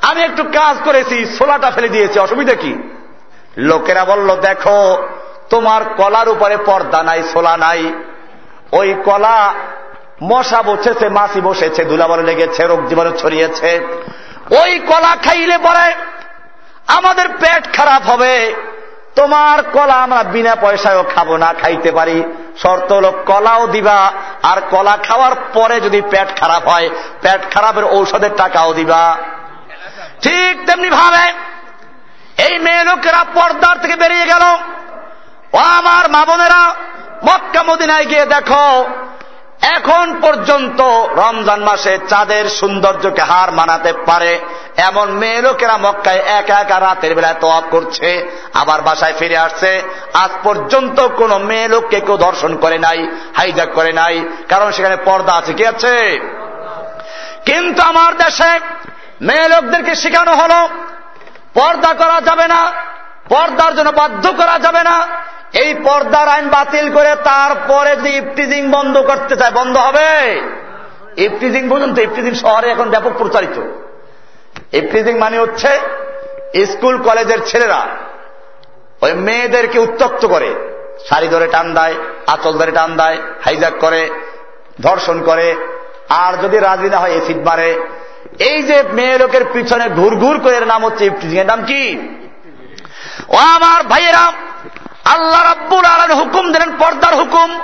আমি একটু কাজ করেছি, ছোলাটা ফেলে দিয়েছি, অসুবিধা কি? লোকেরা বলল, দেখো, তোমার কলার উপরে পর্দা নাই, ছোলা নাই। ওই কলা মশা বসেছে, মাছি বসেছে ধুলাবারে লেগেছে, রোগ জীবাণু ছড়িয়েছে। ওই কলা খাইলে পরে আমাদের পেট খারাপ হবে। তোমার কলা আমরা বিনা পয়সায়ও খাব না, খাইতে পারি। শর্ত হল কলাও দিবা, আর কলা খাওয়ার পরে যদি পেট খারাপ হয়, পেট খারাপের ঔষধের টাকাও দিবা। ঠিক তেমনি ভাবে এই মেয়ে লোকেরা পর্দার থেকে বেরিয়ে গেল। ও আমার মা বোনেরা, মক্কা মদিনায় গিয়ে দেখো এখন পর্যন্ত রমজান মাসে চাঁদের সৌন্দর্যকে হার মানাতে পারে। এমন মেয়ে লোকেরা মক্কায় একা একা রাতের বেলায় তোয়াব করছে, আবার বাসায় ফিরে আসছে। আজ পর্যন্ত কোন মেয়ে লোককে কেউ দর্শন করে নাই হাইজাক করে নাই, কারণ সেখানে পর্দা আছে। কি আছে? কিন্তু আমার দেশে মেয়ে লোকদেরকে শেখানো হল, পর্দা করা যাবে না, পর্দার জন্য বাধ্য করা যাবে না। এই পর্দার আইন বাতিল করে তারপরে যদি ইফটিজিং বন্ধ করতে চায়, বন্ধ হবে? ইফটিজিং তো ইফটিজিং শহরে এখন ব্যাপক প্রচারিত। ইফটিজিং মানে হচ্ছে স্কুল, কলেজের ছেলেরা ওই মেয়েদেরকে উত্তক্ত করে, শাড়ি ধরে টান দেয়, আচল ধরে টান দেয় হাইজাক করে, ধর্ষণ করে, আর যদি রাজি না হয়, এসিড মারে। এই যে মেয়ে লোকের পিছনে ঘুর ঘুর করে নাম হচ্ছে ইফটিজিং এর নাম কি? ও আমার ভাইয়েরা আল্লাহ রাব্বুল আলম হুকুম দিলেন, পর্দার হুকুম।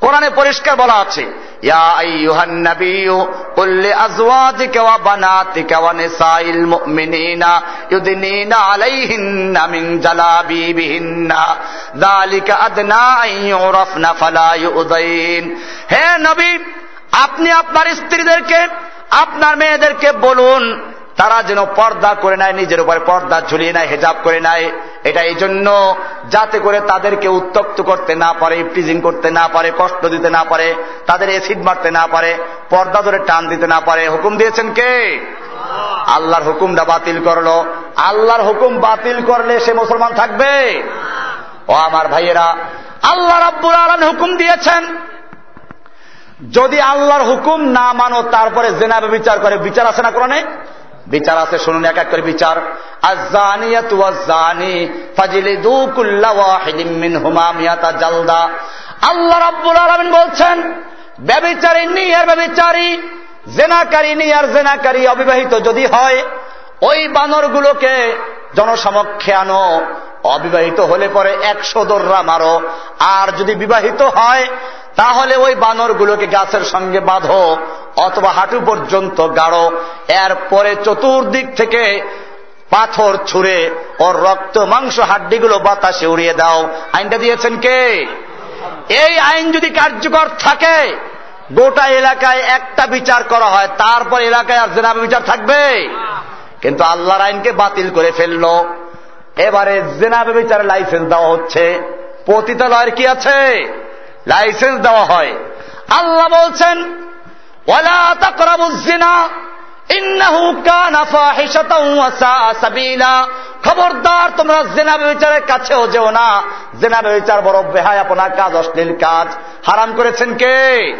কোরআনে পরিষ্কার বলা আছে হে নবী, আপনি আপনার স্ত্রীদেরকে, আপনার মেয়েদেরকে বলুন তারা যেন পর্দা করে নেয়, নিজের উপরে পর্দা ঝুলিয়ে নেয়, হেজাব করে নেয়। এটা এই জন্য যাতে করে তাদেরকে উত্তক্ত করতে না পারে, ইফটিজিং করতে না পারে, কষ্ট দিতে না পারে, তাদের এসিড মারতে না পারে, পর্দা ধরে টান দিতে না পারে। হুকুম দিয়েছেন কে? আল্লাহর হুকুমটা বাতিল করল। আল্লাহর হুকুম বাতিল করলে সে মুসলমান থাকবে? ও আমার ভাইয়েরা, আল্লাহ রাব্বুল আলম হুকুম দিয়েছেন। যদি আল্লাহর হুকুম না মানো, তারপরে জেনাবে বিচার করে। বিচার আছে না কোরআনে? বিচার আছে, শুনুন এক এক করে বিচার। আল্লাহ রাব্বুল আলমিন বলছেন, ব্যবিচারী নিয়ার ব্যবিচারী, জেনাকারী নিয়ার জেনাকারী অবিবাহিত যদি হয়, ওই বানরগুলোকে জনসমক্ষে আনো। অবিবাহিত হলে পরে একশো দোররা মারো। আর যদি বিবাহিত হয়, তাহলে ওই বানরগুলোকে গাছের সঙ্গে বাঁধো অথবা হাঁটু পর্যন্ত গাড়ো। এরপরে চতুর্দিক থেকে পাথর ছুঁড়ে ওর রক্ত, মাংস, হাড্ডিগুলো বাতাসে উড়িয়ে দাও। আইনটা দিয়েছেন কে? এই আইন যদি কার্যকর থাকে, গোটা এলাকায় একটা বিচার করা হয়, তারপর এলাকায় আর জেনাবে বিচার থাকবে। কিন্তু আল্লাহর আইনকে বাতিল করে ফেলল। এবারে জেনাবে বিচারে লাইসেন্স দেওয়া হচ্ছে। পতিতালয়ের কি আছে? লাইসেন্স দেওয়া হয়। আল্লাহ বলছেন ওয়ালা তাকরাবুজ্জিনা ইন্নাহু কানা ফাহিশাতাও ওয়া সাআ সাবিলা। খবরদার তোমরা জেনাবে বিচারের কাছেও যেও না। জেনাবে বিচার বড় বেহায় আপনার কাজ অশ্লীল কাজ। হারাম করেছেন কে?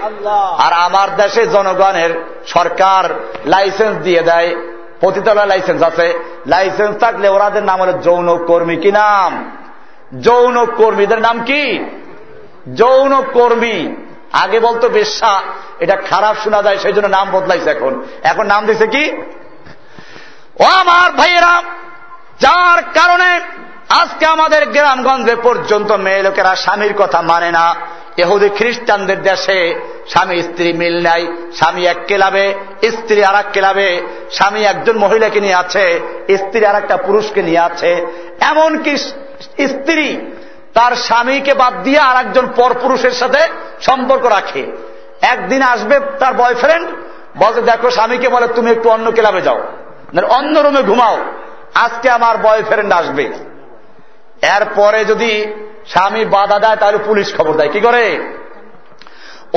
আর আমার দেশে জনগণের সরকার লাইসেন্স দিয়ে দেয়। পতিতালয় লাইসেন্স আছে। লাইসেন্স থাকলে ওরাদের নাম হলো যৌন কর্মী। কি নাম? যৌন কর্মীদের নাম কি? যৌন কর্মী। আগে বলতো বেশ্যা, এটা খারাপ শোনা যায়, সেই জন্য নাম বদলাইছে এখন। এখন নাম দিছে কি? ও আমার ভাইয়েরা, যার কারণে আজকে আমাদের গ্রামগঞ্জে পর্যন্ত মেয়ে লোকেরা স্বামীর কথা মানে না। এহুদি খ্রিস্টানদের দেশে স্বামী স্ত্রী মিল নাই, স্বামী এক কেলাবে, স্ত্রী আর এক কেলাবে, স্বামী একজন মহিলাকে নিয়ে আছে, স্ত্রী আর একটা পুরুষকে নিয়ে আছে। এমনকি স্ত্রী তার স্বামীকে বাদ দিয়ে আর একজন পর পুরুষের সাথে সম্পর্ক রাখে। একদিন আসবে তার বয়ফ্রেন্ড বলতে দেখো, স্বামীকে বলে তুমি একটু অন্য ক্লাবে যাও। অন্য রুমে ঘুমাও। আজকে আমার বয়ফ্রেন্ড আসবে। এরপরে যদি স্বামী বাধা দেয়, তাহলে পুলিশ খবর দেয়। কি করে?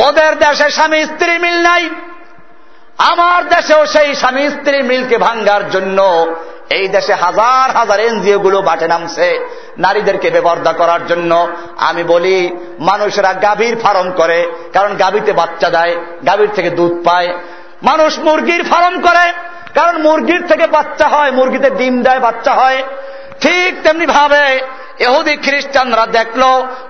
ওদের দেশে স্বামী স্ত্রী মিল নাই। আমার দেশেও সেই স্বামী স্ত্রী মিলকে ভাঙ্গার জন্য এই দেশে হাজার হাজার এনজিও গুলো বাটে নামছে, নারীদেরকে বেবর্দা করার জন্য। আমি বলি, মানুষেরা গাভীর ফার্ম করে, কারণ গাভীতে বাচ্চা দেয়, গাভীর থেকে দুধ পায়। মানুষ মুরগির ফার্ম করে, কারণ মুরগির থেকে বাচ্চা হয়, মুরগিতে ডিম দেয়, বাচ্চা হয়। ঠিক তেমনি ভাবে এহুদি খ্রিস্টানরা দেখল,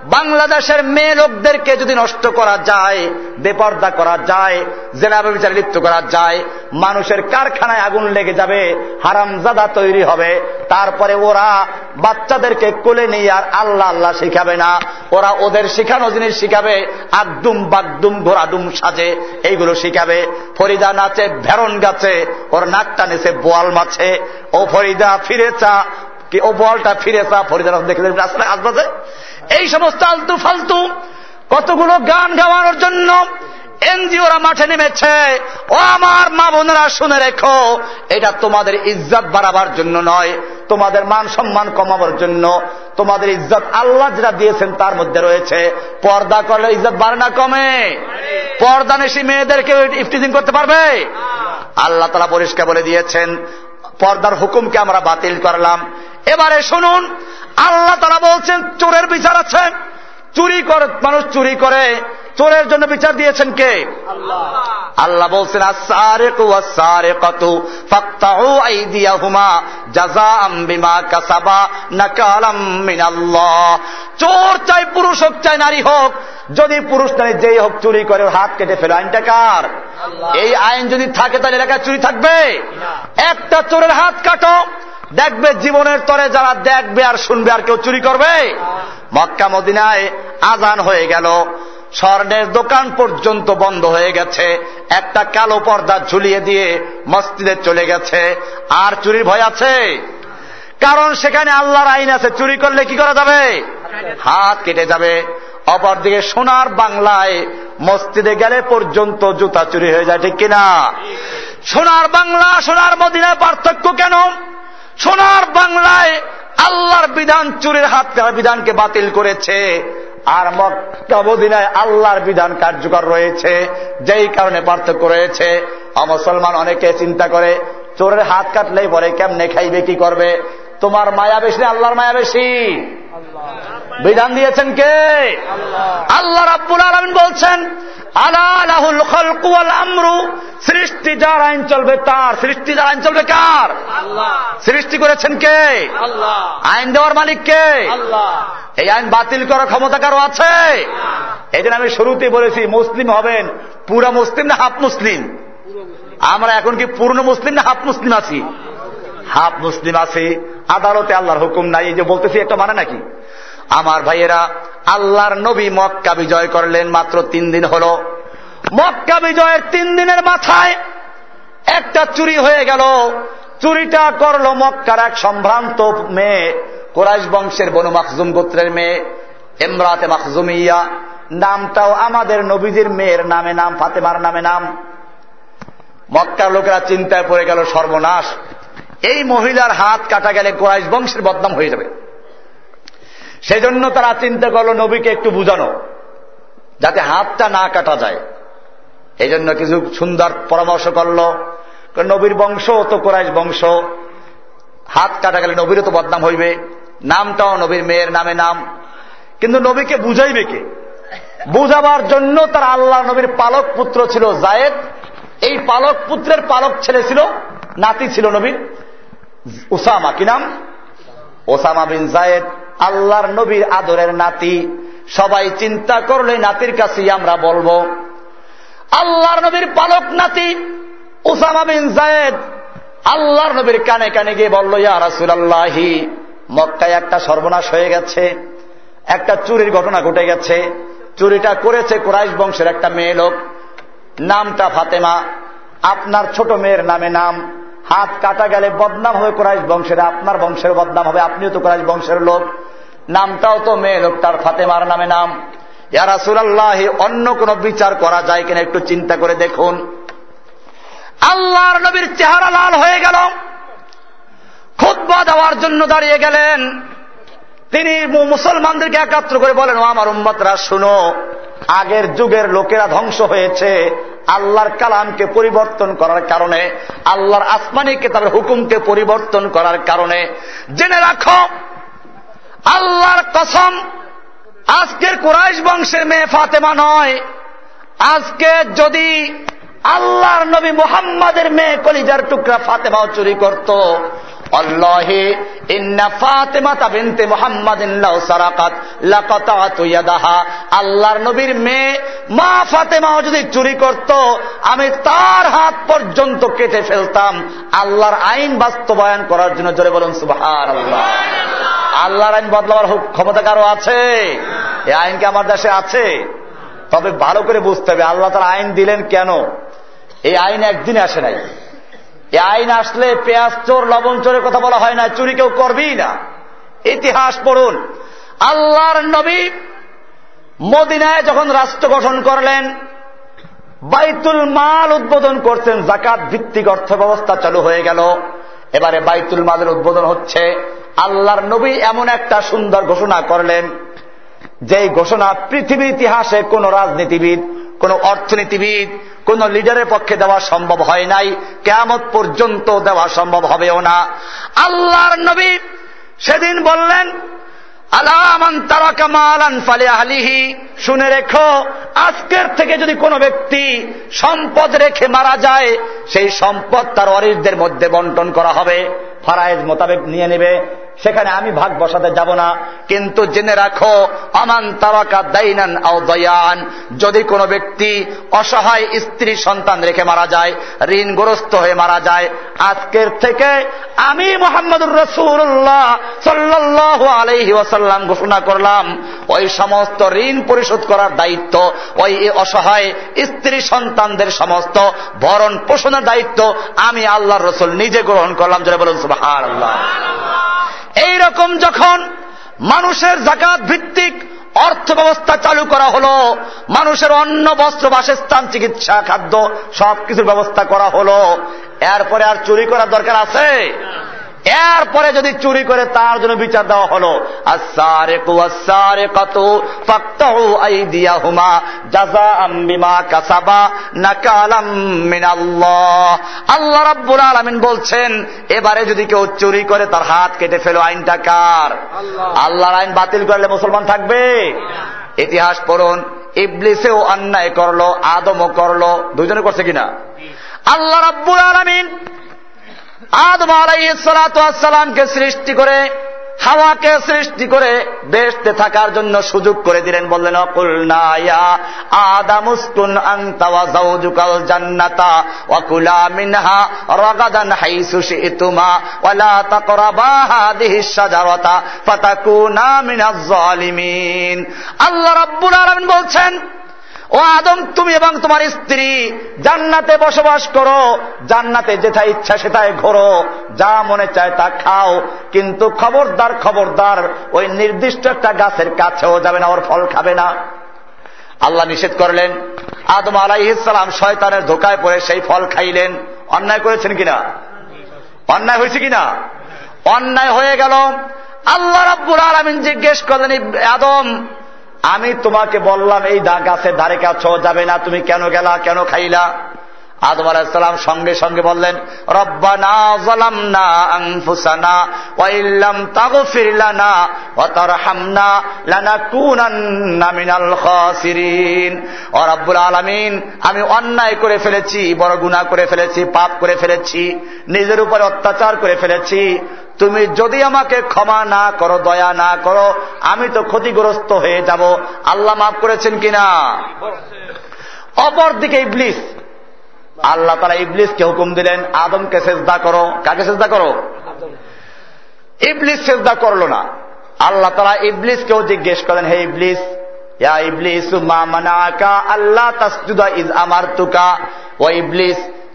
বাংলাদেশের মেয়ে লোকদেরকে যদি নষ্ট করা যায়, বেপর্দা করা যায় জেনাবে বিচারে লিপ্ত করা যায়, মানুষের কারখানায় আগুন লেগে যাবে, হারামজাদা তৈরি হবে, তারপরে ওরা বাচ্চাদেরকে কোলে নিয়ে আর আল্লাহ আল্লাহ শিখাবে না। ওরা ওদের শিখানো জিনিস শিখাবে আকদুম বাগদুম ঘোরাডুম সাজে, এইগুলো শিখাবে। ফরিদা নাচে, ভেরন গাছে, ওর নাকটা নেছে বোয়াল মাছে। ও ফরিদা ফিরে চা কি ও বলটা ফিরে চা ফরিদা দেখে রাস্তায় আসবাজে এই সমস্ত আলতু ফালতু কতগুলো গান গাওয়ানোর জন্য এনজিওরা মাঠে নেমেছে। ও আমার মা বোনেরা, শুনে রেখো, এটা তোমাদের ইজ্জত বাড়াবার জন্য নয়, তোমাদের মান সম্মান কমাবার জন্য। তোমাদের ইজ্জত আল্লাহ যেটা দিয়েছেন তার মধ্যে রয়েছে। পর্দা করলে ইজ্জত বাড়ে না কমে। পর্দা নেশি মেয়েদেরকে ইফটিজিং করতে পারবে? আল্লাহ তালা পরিষ্কার বলে দিয়েছেন পর্দার হুকুমকে আমরা বাতিল করলাম। এবারে শুনুন, আল্লাহ তারা বলছেন, চোরের বিচার আছে। চুরি করে, মানুষ চুরি করে। চোরের জন্য বিচার দিয়েছেন কে? আল্লাহ। বলছেন চোর চাই পুরুষ হোক চাই নারী হোক যদি পুরুষ নারী যেই হোক চুরি করে হাত কেটে ফেলে আইনটা কার? এই আইন যদি থাকে তাহলে এলাকায় চুরি থাকবে? একটা চোরের হাত কাটো দেখবে জীবনের তরে যারা দেখবে আর শুনবে আর কেউ চুরি করবে। মক্কা মদিনায় আজান হয়ে গেল। স্বর্ণের দোকান পর্যন্ত বন্ধ হয়ে গেছে। একটা কালো পর্দা ঝুলিয়ে দিয়ে মসজিদে চলে গেছে। আর চুরির ভয় আছে? কারণ সেখানে আল্লাহর আইন আছে। চুরি করলে কি করা যাবে? হাত কেটে যাবে। অপরদিকে সোনার বাংলায় মসজিদে গেলে পর্যন্ত জুতা চুরি হয়ে যায়, ঠিক কিনা? সোনার বাংলা, সোনার মদিনায় পার্থক্য কেন? সোনার বাংলায় আল্লাহর বিধান চুরির হাত বিধানকে বাতিল করেছে। আর মক্কাবদিনায় আল্লাহর বিধান কার্যকর রয়েছে, যেই কারণে পার্থক্য রয়েছে। অমুসলমান অনেকে চিন্তা করে, চোরের হাত কাটলেই পরে কেমনে খাইবে, কি করবে? তোমার মায়া বেশি আল্লাহর মায়া বেশি? বিধান দিয়েছেন কে? আল্লাহ। রাব্বুল আলমিন বলছেন আলাহুল খলকুয়াল আমরু সৃষ্টি যার আইন চলবে তার। সৃষ্টি যার আইন চলবে কার? সৃষ্টি করেছেন কে? আইন দেওয়ার মালিক কে? এই আইন বাতিল করার ক্ষমতা কারও আছে? এই আমি শুরুতে বলেছি মুসলিম হবেন পুরা মুসলিম না হাফ মুসলিম। আমরা এখন কি পূর্ণ মুসলিম না হাফ মুসলিম আছি? হাফ মুসলিম আছি। আদালতে আল্লাহর হুকুম নাই। এই যে বলতেছি একটা মানে নাকি? আমার ভাইয়েরা, আল্লাহর নবী মক্কা বিজয় করলেন মাত্র তিন দিন হল। মক্কা বিজয়ের তিন দিনের মাথায় একটা চুরি হয়ে গেল। চুরিটা করল মক্কার এক সম্ভ্রান্ত মেয়ে, কোরাইশ বংশের বনু মাকজুম গোত্রের মেয়ে এমরাতে মাকজুমিয়া নামটাও আমাদের নবীজির মেয়ের নামে নাম, ফাতেমার নামে নাম। মক্কার লোকেরা চিন্তায় পড়ে গেল সর্বনাশ। এই মহিলার হাত কাটা গেলে কোরাইশ বংশের বদনাম হয়ে যাবে। সেজন্য তারা চিন্তা করল নবীকে একটু বুঝানো, যাতে হাতটা না কাটা যায়। এই জন্য কিছু সুন্দর পরামর্শ করল নবীর বংশ তো কোরাইশ বংশ, হাত কাটা গেলে নবীরও তো বদনাম হইবে। নামটাও নবীর মেয়ের নামে নাম। কিন্তু নবীকে বুঝাইবে কে? বুঝাবার জন্য তার আল্লাহ নবীর পালক পুত্র ছিল জায়েদ। এই পালক পুত্রের পালক ছেলে ছিল, নাতি ছিল নবীর ওসামা কি নাম? Osama bin Zaid. আল্লাহর নবীর আদরের নাতি। সবাই চিন্তা করলে নাতির কাছেই আমরা বলব। আল্লাহর নবীর পালক নাতি উসামা বিন জায়েদ আল্লাহর নবীর কানে কানে গিয়ে বলল, ইয়া রাসুলাল্লাহি, মক্কায় একটা সর্বনাশ হয়ে গেছে। একটা চুরির ঘটনা ঘটে গেছে। চুরিটা করেছে কুরাইশ বংশের একটা মেয়ে লোক। নামটা ফাতেমা। আপনার ছোট মেয়ের নামে নাম। হাত কাটা গেলে বদনাম হবে কুরাইশ বংশের, আপনার বংশের বদনাম হবে। আপনিও তো কুরাইশ বংশের লোক। নামটাও তো মেয়ে লোকটার ফাতেমার নামে নাম। ইয়ারা সুরাল্লাহি অন্য কোন বিচার করা যায় কিনা একটু চিন্তা করে দেখুন। আল্লাহর নবীর চেহারা লাল হয়ে গেল। খুদ্া দেওয়ার জন্য দাঁড়িয়ে গেলেন। তিনি মুসলমানদেরকে একাত্র করে বলেন, ও আমার উম্মতরা, শুনো, আগের যুগের লোকেরা ধ্বংস হয়েছে। আল্লাহর কালামকে পরিবর্তন করার কারণে, আল্লাহর আসমানি কেতাবের হুকুমকে পরিবর্তন করার কারণে। জেনে রাখো আল্লাহর কসম, আজকের কুরাইশ বংশের মেয়ে ফাতেমা নয়। আজকে যদি আল্লাহর নবী মুহাম্মাদের মেয়ে কলিজার টুকরা ফাতেমাও চুরি করত ফাতেমা আল্লাহর নবীর মেয়ে মা ফাতেমাও যদি চুরি করত, আমি তার হাত পর্যন্ত কেটে ফেলতাম। আল্লাহর আইন বাস্তবায়ন করার জন্য জোরে বলুন সুবহানাল্লাহ। আল্লাহর আইন বদলাবার ক্ষমতা কারও আছে? এই আইন কি আমার দেশে আছে? তবে ভালো করে বুঝতে হবে, আল্লাহ তার আইন দিলেন কেন? এই আইন একদিন আসে নাই। এই আইন আসলে পেঁয়াজ চোর, লবণ চোরের কথা বলা হয় না, চুরি কেউ করবেই না। ইতিহাস পড়ুন। আল্লাহর নবী মদিনায় যখন রাষ্ট্র গঠন করলেন, বাইতুল মাল উদ্বোধন করছেন জাকাত ভিত্তিক অর্থ ব্যবস্থা চালু হয়ে গেল। এবারে বাইতুল মালের উদ্বোধন হচ্ছে। আল্লাহর নবী এমন একটা সুন্দর ঘোষণা করলেন, যেই ঘোষণা পৃথিবীর ইতিহাসে কোন রাজনীতিবিদ, কোন অর্থনীতিবিদ, কোন লিডারের পক্ষে দেওয়া সম্ভব হয় নাই কেমত পর্যন্ত দেওয়া সম্ভব হবেও না। আল্লাহর নবী সেদিন বললেন আলামান তারা কামালান ফালে আলিহি শুনে রেখো, আজকের থেকে যদি কোনো ব্যক্তি সম্পদ রেখে মারা যায়, সেই সম্পদ তার অরিসদের মধ্যে বন্টন করা হবে। ফারায়েজ মোতাবেক নিয়ে নেবে। সেখানে আমি ভাগ বসাতে যাব না। কিন্তু জেনে রাখো, আমান তারাকা দাইনান আও দয়ান, যদি কোনো ব্যক্তি অসহায় স্ত্রী সন্তান রেখে মারা যায়, ঋণগ্রস্ত হয়ে মারা যায়, আজকের থেকে আমি মোহাম্মদুর রসুল্লাহ সাল্লাহ আলহি ওয়াসাল্লাম ঘোষণা করলাম, ওই সমস্ত ঋণ পরিশোধ করার দায়িত্ব, ওই অসহায় স্ত্রী সন্তানদের সমস্ত ভরণ পোষণের দায়িত্ব আমি আল্লাহর রসুল নিজে গ্রহণ করলাম। যেটা বলুন সুবাহ আল্লাহ এইরকম যখন মানুষের জাকাত ভিত্তিক অর্থ ব্যবস্থা চালু করা হলো, মানুষের অন্ন, বস্ত্র, বাসস্থান, চিকিৎসা, খাদ্য, সবকিছুর ব্যবস্থা করা হলো, এরপরে আর চুরি করার দরকার আছে? এরপরে যদি চুরি করে তার জন্য বিচার দেওয়া হলো আল্লাহ রাব্বুল আলামিন বলছেন এবারে যদি কেউ চুরি করে তার হাত কেটে ফেলো আইনটা কার? আল্লাহর আইন বাতিল করলে মুসলমান থাকবে? ইতিহাস পড়ুন ইবলিসেও অন্যায় করল আদমও করল দুজনে করছে কিনা? আল্লাহ রাব্বুল আলামিন আদম আলাইসালামকে সৃষ্টি করে, হাওয়াকে সৃষ্টি করে বেসতে থাকার জন্য সুযোগ করে দিলেন। বললেন, অকুল নায়া আদামুস্কুন আন্তাওয়া জাউজুকাল জান্নাতা ওয়াকুলা মিনহা রাগাদান হাইসু শিতুমা ওয়ালা আল্লাহ রাব্বুল আলামিন বলছেন ও আদম, তুমি এবং তোমার স্ত্রী জান্নাতে বসবাস করো। জান্নাতে যেটা ইচ্ছা সেটাই ঘোরো। যা মনে চায় তা খাও। কিন্তু খবরদার খবরদার, ওই নির্দিষ্ট একটা গাছের কাছেও যাবে না, ওর ফল খাবে না। আল্লাহ নিষেধ করলেন, আদম আলাইসালাম শয়তানের ধোকায় পড়ে সেই ফল খাইলেন। অন্যায় করেছেন কিনা? অন্যায় হয়েছে কিনা? অন্যায় হয়ে গেল। আল্লাহ রাব্বুল আলমিন জিজ্ঞেস করলেন আদম আমি তোমাকে বললাম এই গাছের ধারে কাছ যাবে না। তুমি কেন গেলা কেন খাইলা? আদম আলাহিসাল্লাম সঙ্গে সঙ্গে বললেন রব্বানা জলামনা আনফুসানা ওয়াইল্লাম তাগফির লানা ওয়া তারহামনা লানাকুনান্না মিনাল খাসিরিন। ও রব্বুল আলামিন আমি অন্যায় করে ফেলেছি বড় গুনাহ করে ফেলেছি পাপ করে ফেলেছি নিজের উপর অত্যাচার করে ফেলেছি। তুমি যদি আমাকে ক্ষমা না করো দয়া না করো আমি তো ক্ষতিগ্রস্ত হয়ে যাব। আল্লাহ মাফ করেছেন কিনা? অপর দিকে ইবলিস আল্লাহ তারা ইবলিসকে হুকুম দিলেন, আদমকে সেজদা করো। কাকে সেজদা করো? ইবলিস সেজদা করল না। আল্লাহ তারা ইবলিসকেও জিজ্ঞেস করেন, হে ইবলিস,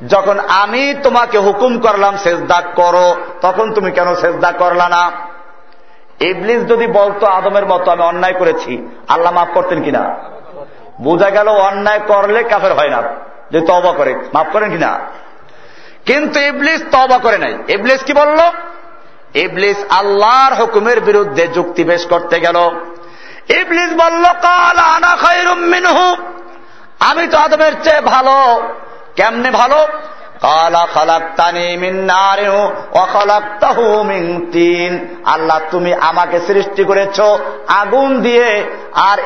যখন আমি তোমাকে হুকুম করলাম সেজদা করো, তখন তুমি কেন সেজদা করলা না? ইবলিস যদি বলতো আদমের মতো, আমি অন্যায় করেছি, আল্লাহ মাফ করতেন কিনা? বোঝা গেল, অন্যায় করলে কাফের হয় না। যে তবা করে, মাফ করেন কিনা? কিন্তু ইবলিস তবা করে নাই। ইবলিস কি বলল? ইবলিস আল্লাহর হুকুমের বিরুদ্ধে যুক্তি বেশ করতে গেল। ইবলিস বলল, কাল আনা খাই আমি তো আদমের চেয়ে ভালো। কেমনে ভালো? আল্লাহ, তুমি আমাকে সৃষ্টি করেছ আগুন দিয়ে আর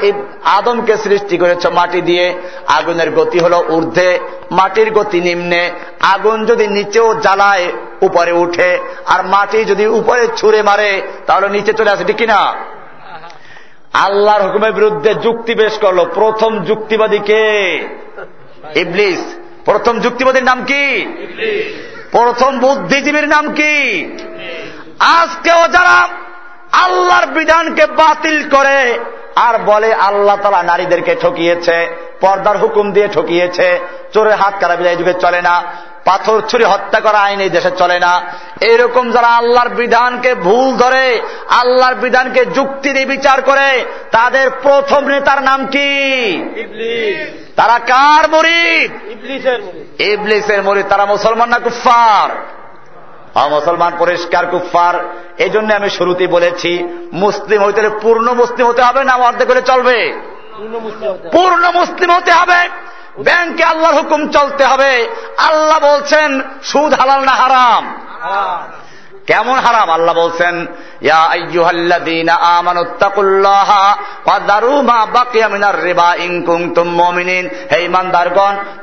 আদমকে সৃষ্টি করেছ মাটি দিয়ে। আগুনের গতি হলো ঊর্ধ্বে, মাটির গতি নিম্নে। আগুন যদি নিচেও জ্বালায়, উপরে উঠে। আর মাটি যদি উপরে ছুঁড়ে মারে, তাহলে নিচে চলে আসে, ঠিক কিনা? আল্লাহর হুকুমের বিরুদ্ধে যুক্তি পেশ করল। প্রথম যুক্তিবাদী কে? ইবলিস। প্রথম যুক্তিবাদীর নাম কি? প্রথম বুদ্ধিজীবীর নাম কি? আজকেও যারা আল্লাহর বিধানকে বাতিল করে আর বলে আল্লাহ তালা নারীদেরকে ঠকিয়েছে, পর্দার হুকুম দিয়ে ঠকিয়েছে, চোরের হাত কারা বিদায় যুগে চলে না, পাথর ছুরি হত্যা করা আইন এই দেশে চলে না। এরকম যারা আল্লাহর বিধানকে ভুল ধরে, আল্লাহর বিধানকে যুক্তি দিয়ে বিচার করে, তাদের প্রথম নেতার নাম কি? তারা কার মরিদ? ইবলিসের মরিদ। তারা মুসলমান না কুফার মুসলমান পরিষ্কার কুফার এই জন্য আমি শুরুতেই বলেছি মুসলিম হইতে হলে পূর্ণ মুসলিম হতে হবে না অর্ধেক করে চলবে। পূর্ণ মুসলিম হতে হবে। ব্যাংকে আল্লাহর হুকুম চলতে হবে। আল্লাহ বলছেন সুদ হালাল না হারাম। কেমন হারাম? আল্লাহ বলছেন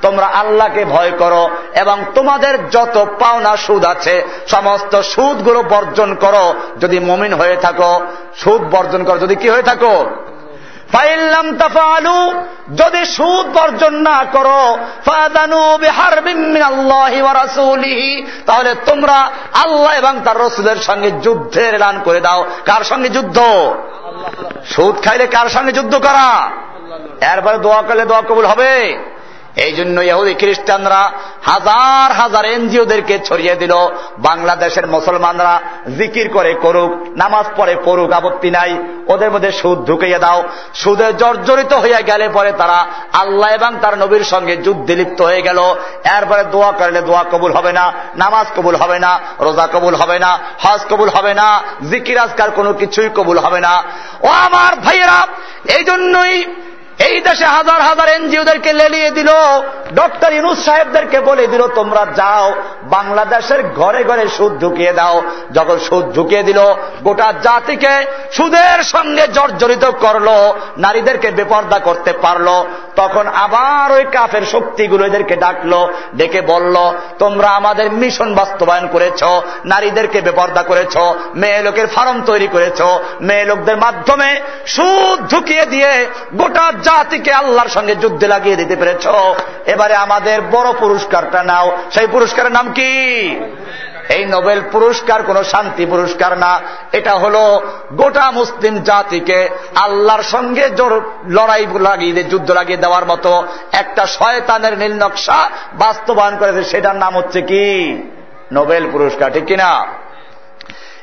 তোমরা আল্লাহকে ভয় করো এবং তোমাদের যত পাওনা সুদ আছে, সমস্ত সুদগুলো বর্জন করো। যদি মমিন হয়ে থাকো, সুদ বর্জন করো। যদি কি হয়ে থাকো? ফাইল্লাম তাফালু যদি সুদ বর্জন না করো তাহলে তোমরা আল্লাহ এবং তার রসুলের সঙ্গে যুদ্ধের এলান করে দাও। কার সঙ্গে যুদ্ধ? সুদ খাইলে কার সঙ্গে যুদ্ধ করা? এরপরে দোয়া করলে দোয়া কবুল হবে? এই জন্য ইহুদি খ্রিস্টানরা হাজার হাজার এনজিওদেরকে ছড়িয়ে দিল। বাংলাদেশের মুসলমানরা জিকির করে করুক, নামাজ পড়ে পড়ুক, আপত্তি নাই। ওদের মধ্যে সুদ ঢুকিয়ে দাও। সুদে জর্জরিত হয়ে গেলে পরে তারা আল্লাহ এবং তার নবীর সঙ্গে যুদ্ধে লিপ্ত হয়ে গেল। এরপরে দোয়া করলে দোয়া কবুল হবে না, নামাজ কবুল হবে না, রোজা কবুল হবে না, হজ কবুল হবে না, জিকির আজকার কোনো কিছুই কবুল হবে না। ও আমার ভাইয়েরা এই জন্যই এই দেশে হাজার হাজার এনজিওদেরকে লেলিয়ে দিল। ডক্টর ইনুস সাহেবদেরকে বলে দিল, তোমরা যাও, বাংলাদেশের ঘরে ঘরে সুদ ঢুকিয়ে দাও। যখন সুদ ঢুকিয়ে দিল, গোটা জাতিকে সুদের সঙ্গে জর্জরিত করল, নারীদেরকে বেপর্দা করতে পারল। তখন আবার ওই কাফের শক্তিগুলো এদেরকে ডাকলো, ডেকে বলল, তোমরা আমাদের মিশন বাস্তবায়ন করেছ, নারীদেরকে বেপর্দা করেছ, মেয়ে লোকের ফার্ম তৈরি করেছ, মেয়ে লোকদের মাধ্যমে সুদ ঢুকিয়ে দিয়ে গোটা জাতিকে আল্লাহর সঙ্গে যুদ্ধে লাগিয়ে দিতে পেরেছ। এবারে আমাদের বড় পুরস্কারটা নাও। সেই পুরস্কারের নাম কি? এই নোবেল পুরস্কার কোন শান্তি পুরস্কার না। এটা হলো গোটা মুসলিম জাতিকে আল্লাহর সঙ্গে লড়াই লাগিয়ে যুদ্ধ লাগিয়ে দেওয়ার মতো একটা শয়তানের নীল নকশা বাস্তবায়ন করেছে। সেটার নাম হচ্ছে কি? নোবেল পুরস্কার, ঠিক কিনা?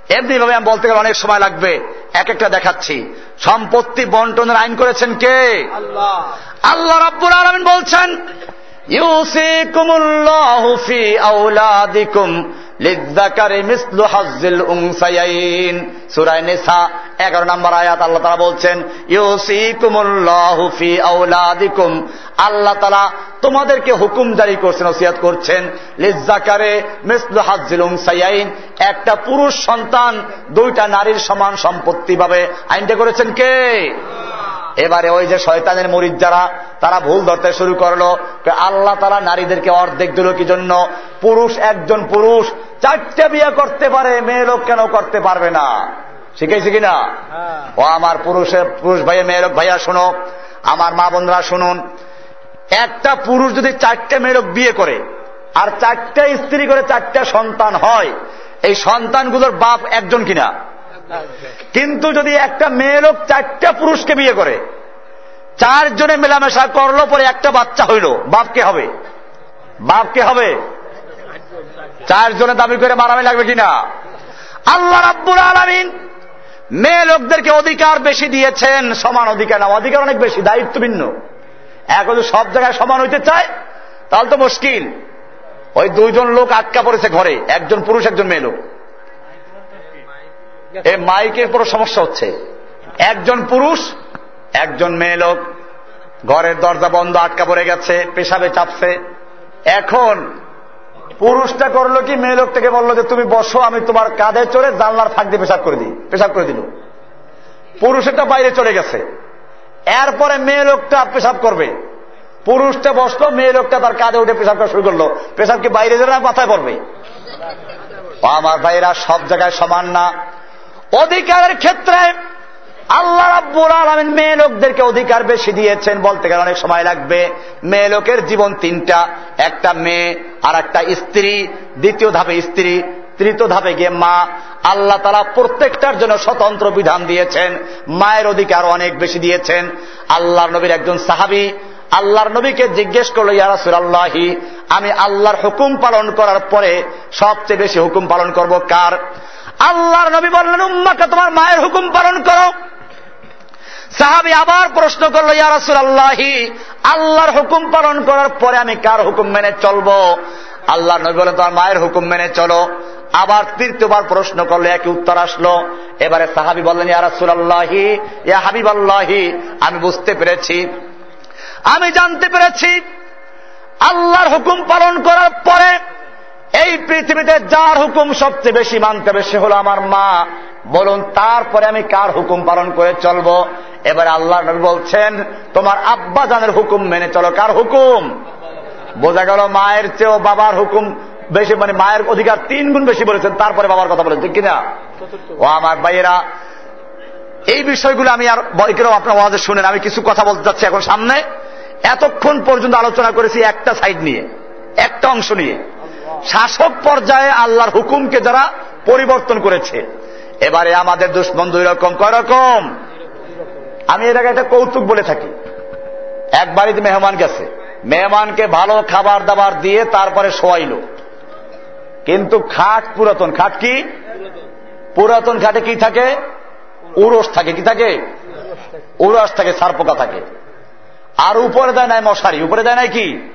এমনি ভাবে আমি বলতে গেলে অনেক সময় লাগবে। এক একটা দেখাচ্ছি। সম্পত্তি বন্টনের আইন করেছেন কে? আল্লাহ। রাব্বুল আলমিন বলছেন ইউসিকুমুল্লাহু ফি আওলাদিকুম লিদ্দাকারি মিসলু হাজ্জিল উনসায়াইন সূরা নিসা 11 নম্বর আয়াত, আল্লাহ বলছেন তোমাদেরকে হুকুম জারি করছেন ওসিয়াত করছেন, লিজ্জাকারে মিসলু হাজ্জিল উনসায়াইন একটা পুরুষ সন্তান দুইটা নারীর সমান সম্পত্তি পাবে। আইনটা করেছেন কে? এবারে ওই যে শয়তানের মরিদ যারা তারা ভুল ধরতে শুরু করল আল্লাহ তারা নারীদেরকে অর্ধেক দিল কি জন্য? পুরুষ একজন পুরুষ চারটে বিয়ে করতে পারে মেয়ে লোক কেন করতে পারবে না? শিখেছি কিনা? ও আমার পুরুষের পুরুষ ভাইয়া মেয়ে লোক ভাইয়া শুনো আমার মা বোনরা শুনুন একটা পুরুষ যদি চারটে মেয়ে লোক বিয়ে করে আর চারটা স্ত্রী করে চারটা সন্তান হয় এই সন্তানগুলোর বাপ একজন কিনা? কিন্তু যদি একটা মেয়ে লোক চারটা পুরুষকে বিয়ে করে, চারজনে মেলামেশা করল, পরে একটা বাচ্চা হইল বাপকে হবে? বাপকে হবে? চারজনে দাবি করে মারামি লাগবে কিনা? আল্লাহ রাব্বুল আলমিন মেয়ে লোকদেরকে অধিকার বেশি দিয়েছেন, সমান অধিকার না, অধিকার অনেক বেশি, দায়িত্ব ভিন্ন। এখন সব জায়গায় সমান হইতে চায়, তাহলে তো মুশকিল। ওই দুইজন লোক আটকা পড়েছে ঘরে, একজন পুরুষ, একজন মেয়ে লোক। এই মাইকের পুরো সমস্যা হচ্ছে? একজন পুরুষ, একজন মেয়ে লোক, ঘরের দরজা বন্ধ, আটকা পড়ে গেছে, পেশাবে চাপছে। এখন পুরুষটা করল কি, মেয়ে লোকটাকে বলল যে, তুমি বসো, আমি তোমার কাঁধে চড়ে জানলার ফাঁক দিয়ে পেশাব করে দিই, পেশাব করে দিল। পুরুষেরটা বাইরে চলে গেছে। এরপরে মেয়ে লোকটা পেশাব করবে। পুরুষটা বসল, মেয়ে লোকটা তার কাঁধে উঠে পেশাব করা শুরু করল। পেশাব কি বাইরে যাবে না মাথায় পড়বে। আমার ভাইরা সব জায়গায় সমান না। অধিকারের ক্ষেত্রে আল্লাহ রাব্বুল আলমিন মেয়ে লোকদেরকে অধিকার বেশি দিয়েছেন বলতে গেলে অনেক সময় লাগবে। মেয়ে লোকের জীবন তিনটা, একটা মেয়ে আর একটা স্ত্রী, দ্বিতীয় ধাপে স্ত্রী, তৃতীয় ধাপে গিয়ে মা। আল্লাহ তারা প্রত্যেকটার জন্য স্বতন্ত্র বিধান দিয়েছেন, মায়ের অধিকার অনেক বেশি দিয়েছেন। আল্লাহর নবীর একজন সাহাবি, আল্লাহর নবীকে জিজ্ঞেস করল ইয়ারাসুল আল্লাহি আমি আল্লাহর হুকুম পালন করার পরে সবচেয়ে বেশি হুকুম পালন করব কার? আল্লাহর নবী বললেন, উম্মাকে তোমার মায়ের হুকুম পালন করো। সাহাবি আবার প্রশ্ন করল ইয়ারাসুল আল্লাহি আল্লাহর হুকুম পালন করার পরে আমি কার হুকুম মেনে চলবো? আল্লাহ নবী বলেন তোমার মায়ের হুকুম মেনে চলো। আবার তৃতীয়বার প্রশ্ন করল, একই উত্তর আসলো। এবারে সাহাবি বললেন ইয়ারাসুল আল্লাহি ইয়া হাবিব আল্লাহি আমি বুঝতে পেরেছি। আমি জানতে পেরেছি। আল্লাহর হুকুম পালন করার পরে এই পৃথিবীতে যার হুকুম সবচেয়ে বেশি মানতে হবে সে হলো আমার মা। বলুন, তারপরে আমি কার হুকুম পালন করে চলবো? এবার আল্লাহ নবী বলছেন, তোমার আব্বা জানের হুকুম মেনে চলো। কার হুকুম? বোঝা গেল মায়ের চেয়েও বাবার হুকুম বেশি মানে মায়ের অধিকার তিন গুণ বেশি বলেছেন, তারপরে বাবার কথা বলেছেন কিনা? ও আমার ভাইয়েরা, এই বিষয়গুলো আমি আর বইকেও আপনার ওয়াজে শুনেন, আমি কিছু কথা বলতে চাচ্ছি এখন সামনে। এতক্ষণ পর্যন্ত আলোচনা করেছি একটা সাইড নিয়ে, একটা অংশ নিয়ে। শাসক পর্যায়ে আল্লাহর হুকুমকে যারা পরিবর্তন করেছে। এবারে আমাদের দুশ্মন দুই রকম, কয় রকম? আমি আগে একটা কৌতুক বলে থাকি। এক বাড়িতে মেহমান গেছে। মেহমানকে ভালো খাবার দাবার দিয়ে তারপরে শোয়াইল। কিন্তু খাট পুরাতন। খাট কি? পুরাতন খাটে কি থাকে? উরস থাকে। কি থাকে? উরস থাকে, সারপোকা থাকে। আর উপরে দেয় নাই মশারি। উপরে দেয় নাই কি?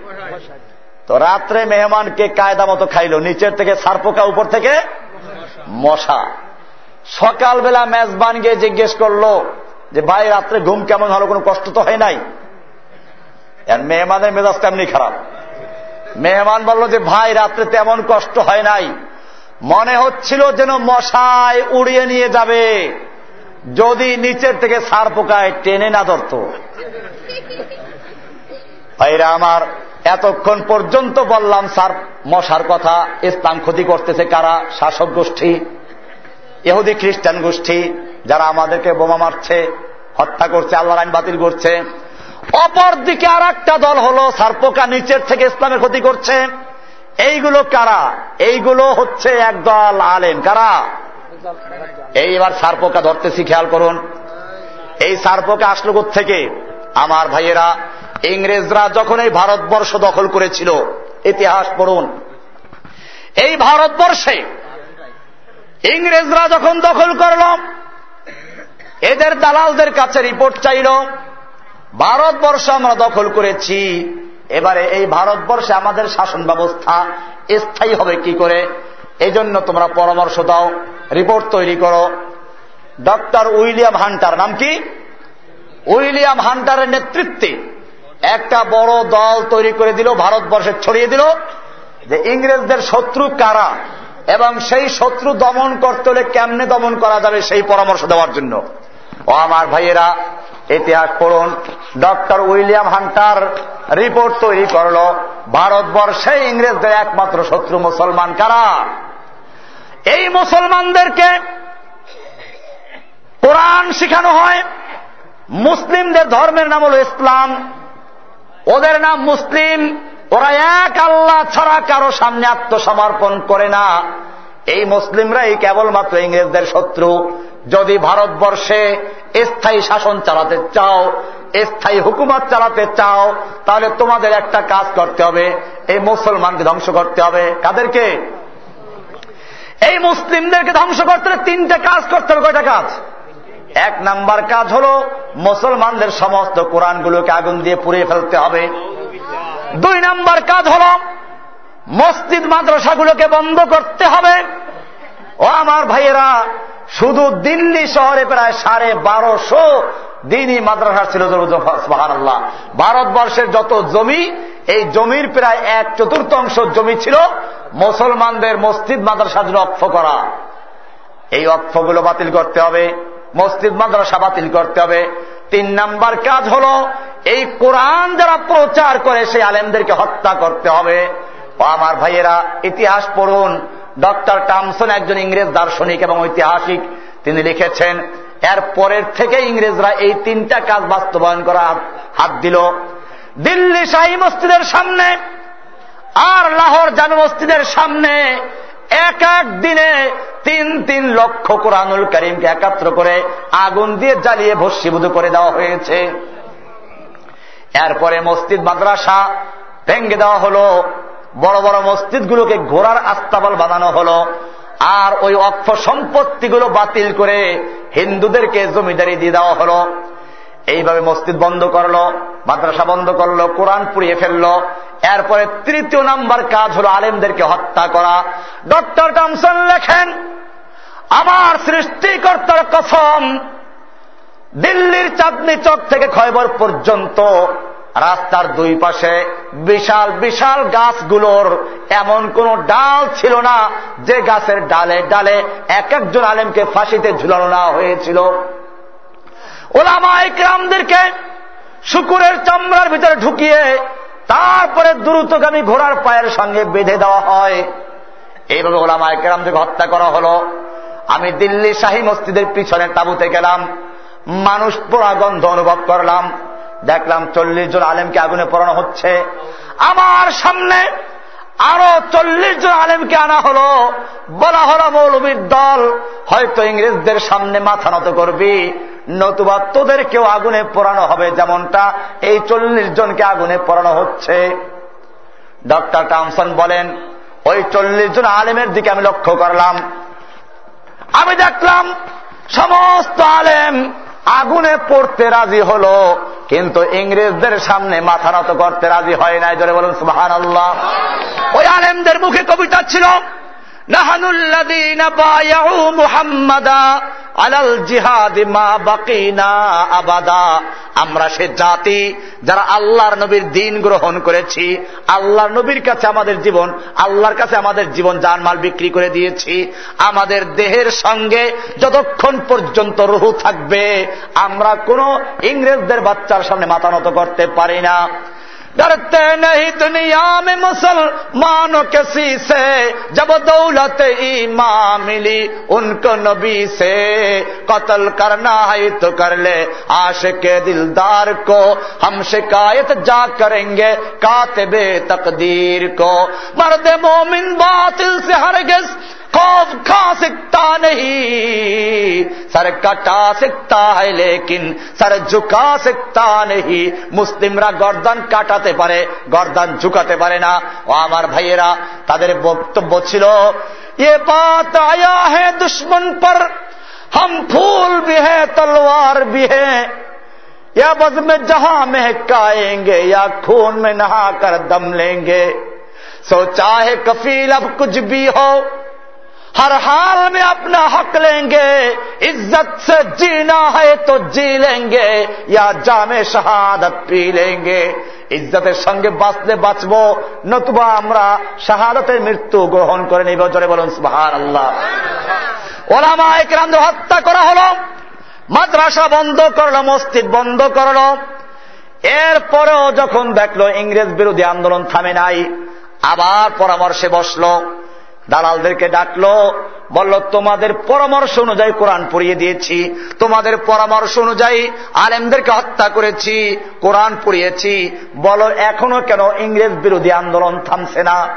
তো রাত্রে মেহমানকে কায়দা মতো খাইল, নিচের থেকে সারপোকা উপর থেকে মশা। সকালবেলা মেজবান গিয়ে জিজ্ঞেস করল যে, ভাই, রাত্রে ঘুম কেমন হলো? কোনো কষ্ট তো হয় নাই? মেহমানের মেজাজ তেমনি খারাপ। মেহমান বলল যে, ভাই, রাত্রে তেমন কষ্ট হয় নাই। মনে হচ্ছিল যেন মশায় উড়িয়ে নিয়ে যাবে। যদি নিচের থেকে সার পোকায় টেনে না ধরত। ভাইরা, আমার এতক্ষণ পর্যন্ত বললাম, স্যার, মশার কথা, ইসলাম ক্ষতি করতেছে কারা? শাসক গোষ্ঠী এহুদি খ্রিস্টান গোষ্ঠী, যারা আমাদেরকে বোমা মারছে, হত্যা করছে আল্লাহ আইন বাতিল করছে। অপর দিকে আর একটা দল হল সারপোকা নিচের থেকে ইসলামের ক্ষতি করছে। এইগুলো কারা? এইগুলো হচ্ছে একদল আলেম। কারা? এইবার সারপোকা ধরতেছি, খেয়াল করুন। এই সারপোকা আসলো থেকে আমার ভাইয়েরা ইংরেজরা যখন এই ভারতবর্ষ দখল করেছিল, ইতিহাস পড়ুন। এই ভারতবর্ষে ইংরেজরা যখন দখল করল, এদের দালালদের কাছে রিপোর্ট চাইল, ভারতবর্ষ আমরা দখল করেছি, এবারে এই ভারতবর্ষে আমাদের শাসন ব্যবস্থা স্থায়ী হবে কি করে? এই জন্য তোমরা পরামর্শ দাও, রিপোর্ট তৈরি করো। ডক্টর উইলিয়াম হান্টার নাম কি? উইলিয়াম হান্টারের নেতৃত্বে একটা বড় দল তৈরি করে দিল, ভারতবর্ষে ছড়িয়ে দিল, যে ইংরেজদের শত্রু কারা? এবং সেই শত্রু দমন করতে হলে কেমনে দমন করা যাবে সেই পরামর্শ দেওয়ার জন্য। ও আমার ভাইয়েরা, ইতিহাস পড়ুন। ডক্টর উইলিয়াম হান্টার রিপোর্ট তৈরি করল ভারতবর্ষে ইংরেজদের একমাত্র শত্রু মুসলমান কারা? এই মুসলমানদেরকে কোরআন শিখানো হয়, মুসলিমদের ধর্মের নাম হল ইসলাম। ওদের নাম মুসলিম। ওরা এক আল্লাহ ছাড়া কারও সামনে আত্মসমর্পণ করে না। এই মুসলিমরাই কেবলমাত্র ইংরেজদের শত্রু। যদি ভারতবর্ষে স্থায়ী শাসন চালাতে চাও, স্থায়ী হুকুমত চালাতে চাও, তাহলে তোমাদের একটা কাজ করতে হবে। এই মুসলমানকে ধ্বংস করতে হবে। কাদেরকে? এই মুসলিমদেরকে ধ্বংস করতে হলে তিনটে কাজ করতে হবে। কয়টা কাজ? এক নাম্বার কাজ হল মুসলমানদের সমস্ত কোরআনগুলোকে আগুন দিয়ে পুড়িয়ে ফেলতে হবে। দুই নাম্বার কাজ হল মসজিদ মাদ্রাসাগুলোকে বন্ধ করতে হবে। ও আমার ভাইয়েরা, শুধু দিল্লি শহরে প্রায় সাড়ে বারোশো দিনই মাদ্রাসা ছিল আল্লাহ ভারতবর্ষের যত জমি, এই জমির প্রায় এক চতুর্থাংশ জমি ছিল মুসলমানদের মসজিদ মাদ্রাসার জন্য অক্ষ করা। এই অক্ষগুলো বাতিল করতে হবে। মসজিদ মাদ্রাসা বাতিল করতে হবে। তিন নাম্বার কাজ হল, এই কোরআন যারা প্রচার করে, সেই আলেমদেরকে হত্যা করতে হবে। আমার ভাইয়েরা, ইতিহাস পড়ুন। ডক্টর টামসন একজন ইংরেজ দার্শনিক এবং ঐতিহাসিক। তিনি লিখেছেন, এর পরের থেকে ইংরেজরা এই তিনটা কাজ বাস্তবায়ন করা হাত দিল। দিল্লি শাহী মসজিদের সামনে আর লাহোর জামে মসজিদের সামনে এক এক দিনে তিন তিন লক্ষ কোরআনুল করিমকে একাত্র করে আগুন দিয়ে জ্বালিয়ে ভস্মীভূত করে দেওয়া হয়েছে। এরপরে মসজিদ, মাদ্রাসা ভেঙ্গে দেওয়া হলো। বড় বড় মসজিদগুলোকে ঘোড়ার আস্তাবল বানানো হলো। আর ওই অক্ষ সম্পত্তিগুলো বাতিল করে হিন্দুদেরকে জমিদারি দিয়ে দেওয়া হলো। এইভাবে মসজিদ বন্ধ করল, মাদ্রাসা বন্ধ করল, কোরআন পুড়িয়ে ফেলল। এরপরে তৃতীয় নাম্বার কাজ হলো আলেমদেরকে হত্যা করা। ডক্টর টমসন লেখেন, আমার সৃষ্টিকর্তার কসম, দিল্লির চাঁদনি চক থেকে খয়বর পর্যন্ত রাস্তার দুই পাশে বিশাল বিশাল গাছগুলোর এমন কোন ডাল ছিল না যে গাছের ডালে ডালে এক একজন আলেমকে ফাঁসিতে ঝুলানো না হয়েছিল। ওলামা একরামদেরকে শুকুরের চামড়ার ভিতরে ঢুকিয়ে তারপরে দ্রুতগামী ঘোড়ার পায়ের সঙ্গে বেঁধে দেওয়া হয়। এইভাবে ওলামা একরামদেরকে হত্যা করা হলো। আমি দিল্লি শাহী মসজিদের পিছনে তাবুতে গেলাম। মানুষ পোড়া গন্ধ অনুভব করলাম। দেখলাম চল্লিশ জন আলেমকে আগুনে পড়ানো হচ্ছে। আমার সামনে আরও চল্লিশ জন আলেমকে আনা হলো। বলা হলো মৌলবীর দল। হয়তো ইংরেজদের সামনে মাথা নত করবি। নতুবা তোদেরকেও আগুনে পোড়ানো হবে যেমনটা এই চল্লিশ জনকে আগুনে পোড়ানো হচ্ছে। ডক্টর টামসন বলেন, ওই চল্লিশ জন আলেমের দিকে আমি লক্ষ্য করলাম। আমি দেখলাম সমস্ত আলেম আগুনে পড়তে রাজি হলো, কিন্তু ইংরেজদের সামনে মাথা নত করতে রাজি হয় নাই। জোরে বলুন সুহান আল্লাহ ওই আলেমদের মুখে কবিতা ছিল আমরা সে জাতি যারা আল্লাহর নবীর দিন গ্রহণ করেছি, আল্লাহর নবীর কাছে আমাদের জীবন, আল্লাহর কাছে আমাদের জীবন জানমাল বিক্রি করে দিয়েছি। আমাদের দেহের সঙ্গে যতক্ষণ পর্যন্ত রুহু থাকবে, আমরা কোন ইংরেজদের বাচ্চার সামনে মাথা নত করতে পারি না। ڈرتے نہیں دنیا میں مسلمانوں کسی سے جب دولت ایمان ملی ان کو نبی سے قتل کرنا ہے تو کر لے۔ عاشق دلدار کو ہم شکایت جا کریں گے کاتب تقدیر کو۔ مرد مومن باطل سے ہرگز خوف کھا سکتا نہیں، سر کٹا سکتا ہے لیکن سر جھکا سکتا نہیں۔ মুসলিমরা گردن کاٹاتے پارے গর্দান ঝুকাতে پارے نا۔ ও আমার ভাইয়েরা، তাদের বক্তব্য ছিল بات آیا ہے دشمن پر، ہم پھول بھی ہیں تلوار بھی ہیں یا بز میں جہاں مہکائیں گے، یا خون میں نہا کر دم لیں گے۔ سوچا ہے کفیل اب کچھ بھی ہو۔ हर हाल में अपना हक लेंगे इज्जत से जीना है तो जी लेंगे या जामे शहादत पी लेंगे ইজ্জতের সঙ্গে বাঁচলে বাঁচব নতুবা আমরা শাহাদতের মৃত্যু গ্রহণ করে নিব জোরে বলুন সুহার আল্লাহ ওলামা একরাম হত্যা করা হল মাদ্রাসা বন্ধ করলো মসজিদ বন্ধ করলো এরপরেও যখন দেখলো ইংরেজ বিরোধী আন্দোলন থামে নাই আবার পরামর্শে বসলো দালালদেরকে ডাকলো, বলল, তোমাদের পরামর্শ অনুযায়ী কোরআন পড়িয়ে দিয়েছি। তোমাদের পরামর্শ অনুযায়ী আলেমদেরকে হত্যা করেছি, কোরআন পড়িয়েছি। বলো, এখনও কেন ইংরেজ বিরোধী আন্দোলন থামছে না?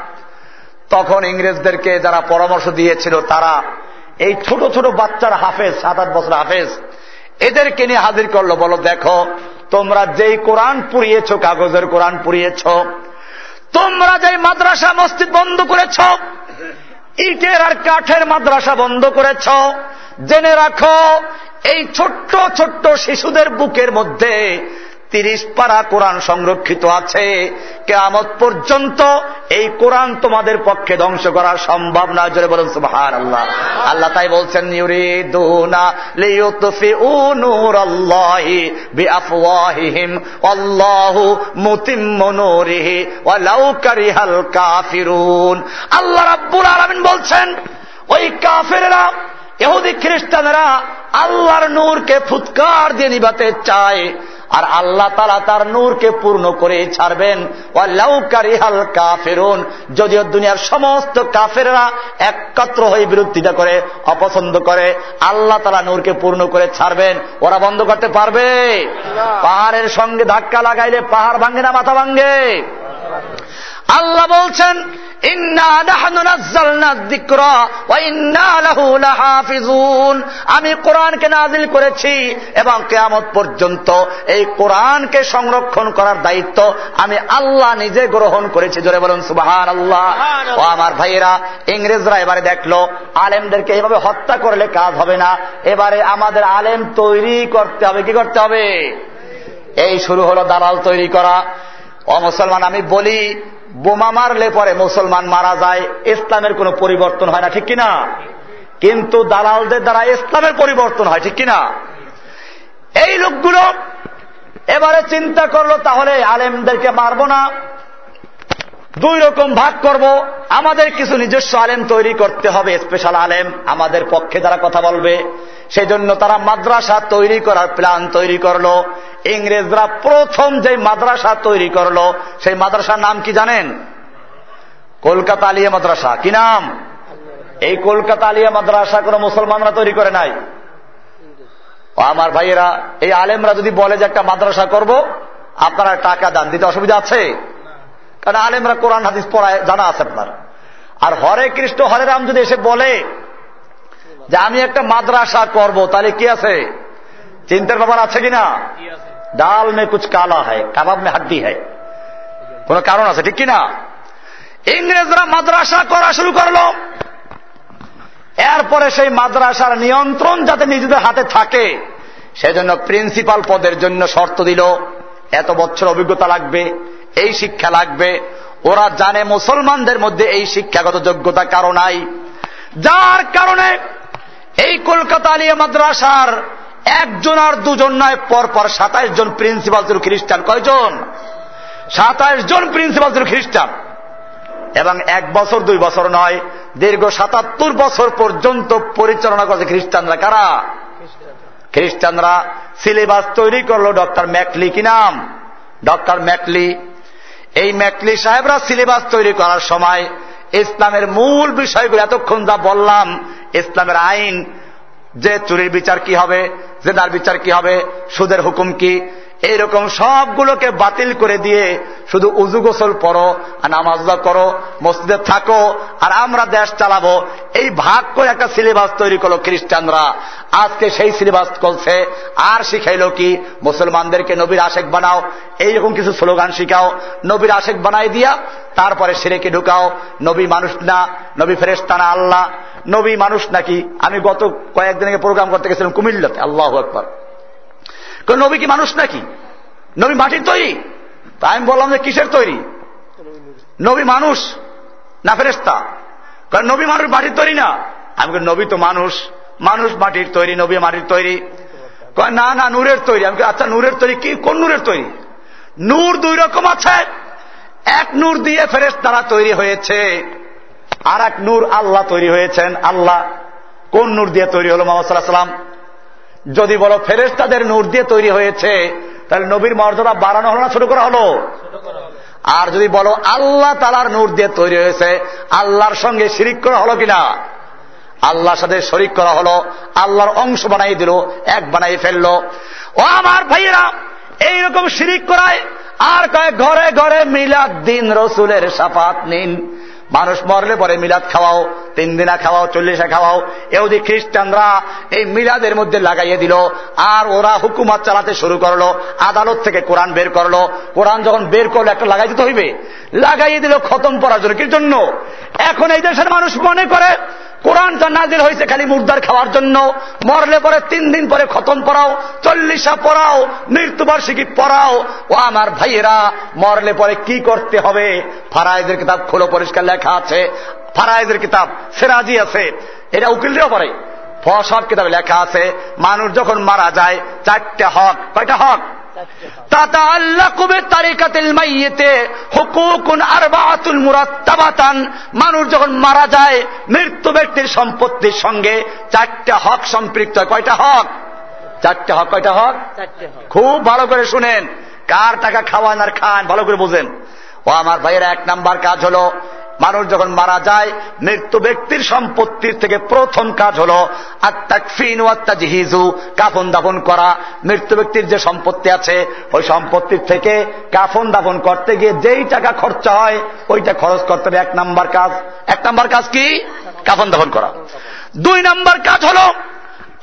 তখন ইংরেজদেরকে যারা পরামর্শ দিয়েছিল, তারা এই ছোট ছোট বাচ্চার হাফেজ, সাত আট বছর হাফেজ, এদেরকে নিয়ে হাজির করল, বলো, দেখো, তোমরা যেই কোরআন পুড়িয়েছ, কাগজের কোরআন পুড়িয়েছ, তোমরা যেই মাদ্রাসা, মসজিদ বন্ধ করেছ ইটের আর কাঠের মাদ্রাসা বন্ধ করেছ। জেনে রাখো এই ছোট্ট ছোট্ট শিশুদের বুকের মধ্যে তিরিশ পারা কোরআন সংরক্ষিত আছে। কেমত পর্যন্ত এই কোরআন তোমাদের পক্ষে ধ্বংস করা সম্ভব না। জোরে বলুন সুবহান আল্লাহ আল্লাহ তাই বলছেন আল্লাহু রাব্বুল আলামিন বলছেন, ওই কাফেরেরা এহুদি খ্রিস্টানেরা আল্লাহর নূরকে ফুৎকার দিয়ে নিবাতে চায়। আর আল্লাহ তালা তার নূরকে পূর্ণ করে ছাড়বেন। লাউকারিহাল কাফেরুন, যদিও দুনিয়ার সমস্ত কাফেরা একত্র হয়ে বিরোধিতা করে, অপছন্দ করে, আল্লাহ তালা নূরকে পূর্ণ করে ছাড়বেন। ওরা বন্ধ করতে পারবে? পাহাড়ের সঙ্গে ধাক্কা লাগাইলে পাহাড় ভাঙ্গে না, মাথা ভাঙ্গে আল্লাহ বলছেন আমি কোরআনকে নাজিল করেছি এবং কেয়ামত পর্যন্ত এই কোরআনকে সংরক্ষণ করার দায়িত্ব আমি আল্লাহ নিজে গ্রহণ করেছি। জোরে বলুন সুবাহান আল্লাহ ও আমার ভাইয়েরা ইংরেজরা এবারে দেখল আলেমদেরকে এভাবে হত্যা করলে কাজ হবে না। এবারে আমাদের আলেম তৈরি করতে হবে কি করতে হবে? এই শুরু হলো দালাল তৈরি করা। ও মুসলমান আমি বলি বোমা মারলে পরে মুসলমান মারা যায়, ইসলামের কোনো পরিবর্তন হয় না, ঠিক কিনা? কিন্তু দালালদের দ্বারা ইসলামের পরিবর্তন হয়, ঠিক কিনা? এই লোকগুলো এবারে চিন্তা করল, তাহলে আলেমদেরকে মারব না। দুই রকম ভাগ করব। আমাদের কিছু নিজস্ব আলেম তৈরি করতে হবে স্পেশাল আলেম আমাদের পক্ষে যারা কথা বলবে। সেই জন্য তারা মাদ্রাসা তৈরি করার প্ল্যান তৈরি করল। ইংরেজরা প্রথম যে মাদ্রাসা তৈরি করল, সেই মাদ্রাসার নাম কি জানেন? কলকাতা আলিয়া মাদ্রাসা। কি নাম? এই কলকাতা আলিয়া মাদ্রাসা কোন মুসলমানরা তৈরি করে নাই? আমার ভাইয়েরা, এই আলেমরা যদি বলে যে একটা মাদ্রাসা করব, আপনারা টাকা দান, দিতে অসুবিধা আছে? কারণ আলেমরা কোরআন হাদিস পড়ায় জানা আছে আপনার। আর হরে কৃষ্ণ হরে রাম যদি এসে বলে যে আমি একটা মাদ্রাসা করব তাহলে কি আছে? চিন্তার ব্যাপার আছে কিনা? ডাল মে কুচ কালা হয় কাবাব মে হাড্ডি হয় কোন কারণ আছে ঠিক কিনা? ইংরেজরা মাদ্রাসা করা শুরু করল। এরপরে সেই মাদ্রাসার নিয়ন্ত্রণ যাতে নিজেদের হাতে থাকে সেজন্য প্রিন্সিপাল পদের জন্য শর্ত দিল এত বছর অভিজ্ঞতা লাগবে। এই শিক্ষা লাগবে। ওরা জানে মুসলমানদের মধ্যে এই শিক্ষাগত যোগ্যতা কারও নাই। যার কারণে এই কলকাতা আলিয়া মাদ্রাসার একজন আর দুজন নয় পর পর সাতাইশ জন প্রিন্সিপাল ছিল খ্রিস্টান। কয়জন? সাতাইশ জন প্রিন্সিপাল ছিল খ্রিস্টান। এবং এক বছর, দুই বছর নয়, দীর্ঘ সাতাত্তর বছর পর্যন্ত পরিচালনা করেছে খ্রিস্টানরা। কারা? খ্রিস্টানরা। সিলেবাস তৈরি করল ডক্টর ম্যাকলি। কি নাম? Doctor Macaulay. এই ম্যাকলি সাহেবরা সিলেবাস তৈরি করার সময় ইসলামের মূল বিষয়গুলো এতক্ষণ যা বললাম, ইসলামের আইন, যে চুরির বিচার কি হবে, জেদার বিচার কি হবে, সুদের হুকুম কি এইরকম সবগুলোকে বাতিল করে দিয়ে শুধু উজু গোসল পড়ো নামাজ করো, মসজিদে থাকো, আর আমরা দেশ চালাবো। এই ভাগ করে একটা সিলেবাস তৈরি করল খ্রিস্টানরা। আজকে সেই সিলেবাস চলছে। আর শিখাইলো কি? মুসলমানদেরকে নবীর আশেক বানাও, এইরকম কিছু স্লোগান শিখাও। নবীর আশেক বানাই দিয়া, তারপরে সেরেকে ঢুকাও। নবী মানুষ না, নবী ফেরেস্তানা আল্লাহ। নবী মানুষ নাকি? আমি গত কয়েকদিন আগে প্রোগ্রাম করতে গেছিলাম কুমিল্লাতে। আল্লাহ একবার নবী কি মানুষ নাকি? নবী মাটির তৈরি? তা আমি বললাম যে কিসের তৈরি? নবী মানুষ না ফেরেস্তা কারণ নবী মানুষ মাটির তৈরি না? আমি নবী তো মানুষ। মানুষ মাটির তৈরি, নবী মাটির তৈরি। না না, নূরের তৈরি। আমি আচ্ছা নূরের তৈরি কি? কোন নূরের তৈরি? নূর দুই রকম আছে। এক নূর দিয়ে ফেরেস তারা তৈরি হয়েছে। আর এক নূর আল্লাহ তৈরি হয়েছেন। আল্লাহ কোন নূর দিয়ে তৈরি হলো মোহাম্মদ সাল্লাহ সাল্লাম যদি বলো ফেরেস তাদের নূর দিয়ে তৈরি হয়েছে, তাহলে নবীর মর্যাদা বাড়ানো হলো না, ছোট করা হলো? আর যদি বলো আল্লাহ তালার নূর দিয়ে তৈরি হয়েছে, আল্লাহর সঙ্গে শিরিক করা হলো কিনা? আল্লাহর সাথে শরিক করা হলো, আল্লাহর অংশ বানাই দিল, এক বানাই ফেলল। ও আমার ভাইয়েরা, এইরকম শিরিক করায় আর কয়েক ঘরে ঘরে মিলাদ দিন রসুলের সাফাত নিন। মানুষ মরলে পরে মিলাদ খাওয়াও, তিন দিনা খাওয়াও, চল্লিশে খাওয়াও। এদি খ্রিস্টানরা এই মিলাদের মধ্যে লাগাইয়ে দিল, আর ওরা হুকুমত চালাতে শুরু করল, আদালত থেকে কোরআন বের করল। কোরআন যখন বের করল, একটা লাগাই দিতে হইবে। লাগাইয়ে দিল খতম করার জন্য জন্য। এখন এই দেশের মানুষ মনে করে কোরআনটা নাজিল হয়েছে খালি মুর্দার খাওয়ার জন্য। মরলে পরে তিন দিন পরে খতম পড়াও, চল্লিশা পড়াও, মৃত্যুবার্ষিকী পড়াও। ও আমার ভাইয়েরা, মরলে পরে কি করতে হবে? ফারাইজের কিতাব খোলো, পরিষ্কার লেখা আছে। ফারাইজের কিতাব, সেরাজি আছে। এটা উকিলরাও পড়ে। সব কিতাবে লেখা আছে, মানুষ যখন মারা যায়, চারটে হক, কয়টা হক? মানুষ যখন মারা যায় মৃত্যু ব্যক্তির সম্পত্তির সঙ্গে চারটা হক সম্পৃক্ত কয়টা হক? চারটা হক। কয়টা হক। খুব ভালো করে শুনেন। কার টাকা খাওয়ান আর খান ভালো করে বুঝেন। ও আমার ভাইয়ের এক নাম্বার কাজ হলো মানুষ যখন মারা যায়, মৃত্যু ব্যক্তির সম্পত্তির থেকে প্রথম কাজ হল আত্মাকফিন ও আত্মাজিহিজু কাফন দাফন করা। মৃত্যু ব্যক্তির যে সম্পত্তি আছে, ওই সম্পত্তির থেকে কাফন দাফন করতে গিয়ে যেই টাকা খরচা হয়, ওইটা খরচ করতে হবে এক নাম্বার কাজ। এক নাম্বার কাজ কি? কাফন দাফন করা। দুই নাম্বার কাজ হল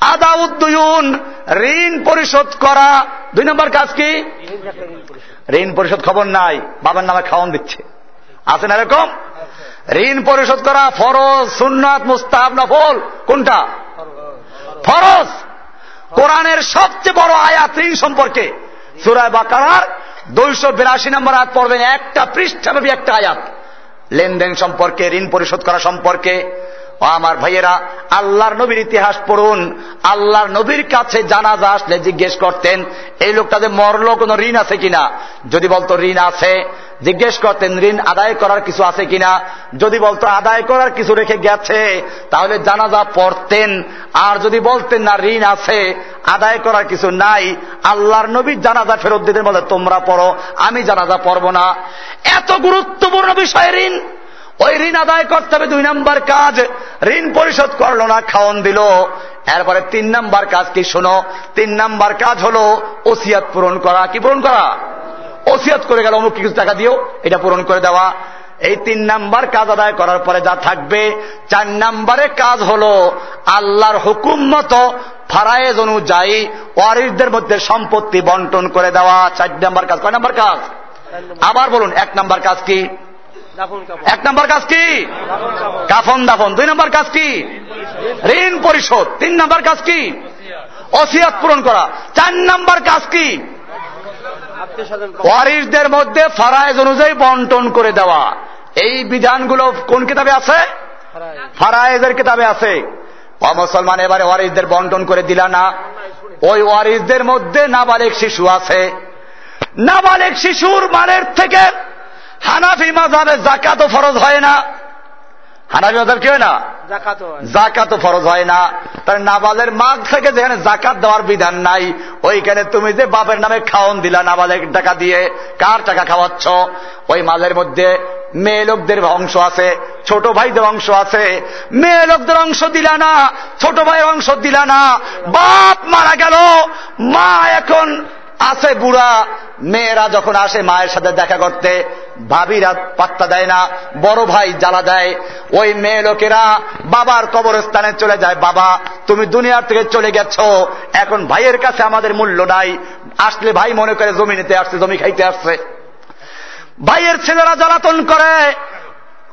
আদাউদ্দুয়ুন ঋণ পরিশোধ করা। দুই নম্বর কাজ কি? ঋণ পরিশোধ। খবর নাই, বাবার নামে খাওয়ান দিচ্ছে। আছে না এরকম? ঋণ পরিশোধ করা ফরজ, সুন্নাত, মুস্তাহাব, নফল, কোনটা? ফরজ। কোরআনের সবচেয়ে বড় আয়াত ঋণ সম্পর্কে। সুরায় বাকার দুইশো বিরাশি নম্বর আয়াত পড়বেন, একটা পৃষ্ঠাব্যাপী একটা আয়াত। লেনদেন সম্পর্কে, ঋণ পরিশোধ করা সম্পর্কে। আমার ভাইয়েরা, আল্লাহর নবীর ইতিহাস পড়ুন। আল্লাহর নবীর কাছে জানাজা আসলে জিজ্ঞেস করতেন, এই লোকটা মরলো, কোন ঋণ আছে কিনা? যদি বলতো, ঋণ আছে। জিজ্ঞেস করতেন, ঋণ আদায় করার কিছু আছে কিনা? যদি বলতো, আদায় করার কিছু রেখে গেছে। তাহলে জানাজা পড়তেন। আর যদি বলতেন, না, ঋণ আছে, আদায় করার কিছু নাই। আল্লাহর নবীর জানাজা ফেরত দিতেন বলে, তোমরা পড়ো, আমি জানাজা পড়ব না। এত গুরুত্বপূর্ণ বিষয় ঋণ ওই ঋণ আদায় করতে হবে দুই নম্বর কাজ। ঋণ পরিশোধ করল না খাওয়ন দিল। এরপরে তিন নম্বর কাজ কি শোনো, তিন নম্বর কাজ হলো ওসিয়াত পূরণ করা। কি পূরণ করা? ওসিয়াত করে গেল, অমুক কিছু টাকা দিও, এটা পূরণ করে দেওয়া। এই তিন নাম্বার কাজ আদায় করার পরে যা থাকবে, চার নাম্বারে কাজ হল আল্লাহর হুকুম মতো ফারায়েজ অনুযায়ী ওয়ারিসদের মধ্যে সম্পত্তি বন্টন করে দেওয়া। চার নাম্বার কাজ, কয় নাম্বার কাজ? আবার বলুন, এক নাম্বার কাজ কি? এক নম্বর কাজ কি? কাফন দাফন। দুই নম্বর কাজ কি? ঋণ পরিশোধ। তিন নম্বর কাজ কি? অসিয়াত পূরণ করা। চার নম্বর কাজ কি? ওয়ারিসদের মধ্যে ফারায়েজ অনুযায়ী বন্টন করে দেওয়া। এই বিধানগুলো কোন কিতাবে আছে? ফারায়েজের কিতাবে আছে। মুসলমান এবারে ওয়ারিসদের বন্টন করে দিলা না। ওই ওয়ারিসদের মধ্যে নাবালেক শিশু আছে। নাবালেক শিশুর মানের থেকে হানাফি মাজাবে জাকাতও ফরজ হয় না। হানাফি মাজাব কি হয় না? জাকাতও ফরজ হয় না। তার নাবালের মাঘ থেকে যেখানে জাকাত দেওয়ার বিধান নাই ওইখানে তুমি যে বাপের নামে খাওয়ন দিলা নাবালের টাকা দিয়ে কার টাকা খাওয়াচ্ছ? ওই মালের মধ্যে মেয়ে লোকদের অংশ আছে ছোট ভাইদের অংশ আছে। মেয়ে লোকদের অংশ দিলা না ছোট ভাইয়ের অংশ দিলা না। বাপ মারা গেল মা এখন আছে বুড়া, মেয়েরা যখন আসে মায়ের সাথে দেখা করতে, ভাবিরা পাত্তা দেয় না, বড় ভাই জ্বালা দেয়। ওই মেয়ে লোকেরা বাবার কবরস্থানে চলে যায়, বাবা, তুমি দুনিয়ার থেকে চলে গেছ, এখন ভাইয়ের কাছে আমাদের মূল্য নাই, আসলে ভাই মনে করে জমি নিতে আসছে, জমি খাইতে আসছে। ভাইয়ের ছেলেরা জ্বালাতন করে,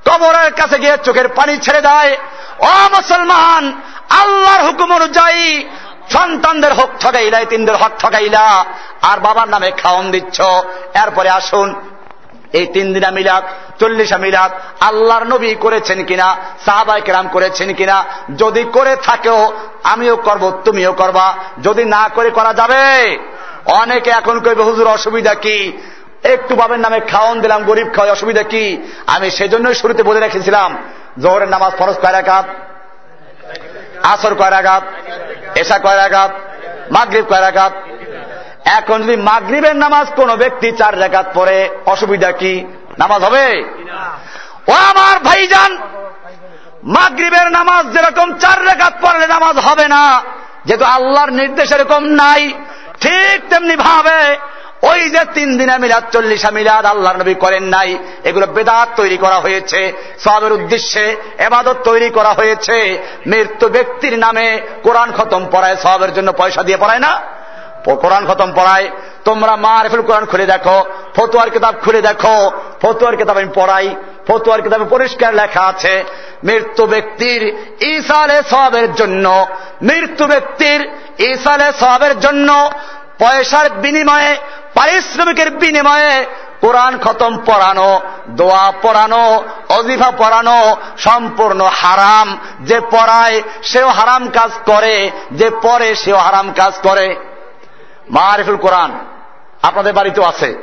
কবরের কাছে গিয়ে চোখের পানি ছেড়ে দেয়। ও মুসলমান, আল্লাহর হুকুম অনুযায়ী সন্তানদের হক ঠকাইলা তিনদের হক ঠকাইলা। আর বাবার নামে খাওয়ন দিচ্ছ। এরপরে আসুন, এই তিন দিনা মিলাদ, চল্লিশা মিলাদ, আল্লাহর নবী করেছেন কিনা সাহাবাই কেরাম করেছেন কিনা, যদি করে থাকেও আমিও করব, তুমিও করবা। যদি না করে, করা যাবে? অনেকে এখন কইবে, হুজুর, অসুবিধা কি? একটু বাবের নামে খাওয়ন দিলাম, গরিব খাওয়াই, অসুবিধা কি? আমি সেজন্যই শুরুতে বলে রেখেছিলাম, জোহরের নামাজ ফরজ কয় রাখাত আসর কয় রাখাত এসা কয় রাখাত মাগরীব কয় রাখাত এখন যদি মাগরীবের নামাজ কোন ব্যক্তি চার রেখাত পরে অসুবিধা কি? নামাজ হবে? ও আমার ভাইজান, মাগরীবের নামাজ যেরকম চার রেখাত পড়লে নামাজ হবে না, যেহেতু আল্লাহর নির্দেশ এরকম নাই, ঠিক তেমনি ভাবে ওই যে তিন দিনে মিলাদ চল্লিশা মিলাদ আল্লাহ নবী করেন নাই, এগুলো বেদাত তৈরি করা হয়েছে, সবের উদ্দেশ্যে এবাদত তৈরি করা হয়েছে, মৃত্যু ব্যক্তির নামে কোরআন খতম পড়ায়, সবের জন্য পয়সা দিয়ে পড়ায় না? কোরআন খতম পড়ায়, তোমরা মারেফুল কোরআন খুলে দেখো, ফতুয়ার কিতাব খুলে দেখো, ফতুয়ার কিতাব আমি পড়াই, ফতুয়ার কিতাবে পরিষ্কার লেখা আছে, মৃত্যু ব্যক্তির ইসালে সবের জন্য, মৃত্যু ব্যক্তির ইসালে সবের জন্য পয়সার বিনিময়ে পারিশ্রমিকের বিনিময়ে কোরআন খতম পড়ানো, দোয়া পড়ানো, অজিফা পড়ানো সম্পূর্ণ হারাম। যে পড়ায় সেও হারাম কাজ করে, যে পড়ে সেও হারাম কাজ করে। মারিফুল কোরআন আপনাদের বাড়িতেও আছে।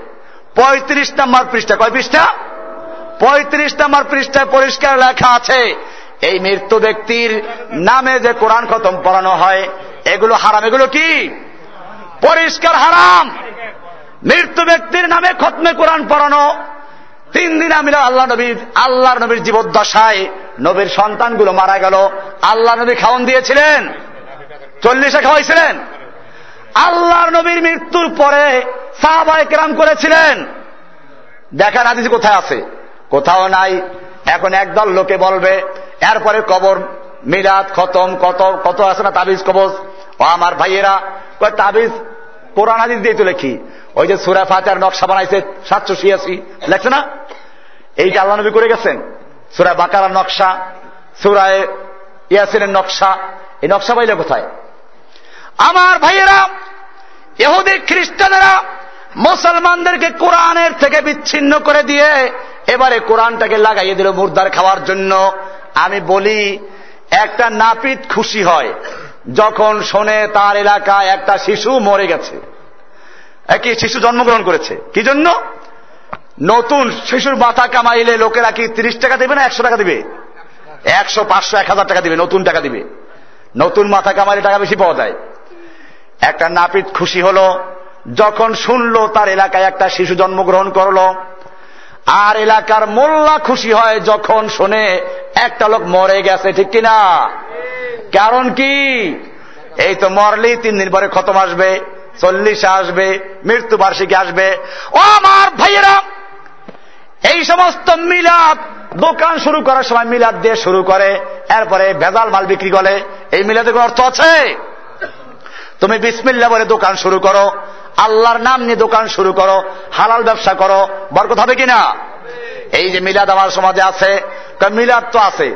পঁয়ত্রিশ নম্বর পৃষ্ঠা, কয় পৃষ্ঠা? পঁয়ত্রিশ নম্বর পৃষ্ঠায় পরিষ্কার লেখা আছে, এই মৃত্যু ব্যক্তির নামে যে কোরআন খতম পড়ানো হয়, এগুলো হারাম। এগুলো কি? পরিষ্কার হারাম। মৃত্যু ব্যক্তির নামে খতমে কোরআন পড়ানো। তিন দিন আমি আল্লাহ নবীর, আল্লাহর নবীর জীবদ্দশায় নবীর সন্তানগুলো মারা গেল। আল্লাহ নবী খাওয়ন দিয়েছিলেন। চল্লিশে খাওয়াইছিলেন। আল্লাহর নবীর মৃত্যুর পরে সাহাবায় কেরাম করেছিলেন। দেখার আদিজ কোথায় আছে? কোথাও নাই। এখন একদল লোকে বলবে, এরপরে কবর, মিলাদ, খতম, কত কত আছে না তাবিজ কবজ? ও আমার ভাইয়েরা তাবিজ, কোরআন আদিজ দিয়ে তো লেখি। ওই যে সুরা ফাতের নকশা বানাইছে, সাতশো ছিয়াশি। লেখছে না? এইটা আল্লাহ নবী করে গেছেন, সুরা বাকারার নকশা সুরায় ইয়াসিনের নকশা, এই নকশা পাইলে কোথায়? আমার ভাইয়েরা এহুদি খ্রিস্টানেরা মুসলমানদেরকে কোরআনের থেকে বিচ্ছিন্ন করে দিয়ে এবারে কোরআনটাকে লাগাইয়ে দিল মুর্দার খাওয়ার জন্য। আমি বলি, একটা নাপিত খুশি হয় যখন শোনে তার এলাকায় একটা শিশু মরে গেছে। একই শিশু জন্মগ্রহণ করেছে। কি জন্য? নতুন শিশুর মাথা কামাইলে লোকেরা কি তিরিশ টাকা দেবে না একশো টাকা দিবে? একশো, পাঁচশো, এক হাজার টাকা দিবে, নতুন টাকা দিবে। নতুন মাথা কামাইলে টাকা বেশি পাওয়া যায়। একটা নাপিত খুশি হল, যখন শুনলো তার এলাকায় একটা শিশু জন্মগ্রহণ করল, আর এলাকার মোল্লা খুশি হয় যখন শোনে একটা লোক মরে গেছে, ঠিক কিনা? কারণ কি? এই তো মরলেই তিন দিন পরে খতম আসবে। চল্লিশে আসবে, মৃত্যু বার্ষিকী আসবে। ও আমার ভাইয়েরা, এই সমস্ত মিলাদ দোকান শুরু করার সময় মিলাদ দিয়ে শুরু করে, এরপরে ভেজাল মাল বিক্রি করে। এই মিলাদের অর্থ আছে? তুমি বিসমিল্লা বলে দোকান শুরু করো, আল্লাহর নাম নিয়ে দোকান শুরু করো, হালাল ব্যবসা করো, বরকত হবে কিনা? এই যে মিলাদ আমার সমাজে আছে মিলাদ তো আছে।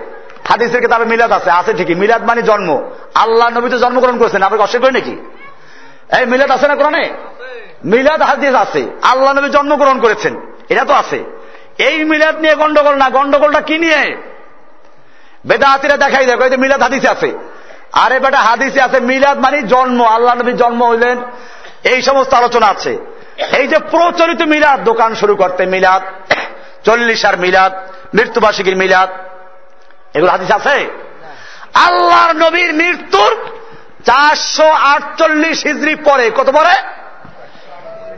হাদিসের কিতাবে মিলাদ আছে আছে ঠিকই। মিলাদ মানে জন্ম। আল্লাহ নবী তো জন্মগ্রহণ করেছেন আপনি অস্বীকার করি নাকি? এই মিলাদ আছে না কোরআনে? মিলাদ হাদিস আছে। আল্লাহ নবী জন্মগ্রহণ করেছেন। এটা তো আছে। এই মিলাদ নিয়ে গন্ডগোল না গন্ডগোলটা কি নিয়ে? বেদাহাতিরা দেখাই দেখো এই যে মিলাদ হাদিসে আছে। আরে বেটা হাদিসে আছে মিলাদ মানে জন্ম আল্লাহ নবী জন্ম হইলেন। এই সমস্ত আলোচনা আছে। এই যে প্রচলিত মিলাদ দোকান শুরু করতে মিলাদ চল্লিশার মিলাদ মৃত্যুবার্ষিকীর মিলাদ এগুলো হাদিস আছে? আল্লাহর নবীর মৃত্যুর চারশো আটচল্লিশ হিজড়ি পরে, কত পরে?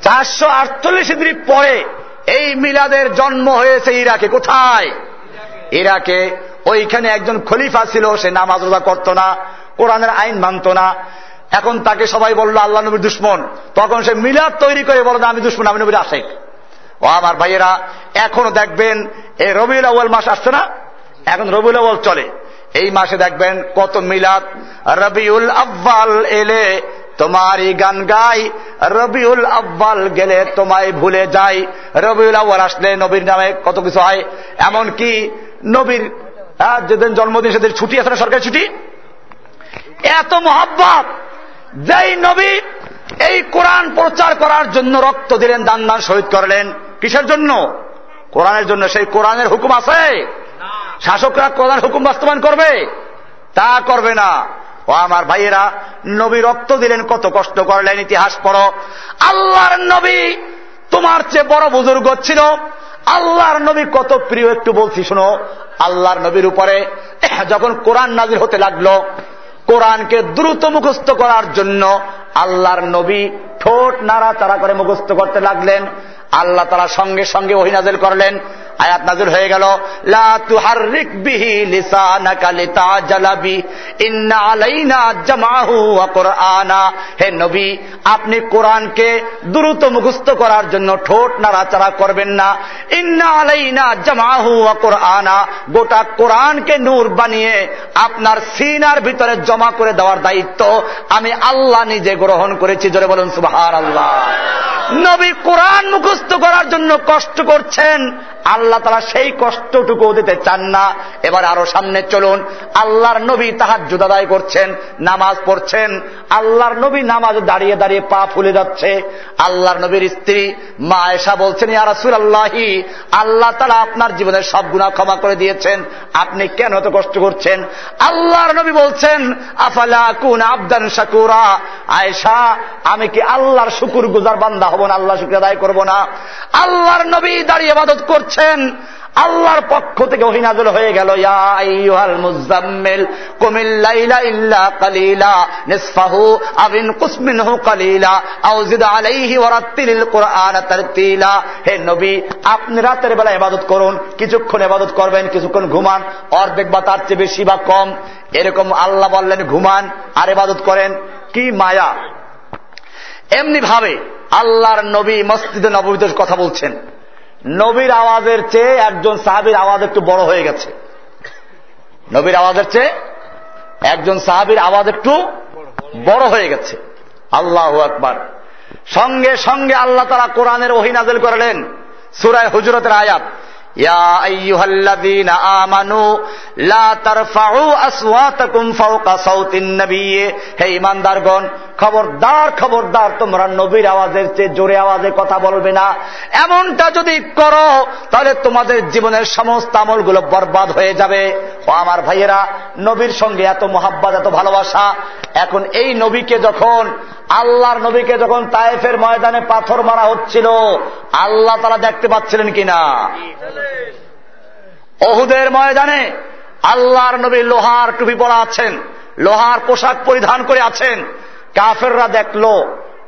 চারশো আটচল্লিশ হিজড়ি পরে এই মিলাদের জন্ম হয়েছে ইরাকে। কোথায়? ইরাকে। ওইখানে একজন খলিফা ছিল, সে নামাজ রোজা করত না, কোরআনের আইন মানত না। এখন তাকে সবাই বলল, আল্লাহ নবীর দুশ্মন। তখন সে মিলাদ তৈরি করে বলল আমি দুশ্মন, আমি নবীর আশেক। ও আমার ভাইয়েরা, এখনও দেখবেন এই রবিউল আউ্ল মাস আসছে না? এখন রবিউল আউ্ল চলে। এই মাসে দেখবেন কত মিলাদ রবিউল আব্বাল এলে তোমারই গান গাই রবিউল আব্বাল গেলে তোমায় ভুলে যাই। রবিউল আব্বাল আসলে নবীর নামে কত কিছু হয় এমন কি নবীর যেদিন জন্মদিন সেদিন ছুটি আছে না সরকারি ছুটি? এত মহাব্বত! যেই নবী এই কোরআন প্রচার করার জন্য রক্ত দিলেন দান দান শহীদ করলেন। কিসের জন্য? কোরআনের জন্য। সেই কোরআনের হুকুম আছে। শাসকরা কোরআন হুকুম বাস্তবায়ন করবে। তা করবে না। ও আমার ভাইয়েরা, নবী রক্ত দিলেন, কত কষ্ট করলেন, ইতিহাস পড়ো। আল্লাহর নবী তোমার চেয়ে বড় বুজুর্গ ছিল। আল্লাহর নবী কত প্রিয় একটু বলছি, শোনো। আল্লাহর নবীর উপরে যখন কোরআন নাজির হতে লাগল, কোরআনকে দ্রুত মুখস্থ করার জন্য আল্লাহর নবী ঠোঁট নাড়া তারা করে মুখস্থ করতে লাগলেন। আল্লাহ তারা সঙ্গে সঙ্গে ওহিনাজেল করলেন। আয়াত নাজুল হয়ে গেল হে নবী, আপনি কোরআনকে দ্রুত মুখস্থ করার জন্য ঠোঁট নাড়াচাড়া করবেন না। ইন্না আলাইনা জামাহু ওয়া কুরআনা। গোটা কোরআনকে নূর বানিয়ে আপনার সিনার ভিতরে জমা করে দেওয়ার দায়িত্ব আমি আল্লাহ নিজে গ্রহণ করেছি। জোরে বলুন, সুবহানাল্লাহ। নবী কোরআন মুখস্থ করার জন্য কষ্ট করছেন, আল্লাহ তারা সেই কষ্টটুকু দিতে চান না। এবার আরও সামনে চলুন। আল্লাহর নবী তাহার জুদাদাই করছেন, নামাজ পড়ছেন। আল্লাহর নবী নামাজ দাঁড়িয়ে দাঁড়িয়ে পা ফুলে যাচ্ছে। আল্লাহর নবীর স্ত্রী মা এসা বলছেন, ইয়া রাসুল আল্লাহি আল্লাহ তারা আপনার জীবনের সব গুণা ক্ষমা করে দিয়েছেন। আপনি কেন এত কষ্ট করছেন? আল্লাহর নবী বলছেন, আফালা কুন আবদান শাকুরা? আয়েশা, আমি কি আল্লাহর শুকুর গুজার বান্দা হব না? আল্লাহ শুক্র আদায় করব না। আল্লাহর নবী দাঁড়িয়ে ইবাদত করছেন। আল্লাহর পক্ষ থেকে অহিনাজল হয়ে গেল আপনি রাতের বেলা করুন, কিছুক্ষণ করবেন, কিছুক্ষণ ঘুমান, অর্ধেক বা তার চেয়ে বেশি বা কম। এরকম আল্লাহ বললেন, ঘুমান আর ইবাদত করেন। কি মায়া। এমনি ভাবে আল্লাহর নবী মসজিদে নবীতে কথা বলছেন। নবীর আওয়াজের চেয়ে একজন সাহাবির আওয়াজ একটু বড় হয়ে গেছে নবীর আওয়াজের চেয়ে একজন সাহাবির আওয়াজ একটু বড় হয়ে গেছে আল্লাহ আকবার সঙ্গে সঙ্গে আল্লাহ তারা কোরআনের ওহিনাজেল করলেন সুরায় হুজরতের আয়াত يا أيها الذين آمنوا لا ترفعوا أصواتكم فوق صوت النبي হে ইমানদারগণ খবরদার খবরদার, তোমরা নবীর আওয়াজের চেয়ে জোরে আওয়াজে কথা বলবে না। এমনটা যদি করো, তাহলে তোমাদের জীবনের সমস্ত আমলগুলো বরবাদ হয়ে যাবে। আমার ভাইয়েরা, নবীর সঙ্গে এত মোহাব্বত, এত ভালোবাসা। এখন এই নবীকে যখন, আল্লাহর নবীকে যখন তায়েফের ময়দানে পাথর মারা হচ্ছিল, আল্লাহ তারা দেখতে পাচ্ছিলেন কিনা? অহুদের ময়দানে আল্লাহর নবী লোহার টুপি পরা আছেন, লোহার পোশাক পরিধান করে আছেন। কাফেররা দেখল,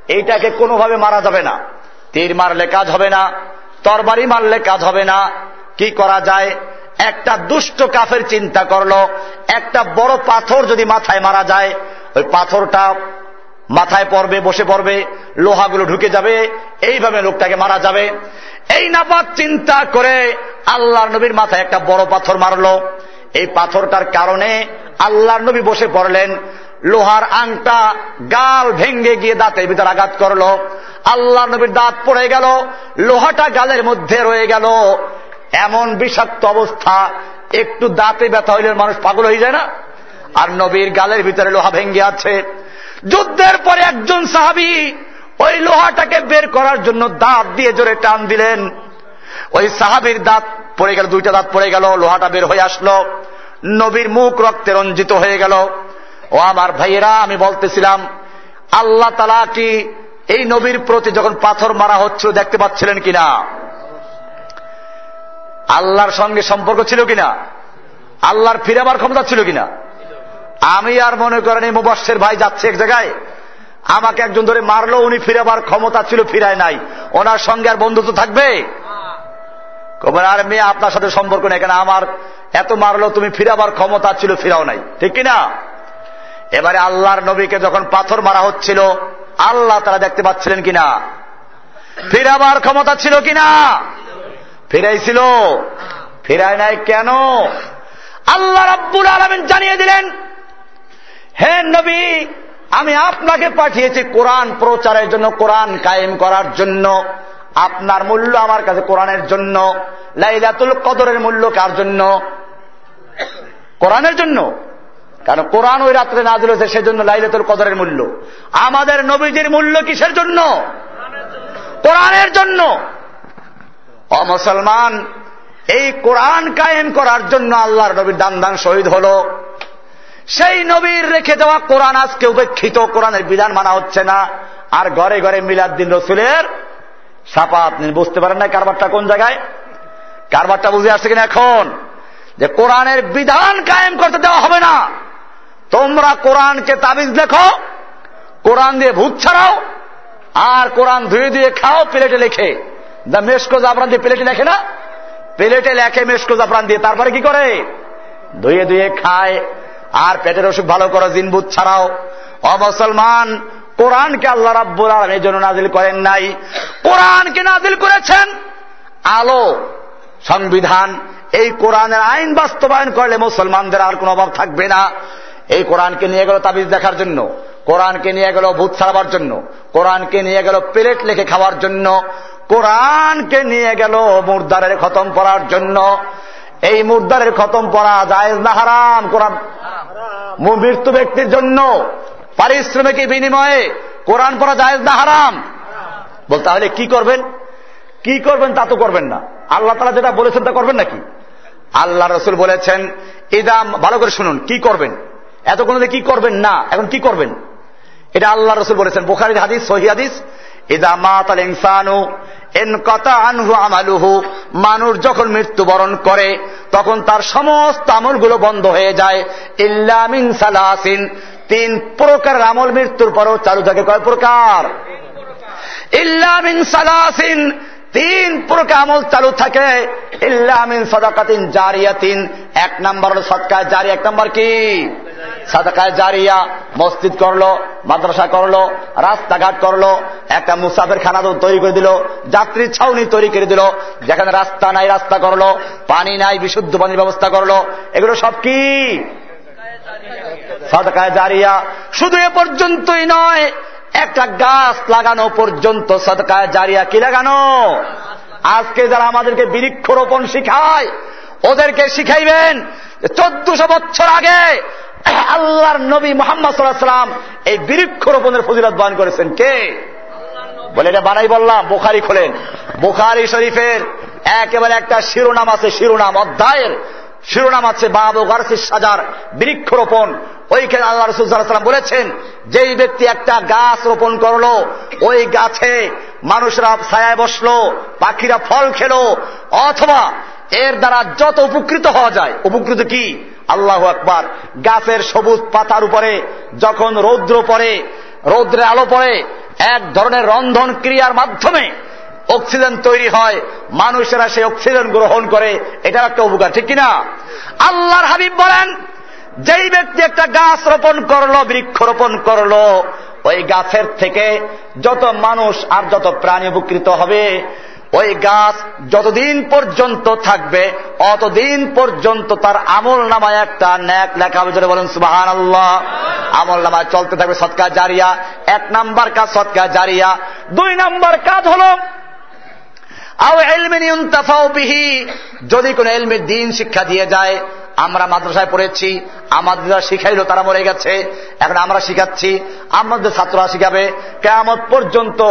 এইটাকে কোনোভাবে মারা যাবে না। তীর মারলে কাজ হবে না, তরবারি মারলে কাজ হবে না। কি করা যায়? একটা দুষ্ট কাফের চিন্তা করল, একটা বড় পাথর যদি মাথায় মারা যায়, ওই পাথরটা মাথায় পড়বে, বসে পড়বে, লোহাগুলো ঢুকে যাবে, এইভাবে লোকটাকে মারা যাবে। এই নাপাক চিন্তা করে আল্লাহর নবীর মাথায় একটা বড় পাথর মারলো। এই পাথরটার কারণে আল্লাহর নবী বসে পড়লেন লোহার আংটা, গাল ভেঙ্গে গিয়ে দাঁতের ভিতর আঘাত করল। আল্লাহ নবীর দাঁত পড়ে গেল, লোহাটা গালের মধ্যে রয়ে গেল। এমন বিষাক্ত অবস্থা, একটু দাঁতে ব্যথা হইলে মানুষ পাগল হয়ে যায় না? আর নবীর গালের ভিতরে লোহা ভেঙ্গে আছে। যুদ্ধের পরে একজন সাহাবি ওই লোহাটাকে বের করার জন্য দাঁত দিয়ে জোরে টান দিলেন। ওই সাহাবির দাঁত পড়ে গেল, দুইটা দাঁত পড়ে গেল, লোহাটা বের হয়ে আসলো। নবীর মুখ রক্তে রঞ্জিত হয়ে গেল। ও আমার ভাইয়েরা, আমি বলতেছিলাম, আল্লাহ তালা কি এই নবীর প্রতি যখন পাথর মারা হচ্ছিল দেখতে পাচ্ছিলেন কিনা? আল্লাহর সঙ্গে সম্পর্ক ছিল কিনা? আল্লাহর ফিরাবার ক্ষমতা ছিল কিনা? আমি আর মনে করেন এই মুবাসের ভাই যাচ্ছে এক জায়গায়, আমাকে একজন ধরে মারলো, উনি ফিরাবার ক্ষমতা ছিল, ফিরায় নাই। ওনার সঙ্গে আর বন্ধুত্ব থাকবে? আর মেয়ে আপনার সাথে সম্পর্ক নেই, কেন আমার এত মারলো, তুমি ফিরাবার ক্ষমতা ছিল, ফিরাও নাই। ঠিক কিনা? এবারে আল্লাহর নবীকে যখন পাথর মারা হচ্ছিল, আল্লাহ তারা দেখতে পাচ্ছিলেন কিনা? ফিরাবার ক্ষমতা ছিল কিনা? ফিরাইছিল। ফিরায় নাই কেন? আল্লাহ রাব্বুল আলমিন জানিয়ে দিলেন, হে নবী, আমি আপনাকে পাঠিয়েছি কোরআন প্রচারের জন্য, কোরআন কায়েম করার জন্য। আপনার মূল্য আমার কাছে কোরআনের জন্য। লাইলাতুল কদরের মূল্য কার জন্য? কোরআনের জন্য। কারণ কোরআন ওই রাত্রে না দিলেছে সেজন্য লাইলাতুল কদরের মূল্য। আমাদের নবীজির মূল্য কিসের জন্য? কোরআনের জন্য। অ মুসলমান, এই কোরআন কায়েম করার জন্য আল্লাহর নবীর দান দান শহীদ হল। সেই নবীর রেখে দেওয়া কোরআন আজকে উপেক্ষিত, কোরআনের বিধান মানা হচ্ছে না। আর ঘরে ঘরে মিলাদ দিন রসুলের আপনি বুঝতে পারেন না কারবারটা কোন জায়গায়? কারবারটা বুঝে আসছে কিনা এখন? যে কোরআনের বিধান কায়েম করতে দেওয়া হবে না। তোমরা কোরআনকে তাবিজ লেখো, কোরআন দিয়ে ভূত ছাড়াও, আর কোরআন ধুয়ে দিয়ে খাও, প্লেটে লেখে। দা মেসকো জাফরান দিয়ে প্লেটে লেখে না? প্লেটে লেখে মেশকো জাফরান দিয়ে, তারপরে কি করে? ধুয়ে ধুয়ে খায়। আর পেটের অসুখ ভালো করো জিনবুত ছাড়াও। অমুসলমান কোরআনকে আল্লাহ রাব্বুল আলম এই জন্য নাজিল করেন নাই। কোরআনকে নাজিল করেছেন আলো, সংবিধান। এই কোরআনের আইন বাস্তবায়ন করলে মুসলমানদের আর কোনো অভাব থাকবে না। এই কোরআনকে নিয়ে গেল তাবিজ দেখার জন্য, কোরআনকে নিয়ে গেল ভূত ছাড়াবার জন্য, কোরআনকে নিয়ে গেল প্লেট লেখে খাওয়ার জন্য, কোরআনকে নিয়ে গেল মুর্দারের খতম পড়ার জন্য। এই মুর্দারের খতম পড়া জায়েজ না হারাম, কোরআন মৃত্যু ব্যক্তির জন্য, পারিশ্রমিকের বিনিময়ে কোরআন পড়া জায়েজ না হারাম। বলতে তাহলে কি করবেন? কি করবেন তা তো করবেন না। আল্লাহ তালা যেটা বলেছেন তা করবেন নাকি? আল্লাহ রসুল বলেছেন ইদাম ভালো করে শুনুন, কি করবেন? এতক্ষণ কি করবেন? না। এখন কি করবেন? এটা আল্লাহ রসুল বলেছেন। বোখারির হাদিস সহি হাদিস ইদা মাতাল ইনসানু আমালুহু মানুষ যখন মৃত্যুবরণ করে, তখন তার সমস্ত আমলগুলো বন্ধ হয়ে যায়। ইল্লামিন সালাসিন তিন প্রকার আমল মৃত্যুর পরও চালু থাকে। কয় প্রকার? ইল্লামিন সালাসিন তিন প্রকার আমল চালু থাকে। ইল্লামিন সদাকাতিন জারিয়াতিন এক নম্বর হল সৎকায় জারি এক নম্বর কি? সাদাকায় জারিয়া মসজিদ করল, মাদ্রাসা করল, রাস্তাঘাট করল, একটা মুসাফের খানা তৈরি করে দিল, যাত্রী ছাউনি তৈরি করে দিল, যেখানে রাস্তা নাই রাস্তা করল, পানি নাই, বিশুদ্ধ পানির ব্যবস্থা করল, এগুলো সব কি? সাদাকায় জারিয়া। শুধু এ পর্যন্তই নয়, একটা গাছ লাগানো পর্যন্ত সদকায় জারিয়া কি লাগানো? আজকে যারা আমাদেরকে বৃক্ষরোপণ শিখায় ওদেরকে শিখাইবেন চোদ্দশো বছর আগে আল্লাহর নবী মোহাম্মদ সাল্লাম এই বৃক্ষরোপণের ফজিলত বান করেছেন। কে? বলে এটা বানাই বললাম, বোখারি খোলেন। বোখারি শরীফের একেবারে একটা শিরোনাম আছে, শিরোনাম, অধ্যায়ের শিরোনাম আছে, বাবু গার্সিস সাজার বৃক্ষরোপণ। ওইখানে আল্লাহ রসুলাম বলেছেন, যেই ব্যক্তি একটা গাছ রোপণ করল, ওই গাছে মানুষরা ছায়ায় বসল, পাখিরা ফল খেলো, অথবা এর দ্বারা যত উপকৃত হওয়া যায়। উপকৃত কি? আল্লাহ আকবার। গাছের সবুজ পাতার উপরে যখন রৌদ্র পড়ে রৌদ্রে আলো পড়ে, এক ধরনের রন্ধন ক্রিয়ার মাধ্যমে অক্সিজেন তৈরি হয়। মানুষেরা সেই অক্সিজেন গ্রহণ করে এটার একটা উপকার, ঠিক কিনা? আল্লাহর হাবিব বলেন, যেই ব্যক্তি একটা গাছ রোপণ করল, বৃক্ষ রোপণ করল, ওই গাছের থেকে যত মানুষ আর যত প্রাণী উপকৃত হবে ওই গাছ যতদিন পর্যন্ত থাকবে, অতদিন পর্যন্ত তার আমল নামায় একটা ন্যাক লেখা হবে। বলেন সুবাহান আল্লাহ আমল নামায় চলতে থাকবে সৎকার জারিয়া। এক নাম্বার কাজ সৎকা জারিয়া। দুই নাম্বার কাজ হল যদি কোন এলমের দিন শিক্ষা দিয়ে যায় আমরা মাদ্রাসায় পড়েছি আমাদের যারা শিখাইলো, তারা মরে গেছে, এখন আমরা শিখাচ্ছি, আমাদের ছাত্ররা শিখাবে। কেমন পর্যন্ত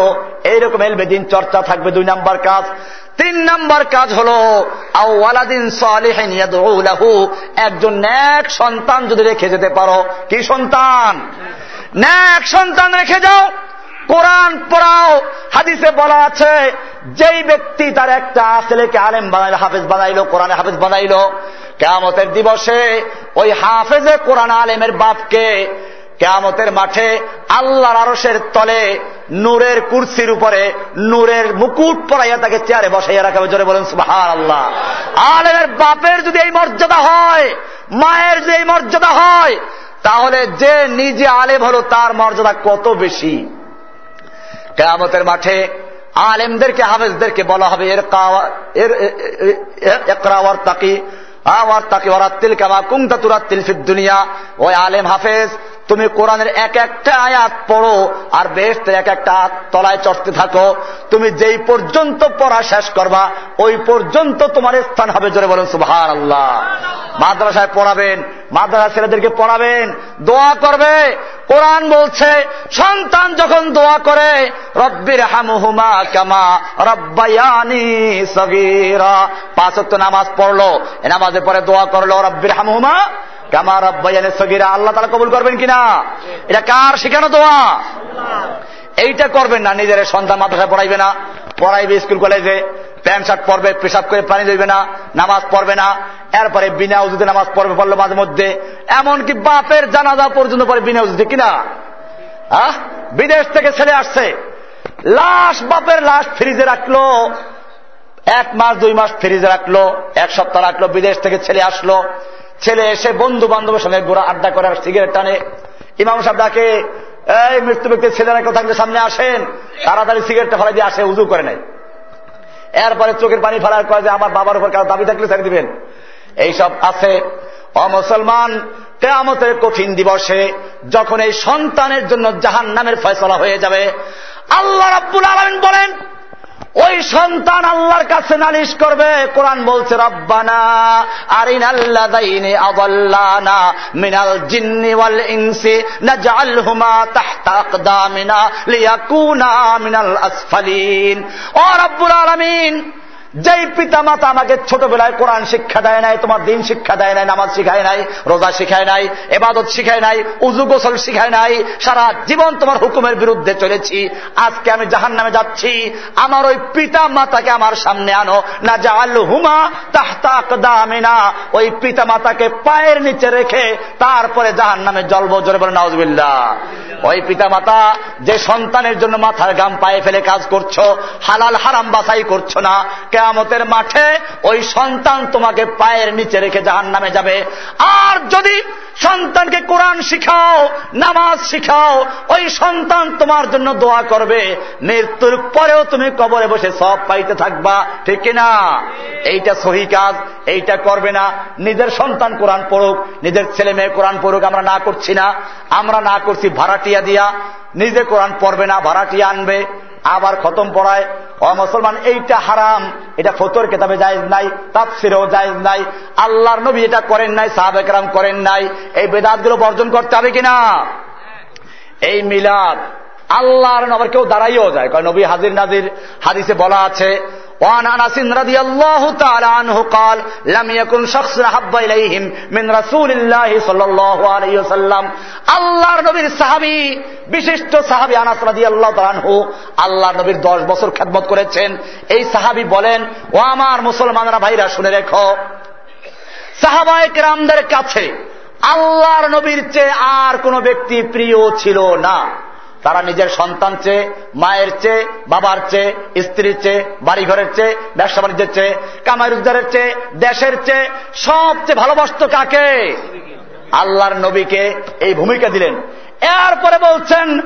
এইরকম এলমে দিন চর্চা থাকবে, দুই নাম্বার কাজ। তিন নাম্বার কাজ হল আওয়ালাদিন একজন ন্যাক সন্তান যদি রেখে যেতে পারো, কি সন্তান? ন্যাক সন্তান রেখে যাও, কোরআন পড়াও, হাদিসে বলা আছে, যেই ব্যক্তি তার একটা ছেলেকে আলেম বানাইলো, হাফেজ বানাইলো, কোরআনে হাফেজ বানাইলো কেয়ামতের দিবসে ওই হাফেজে কোরআন আলেমের বাপকে কেয়ামতের মাঠে আল্লাহর আরসের তলে নূরের কুর্সির উপরে নূরের মুকুট পরাইয়া তাকে চেয়ারে বসাইয়া রাখাবে জোরে বলেন সুবাহার আল্লাহ আলেমের বাপের যদি এই মর্যাদা হয় মায়ের যদি এই মর্যাদা হয় তাহলে যে নিজে আলেম হলো তার মর্যাদা কত বেশি কেয়ামতের মাঠে আলেমদেরকে হাফেজদেরকে বলা হবে এর এর একরাওয়ার তাকি আওয়ার তাকে ওরাত্তিল কামা কুমতা তুরাত্তিল ফির দুনিয়া। ওই আলেম হাফেজ, তুমি কোরআনের এক একটা আয়াত পড়ো আর বেশ এক একটা তলায় চড়তে থাকো। তুমি যেই পর্যন্ত পড়া শেষ করবা, ওই পর্যন্ত তোমার স্থান হবে জোরে বলেন সুভার আল্লাহ মাদ্রাসায় পড়াবেন মাদ্রাসা ছেলেদেরকে পড়াবেন দোয়া করবে। কোরআন বলছে সন্তান যখন দোয়া করে রব্বির হামুহুমা কামা রব্বায়ানি সগীরা। পাঁচত্ব নামাজ পড়ল এ নামাজের পরে দোয়া করল রব্বির হামুহুমা কামা রব্বায়ানি সগীরা। আল্লাহ তালা কবুল করবেন কিনা? এটা কার শিখানো দোয়া? এইটা করবেন না নিজের সন্তান মাদ্রাসায় পড়াইবে না। পড়াইবে স্কুল কলেজে। প্যান্ট শার্ট পরবে, পেশাব করে পানি দেবে না, নামাজ পড়বে না, এরপরে বিনা উজুতে নামাজ পড়বে পড়ল মাঝে মধ্যে, এমনকি বাপের জানাজা পর্যন্ত পরে বিনা উজুতে কিনা আহ? বিদেশ থেকে ছেলে আসছে, লাশ বাপের লাশ ফ্রিজে রাখল, এক মাস, দুই মাস ফ্রিজে রাখল, এক সপ্তাহ রাখল, বিদেশ থেকে ছেলে আসলো, ছেলে এসে বন্ধু বান্ধবের সঙ্গে গোড়া আড্ডা করে সিগারেট টানে। ইমাম সাহেব ডাকে, এই মৃত্যু ব্যক্তির ছেলেরা কেউ থাকলে সামনে আসেন। তাড়াতাড়ি সিগারেটটা ফেলা দিয়ে আসে, উজু করে নেয়। এরপরে চোখের পানি ফেলার করে যে আমার বাবার উপর কারও দাবি থাকলে ছেড়ে দিবেন? এইসব আছে। অমুসলমান কেয়ামতের কঠিন দিবসে যখন এই সন্তানের জন্য জাহান নামের ফয়সলা হয়ে যাবে, আল্লাহ রাব্বুল আলমিন বলেন ওই সন্তান আল্লাহর কাছে নালিশ করবে, কোরআন বলছে, রব্বানা আরিনাল্লাদাইনি আদাল্লানা মিনাল জিন্নি ওয়াল ইনসি নাজআলহুমা তাহতা আকদামিনা লিয়াকুনা মিনাল আসফালিন। ও রব্বুল আলামিন যেই পিতা মাতা আমাকে ছোটবেলায় কোরআন শিক্ষা দেয় নাই, তোমার দিন শিক্ষা দেয় নাই, নামাজ শিখায় নাই, রোজা শিখায় নাই, এবাদত শিখায় নাই, উজু গোসল শিখায় নাই, সারা জীবন তোমার হুকুমের বিরুদ্ধে চলেছি, আজকে আমি জাহান নামে যাচ্ছি, আমার ওই পিতা মাতাকে আমার সামনে আনো, না জাল হুমা তাহতাকদামিনা ওই পিতা মাতাকে পায়ের নিচে রেখে তারপরে জাহান নামে জলব জোরে বলে নওয়াজবিল্লা ওই পিতা মাতা যে সন্তানের জন্য মাথার গাম পায়ে ফেলে কাজ করছ, হালাল হারাম বাছাই করছ না কেয়ামতের মাঠে ওই সন্তান তোমাকে পায়ের নিচে রেখে জাহান নামে যাবে। আর যদি সন্তানকে কোরআন শিখাও, নামাজ শিখাও, ওই সন্তান তোমার জন্য দোয়া করবে। মৃত্যুর পরেও তুমি কবরে বসে সব পাইতে থাকবা। ঠিক না? এইটা সহি কাজ, এইটা করবে না। নিজের সন্তান কোরআন পড়ুক, নিজের ছেলে মেয়ে কোরআন পড়ুক, আমরা না করছি না। আমরা না করছি ভাড়াটিয়া দিয়া। নিজে কোরআন পড়বে না, ভাড়াটিয়া আনবে। আবার খতম পড়ায়, ও মুসলমান, এইটা হারাম, এটা ফতর কেতাবে যায় নাই, তাফসিরেও যায় নাই, আল্লাহর নবী এটা করেন নাই সাহাবেকরাম করেন নাই, এই বেদাতগুলো বর্জন করতে হবে কিনা? এই মিলাদ আল্লাহর আবার কেউ দাঁড়াইও যায়। কারণ নবী হাজির নাজির, হাদিসে বলা আছে وعن انس رضي الله تعالى عنه قال لم يكن شخص احب اليهم من رسول الله صلى الله عليه وسلم আল্লাহর নবীর সাহাবী বিশিষ্ট সাহাবী আনাস রাদিয়াল্লাহু তাআলা আনহু আল্লাহর নবীর 10 বছর খেদমত করেছেন এই সাহাবী বলেন ও আমার মুসলমানরা ভাইরা শুনে রেখো সাহাবায়ে কেরামদের কাছে আল্লাহর নবীর চেয়ে আর কোন ব্যক্তি প্রিয় ছিল না তারা নিজের সন্তান চেয়ে, মায়ের চেয়ে, বাবার চেয়ে, স্ত্রীর চেয়ে, বাড়িঘরের চেয়ে, ব্যবসা বাণিজ্যের চেয়ে কামাই রোজগারের চেয়ে, দেশের চেয়ে সবচেয়ে ভালোবাসত কাকে? আল্লাহর নবীকে এই ভূমিকা দিলেন। এরপরে বলছেন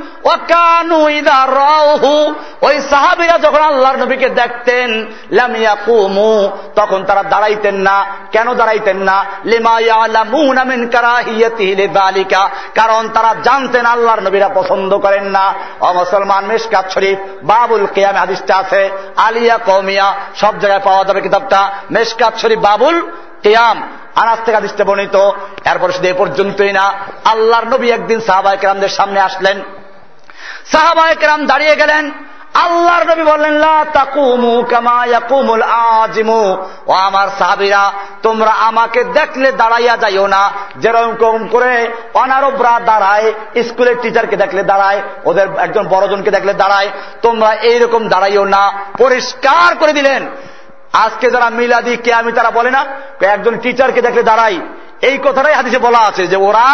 ওই সাহাবিরা যখন আল্লাহর নবীকে দেখতেন লামিয়া কুমু তখন তারা দাঁড়াইতেন না। কেন দাঁড়াইতেন না? লিমাইকা কারণ তারা জানতেন আল্লাহর নবীরা পছন্দ করেন না। অমুসলমান মিসকাত শরীফ, বাবুল কেয়ামে হাদিসটা আছে, আলিয়া কৌমিয়া সব জায়গায় পাওয়া যাবে কিতাবটা। মেসকাত শরীফ, বাবুল কেয়াম। আনাজ থেকে আদিসটা বর্ণিত। এরপর শুধু এ পর্যন্তই না, আল্লাহর নবী একদিন সাহাবায় কেরামদের সামনে আসলেন। সাহাবায় কেরাম দাঁড়িয়ে গেলেন। আল্লাহর নবী বললেন আজিমু ও আমার সাহাবিরা, তোমরা আমাকে দেখলে দাঁড়াইয়া যাইও না। যেরকম করে অনারবরা দাঁড়ায়, স্কুলের টিচারকে দেখলে দাঁড়ায়, ওদের একজন বড়জনকে দেখলে দাঁড়ায়, তোমরা এইরকম দাঁড়াইও না। পরিষ্কার করে দিলেন। আজকে যারা মিলাদি কে আমি তারা বলে না, একজন টিচারকে দেখলে দাঁড়াই। এই কথাটাই হাদিসে বলা আছে যে ওরা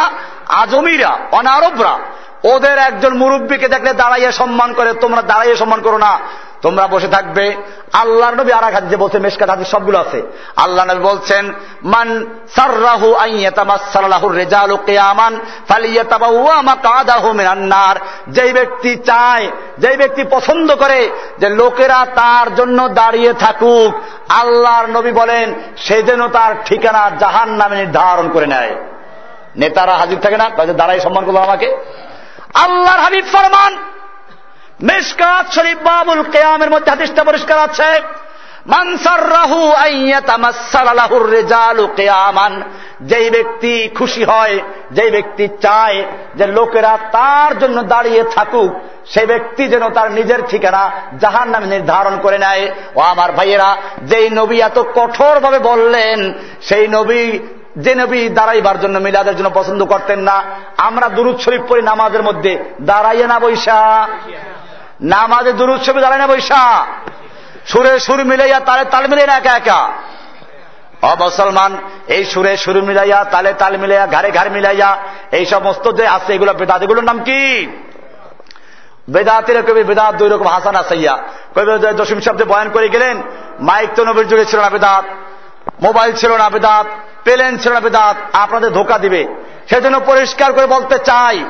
আজমিরা, অনারবরা, ওদের একজন মুরব্বীকে দেখলে দাঁড়াইয়ে সম্মান করে, তোমরা দাঁড়াইয়ে সম্মান করো না। তোমরা বসে থাকবে আল্লাহ নবী আর হাদিসে বলছে, মেশকাত হাদিস সবগুলো আছে। আল্লাহ নবী বলছেন, মান সাররাহু আইয়াতামাসসালাহু রিজালু কিয়ামান ফালিয়াতাবাওয়া মাকাদাহু মিনান নার। যেই ব্যক্তি চায়, যেই ব্যক্তি পছন্দ করে যে লোকেরা তার জন্য দাঁড়িয়ে থাকুক, আল্লাহর নবী বলেন, সে যেন তার ঠিকানা জাহান নামে নির্ধারণ করে নেয়। নেতারা হাজির থাকে না, তাদের দাঁড়াই সম্মান করল আমাকে। আল্লাহর হাবিব ফরমান মেশকাত শরীফ বাবুল কেয়ামের মধ্যে হাদিসটা পরিষ্কার আছে। যেই ব্যক্তি খুশি হয়, যেই ব্যক্তি চায় যে লোকেরা তার জন্য দাঁড়িয়ে থাকুক সেই ব্যক্তি যেন তার নিজের ঠিকানা জাহান নামে নির্ধারণ করে নেয়। ও আমার ভাইয়েরা, যেই নবী এত কঠোরভাবে বললেন, সেই নবী, যে নবী দাঁড়াইবার জন্য মিলাদের জন্য পছন্দ করতেন না। আমরা দুরুদ শরীফ পড়ি নামাজের মধ্যে, দাঁড়াইয়ে না বৈশা। নামাজে দুরুদ শরীফ দাঁড়ায় না বৈশা? সুরে সুর মিলাইয়া তালে তাল মিলাই না একা একা? অমুসলমান এই সুরে সুর মিলাইয়া, তালে তাল মিলাইয়া, ঘাড়ে ঘাড় মিলাইয়া, এই সমস্ত যে আছে এগুলো বেদাত এগুলোর নাম কি? বেদাতের কবি বেদাত দুই রকম হাসান আসাইয়া। কবি দশম শব্দে বয়ান করে গেলেন, মাইক তো নবীর যুগে ছিল না বেদাত, মোবাইল ছিল না বেদাত, প্লেন ছিল না বেদাত, আপনাদের ধোকা দিবে। সেজন্য পরিষ্কার করে বলতে চাই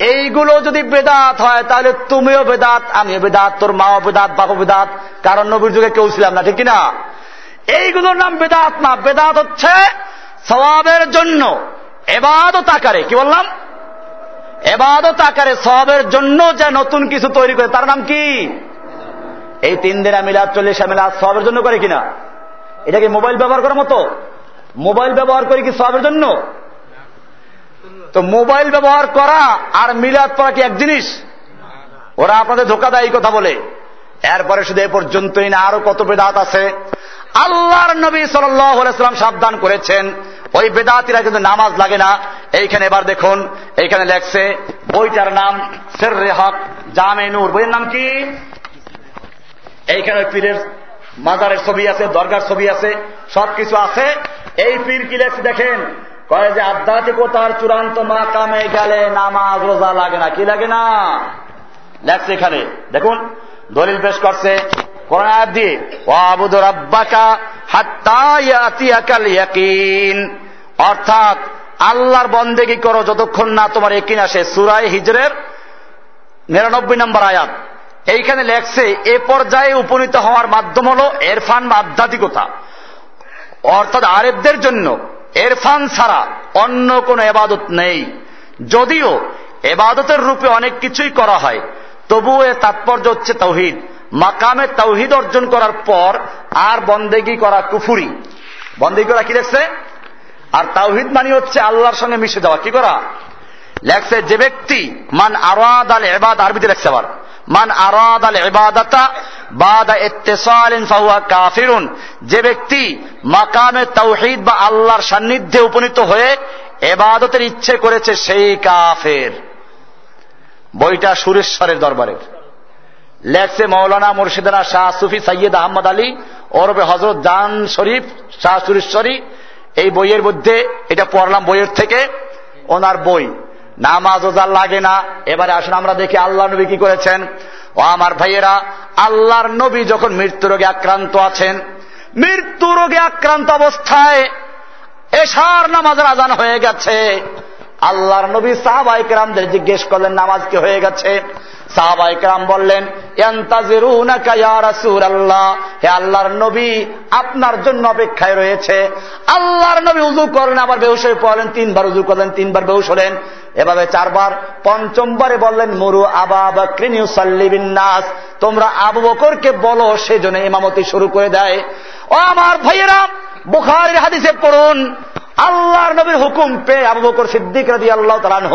এইগুলো যদি বেদাত হয়, তাহলে তুমিও বেদাত, আমিও বেদাত, তোর মাও বেদাত বাপু বেদাত, কারণ নবীর যুগে কেউ ছিলাম না, ঠিক কিনা? এইগুলোর নাম বেদাত না, বেদাত হচ্ছে সবাবের জন্য এবাদত আকারে, কি বললাম? এবাদত আকারে সবের জন্য যে নতুন কিছু তৈরি করে, তার নাম কি? এই তিন দিনা মিলাদ, চল্লিশা মিলাদ সবের জন্য করে কিনা? এটা কি মোবাইল ব্যবহার করার মতো? মোবাইল ব্যবহার করে কি সবের জন্য? তো মোবাইল ব্যবহার করা আর মিলাদ পড়া কি এক জিনিস? ওরা আপনাদের ধোকা দেয় এই কথা বলে। এরপরে শুধু এ পর্যন্তই না, আরও কত বেদাত আছে। আল্লাহর নবী সাল্লাম সাবধান করেছেন। ওই বেদাতিরা কিন্তু নামাজ লাগে না। এইখানে এবার দেখুন, এইখানে লেখছে, বইটার নাম সের হক, জামে নূর। বইয়ের নাম কি? এইখানে পীরের মাজারের ছবি আছে, দরগার ছবি আছে, সবকিছু আছে। এই পীর কি লেখছে দেখেন? কয়ে যে আধ্যাত্মিকতার চূড়ান্ত মাকামে গেলে নামাজ রোজা লাগে না, কি লাগে না? লেখছে এখানে। দেখুন, দলিল পেশ করছে কোরআন দিয়ে, ওয়াবুদ অর্থাৎ, আল্লাহর বন্দেগি করো যতক্ষণ না তোমার একিন আসে? সুরাই হিজরের নিরানব্বই নম্বর আয়াত। এইখানে লেখছে, এ পর্যায়ে উপনীত হওয়ার মাধ্যম হল এরফান বা আধ্যাত্মিকতা। অর্থাৎ আরেবদের জন্য এরফান ছাড়া অন্য কোনো এবাদত নেই। যদিও এবাদতের রূপে অনেক কিছুই করা হয়, তবুও এর তাৎপর্য হচ্ছে তৌহিদ। মাকামে তৌহিদ অর্জন করার পর আর বন্দেগি করা কুফুরি। বন্দেগি করা কি লেখছে? আর তাওহিদ মানি হচ্ছে আল্লাহর সঙ্গে মিশে যাওয়া। কি করা? লেখছে, যে ব্যক্তি মান আরাদ আল এবাদ, আরবিতে লেখছে আবার। মান আরাদ আল এবাদাতা বাদা ইত্তেসালিন ফাহুয়া কাফিরুন। যে ব্যক্তি মাকামে তৌহিদ বা আল্লাহর সান্নিধ্যে উপনীত হয়ে এবাদতের ইচ্ছে করেছে সেই কাফের। বইটা সুরেশ্বরের দরবারের। লেখছে মৌলানা মুর্শিদানা শাহ সুফি সৈয়দ আহমদ আলী ওরবে হজরত জান শরীফ শাহ সুরেশ্বরী। এই বইয়ের মধ্যে, এটা পড়লাম বইয়ের থেকে, ওনার বই। নামাজ ওজার লাগে না। এবারে আসুন আমরা দেখি আল্লাহ নবী কি করেছেন। ও আমার ভাইয়েরা, আল্লাহর নবী যখন মৃত্যু রোগে আক্রান্ত আছেন, মৃত্যু রোগে আক্রান্ত অবস্থায় এশার নামাজের আজান হয়ে গেছে। আল্লাহর নবী সাহাবাইকরামদের জিজ্ঞেস করলেন, নামাজ কি হয়ে গেছে? সাহাবাইকরাম বললেন আল্লাহ হে আল্লাহর নবী, আপনার জন্য অপেক্ষায় রয়েছে। আল্লাহর নবী উজু করলেন, আবার বেউস পড়লেন, তিনবার উজু করলেন, তিনবার বেউস হলেন। এভাবে চারবার পঞ্চমবারে বললেন, মরু আবা তোমরা আবু বকরকে বলো সেজন্য ইমামতি শুরু করে দেয়। ও আমার ভাইয়েরা, বুখারের হাদিসে পড়ুন, আল্লাহর নবীর হুকুম পেয়ে আবু বকর সিদ্দিক রাজি আল্লাহ তালানহ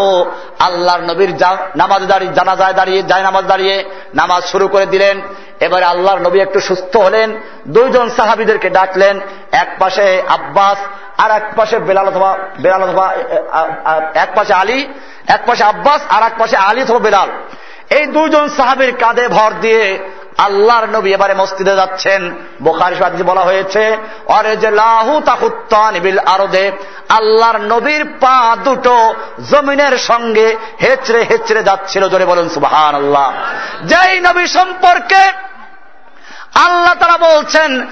আল্লাহর নবীর নামাজ দাঁড়িয়ে জানাজায় দাঁড়িয়ে যায় নামাজ দাঁড়িয়ে নামাজ শুরু করে দিলেন। এবারে আল্লাহর নবী একটু সুস্থ হলেন, দুইজন সাহাবিদেরকে ডাকলেন, এক পাশে আব্বাস, আর এক পাশে বেলাল অথবা বেলাল অথবা এক পাশে আলী, এক পাশে আব্বাস, আর এক পাশে আলী অথবা বেলাল। এই দুজন সাহাবির কাঁধে ভর দিয়ে আল্লাহর নবী এবারে মসজিদে যাচ্ছেন। বোখারি বলা হয়েছে অরে যে লাহু তাহুত্তানিবিল আরদে। আল্লাহর নবীর পা দুটো জমিনের সঙ্গে হেচড়ে হেচড়ে যাচ্ছিল। জোরে বলুন সুবাহান আল্লাহ যেই নবী সম্পর্কে আল্লাহ তারা বলছেন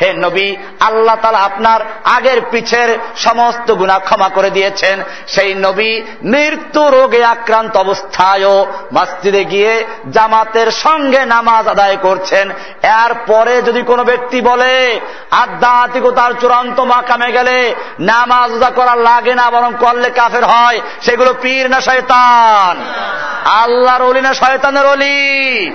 হে নবী, আল্লাহ তালা আপনার আগের পিছের সমস্ত গুণা ক্ষমা করে দিয়েছেন। সেই নবী মৃত্যু রোগে আক্রান্ত অবস্থায়ও মসজিদে গিয়ে জামাতের সঙ্গে নামাজ আদায় করছেন। এরপরে যদি কোনো ব্যক্তি বলে, আধ্যাত্মিকতার চূড়ান্ত মাকামে গেলে নামাজ করা লাগে না, বরং করলে কাফের হয়, সেগুলো পীর না শয়তান। আল্লাহর অলি না শয়তানের অলি?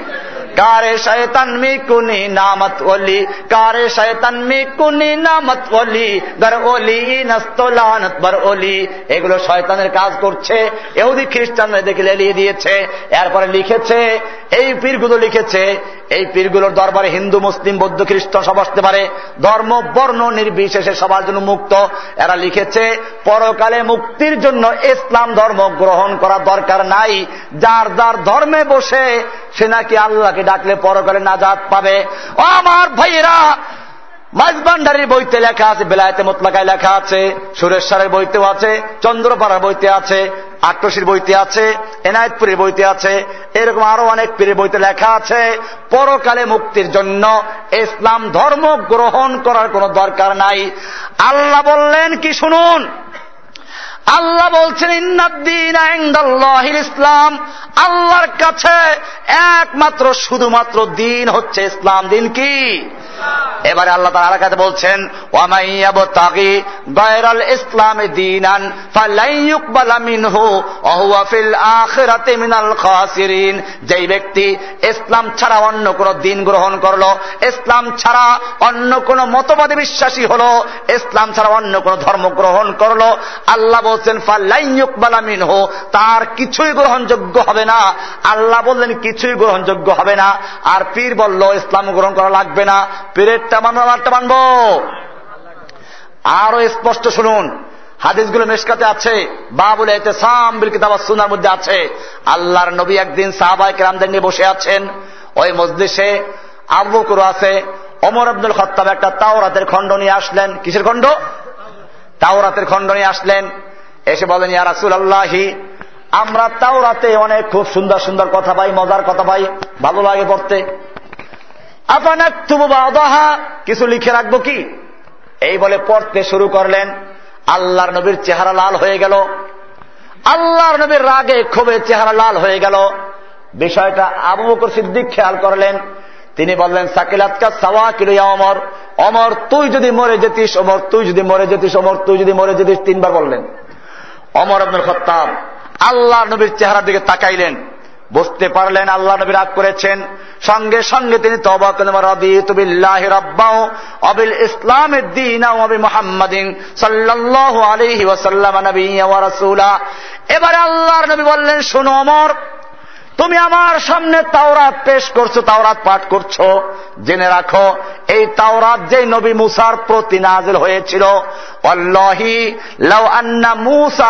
কারে শয়তান মি কুনি নামত ওলি, কারে শয়তান মি কুনি নামত ওলি গর ওলি নস্তলানত বর ওলি। এগুলো শয়তানের কাজ করছে। এহুদি খ্রিস্টানরা দেখে লেলিয়ে দিয়েছে। এরপরে লিখেছে, এই পীরগুলো লিখেছে, এই পীরগুলোর দরবারে হিন্দু, মুসলিম, বৌদ্ধ, খ্রিস্টান সব আসতে পারে। ধর্ম, বর্ণ নির্বিশেষে সবার জন্য মুক্ত। এরা লিখেছে, পরকালে মুক্তির জন্য ইসলাম ধর্ম গ্রহণ করা দরকার নাই। যার যার ধর্মে বসে সে নাকি আল্লাহকে ডাকলে পরকালে নাজাদ পাবে। ও আমার ভাইয়েরা মাঝবান্ডারির বইতে লেখা আছে, বেলায়েতে মোতলাকায় লেখা আছে, সুরেশ্বরের বইতেও আছে, চন্দ্রপাড়ার বইতে আছে আট্টসির বইতে আছে, এনায়তপুরের বইতে আছে, এরকম আরও অনেক পীরের বইতে লেখা আছে। পরকালে মুক্তির জন্য ইসলাম ধর্ম গ্রহণ করার কোনো দরকার নাই। আল্লাহ বললেন কি শুনুন? আল্লাহ বলছেন ইসলাম। আল্লাহর কাছে একমাত্র শুধুমাত্র দিন হচ্ছে ইসলাম। দিন কি? এবারে আল্লাহ তার আলাকাতে বলছেন ওয়ামাইয়াবতাগি ব্যক্তি ইসলাম ছাড়া অন্য কোন দিন গ্রহণ করল, ইসলাম ছাড়া অন্য কোন মতবাদে বিশ্বাসী হলো, ইসলাম ছাড়া অন্য কোন ধর্ম গ্রহণ করল, আল্লাহ বলছেন ফালাইয়ুকবালা মিনহু, তার কিছুই গ্রহণযোগ্য হবে না। আল্লাহ বললেন, কিছুই গ্রহণযোগ্য হবে না। আর পীর বলল, ইসলাম গ্রহণ করা লাগবে না। পীরেরটা মানবো আমারটা মানবো আরও স্পষ্ট শুনুন, হাদিসগুলো মেশকাতে আছে, বাবুল সাম বিল কিতাব সুনার মধ্যে আছে। আল্লাহর নবী একদিন সাহাবাই কেরামদের নিয়ে বসে আছেন, ওই মসজিষে আবু বকর আছে অমর আব্দুল খত্তাব একটা তাওরাতের খণ্ড নিয়ে আসলেন। কিসের খণ্ড? তাওরাতের খণ্ড নিয়ে আসলেন। এসে বলেন, ইয়া রাসুল আল্লাহি আমরা তাওরাতে অনেক খুব সুন্দর সুন্দর কথা পাই, মজার কথা পাই, ভালো লাগে পড়তে। আপানাক তুবু বাদাহা, কিছু লিখে রাখব কি? এই বলে পড়তে শুরু করলেন। আল্লাহর নবীর চেহারা লাল হয়ে গেল। আল্লাহর নবীর রাগে ক্ষোভে চেহারা লাল হয়ে গেল। বিষয়টা আবু বকর সিদ্দিক খেয়াল করলেন। তিনি বললেন সাকিলাতকা সাওয়া কিলো অমর অমর তুই যদি মরে যেতিস অমর তুই যদি মরে যেতিস অমর তুই যদি মরে যেতিস, তিনবার বললেন। অমর আব্দুল খত্তাব আল্লাহ নবীর চেহারার দিকে তাকাইলেন। বুঝতে পারলেন আল্লাহ নবী রাগ করেছেন। সঙ্গে সঙ্গে তিনি তবা এবারে আল্লাহর নবী বললেন, শোনো অমর, তুমি আমার সামনে তাওরাত পেশ করছ, তাওরাত পাঠ করছ। জেনে রাখো, এই তাওরাত যে নবী মুসার প্রতি নাজিল হয়েছিল। আন্না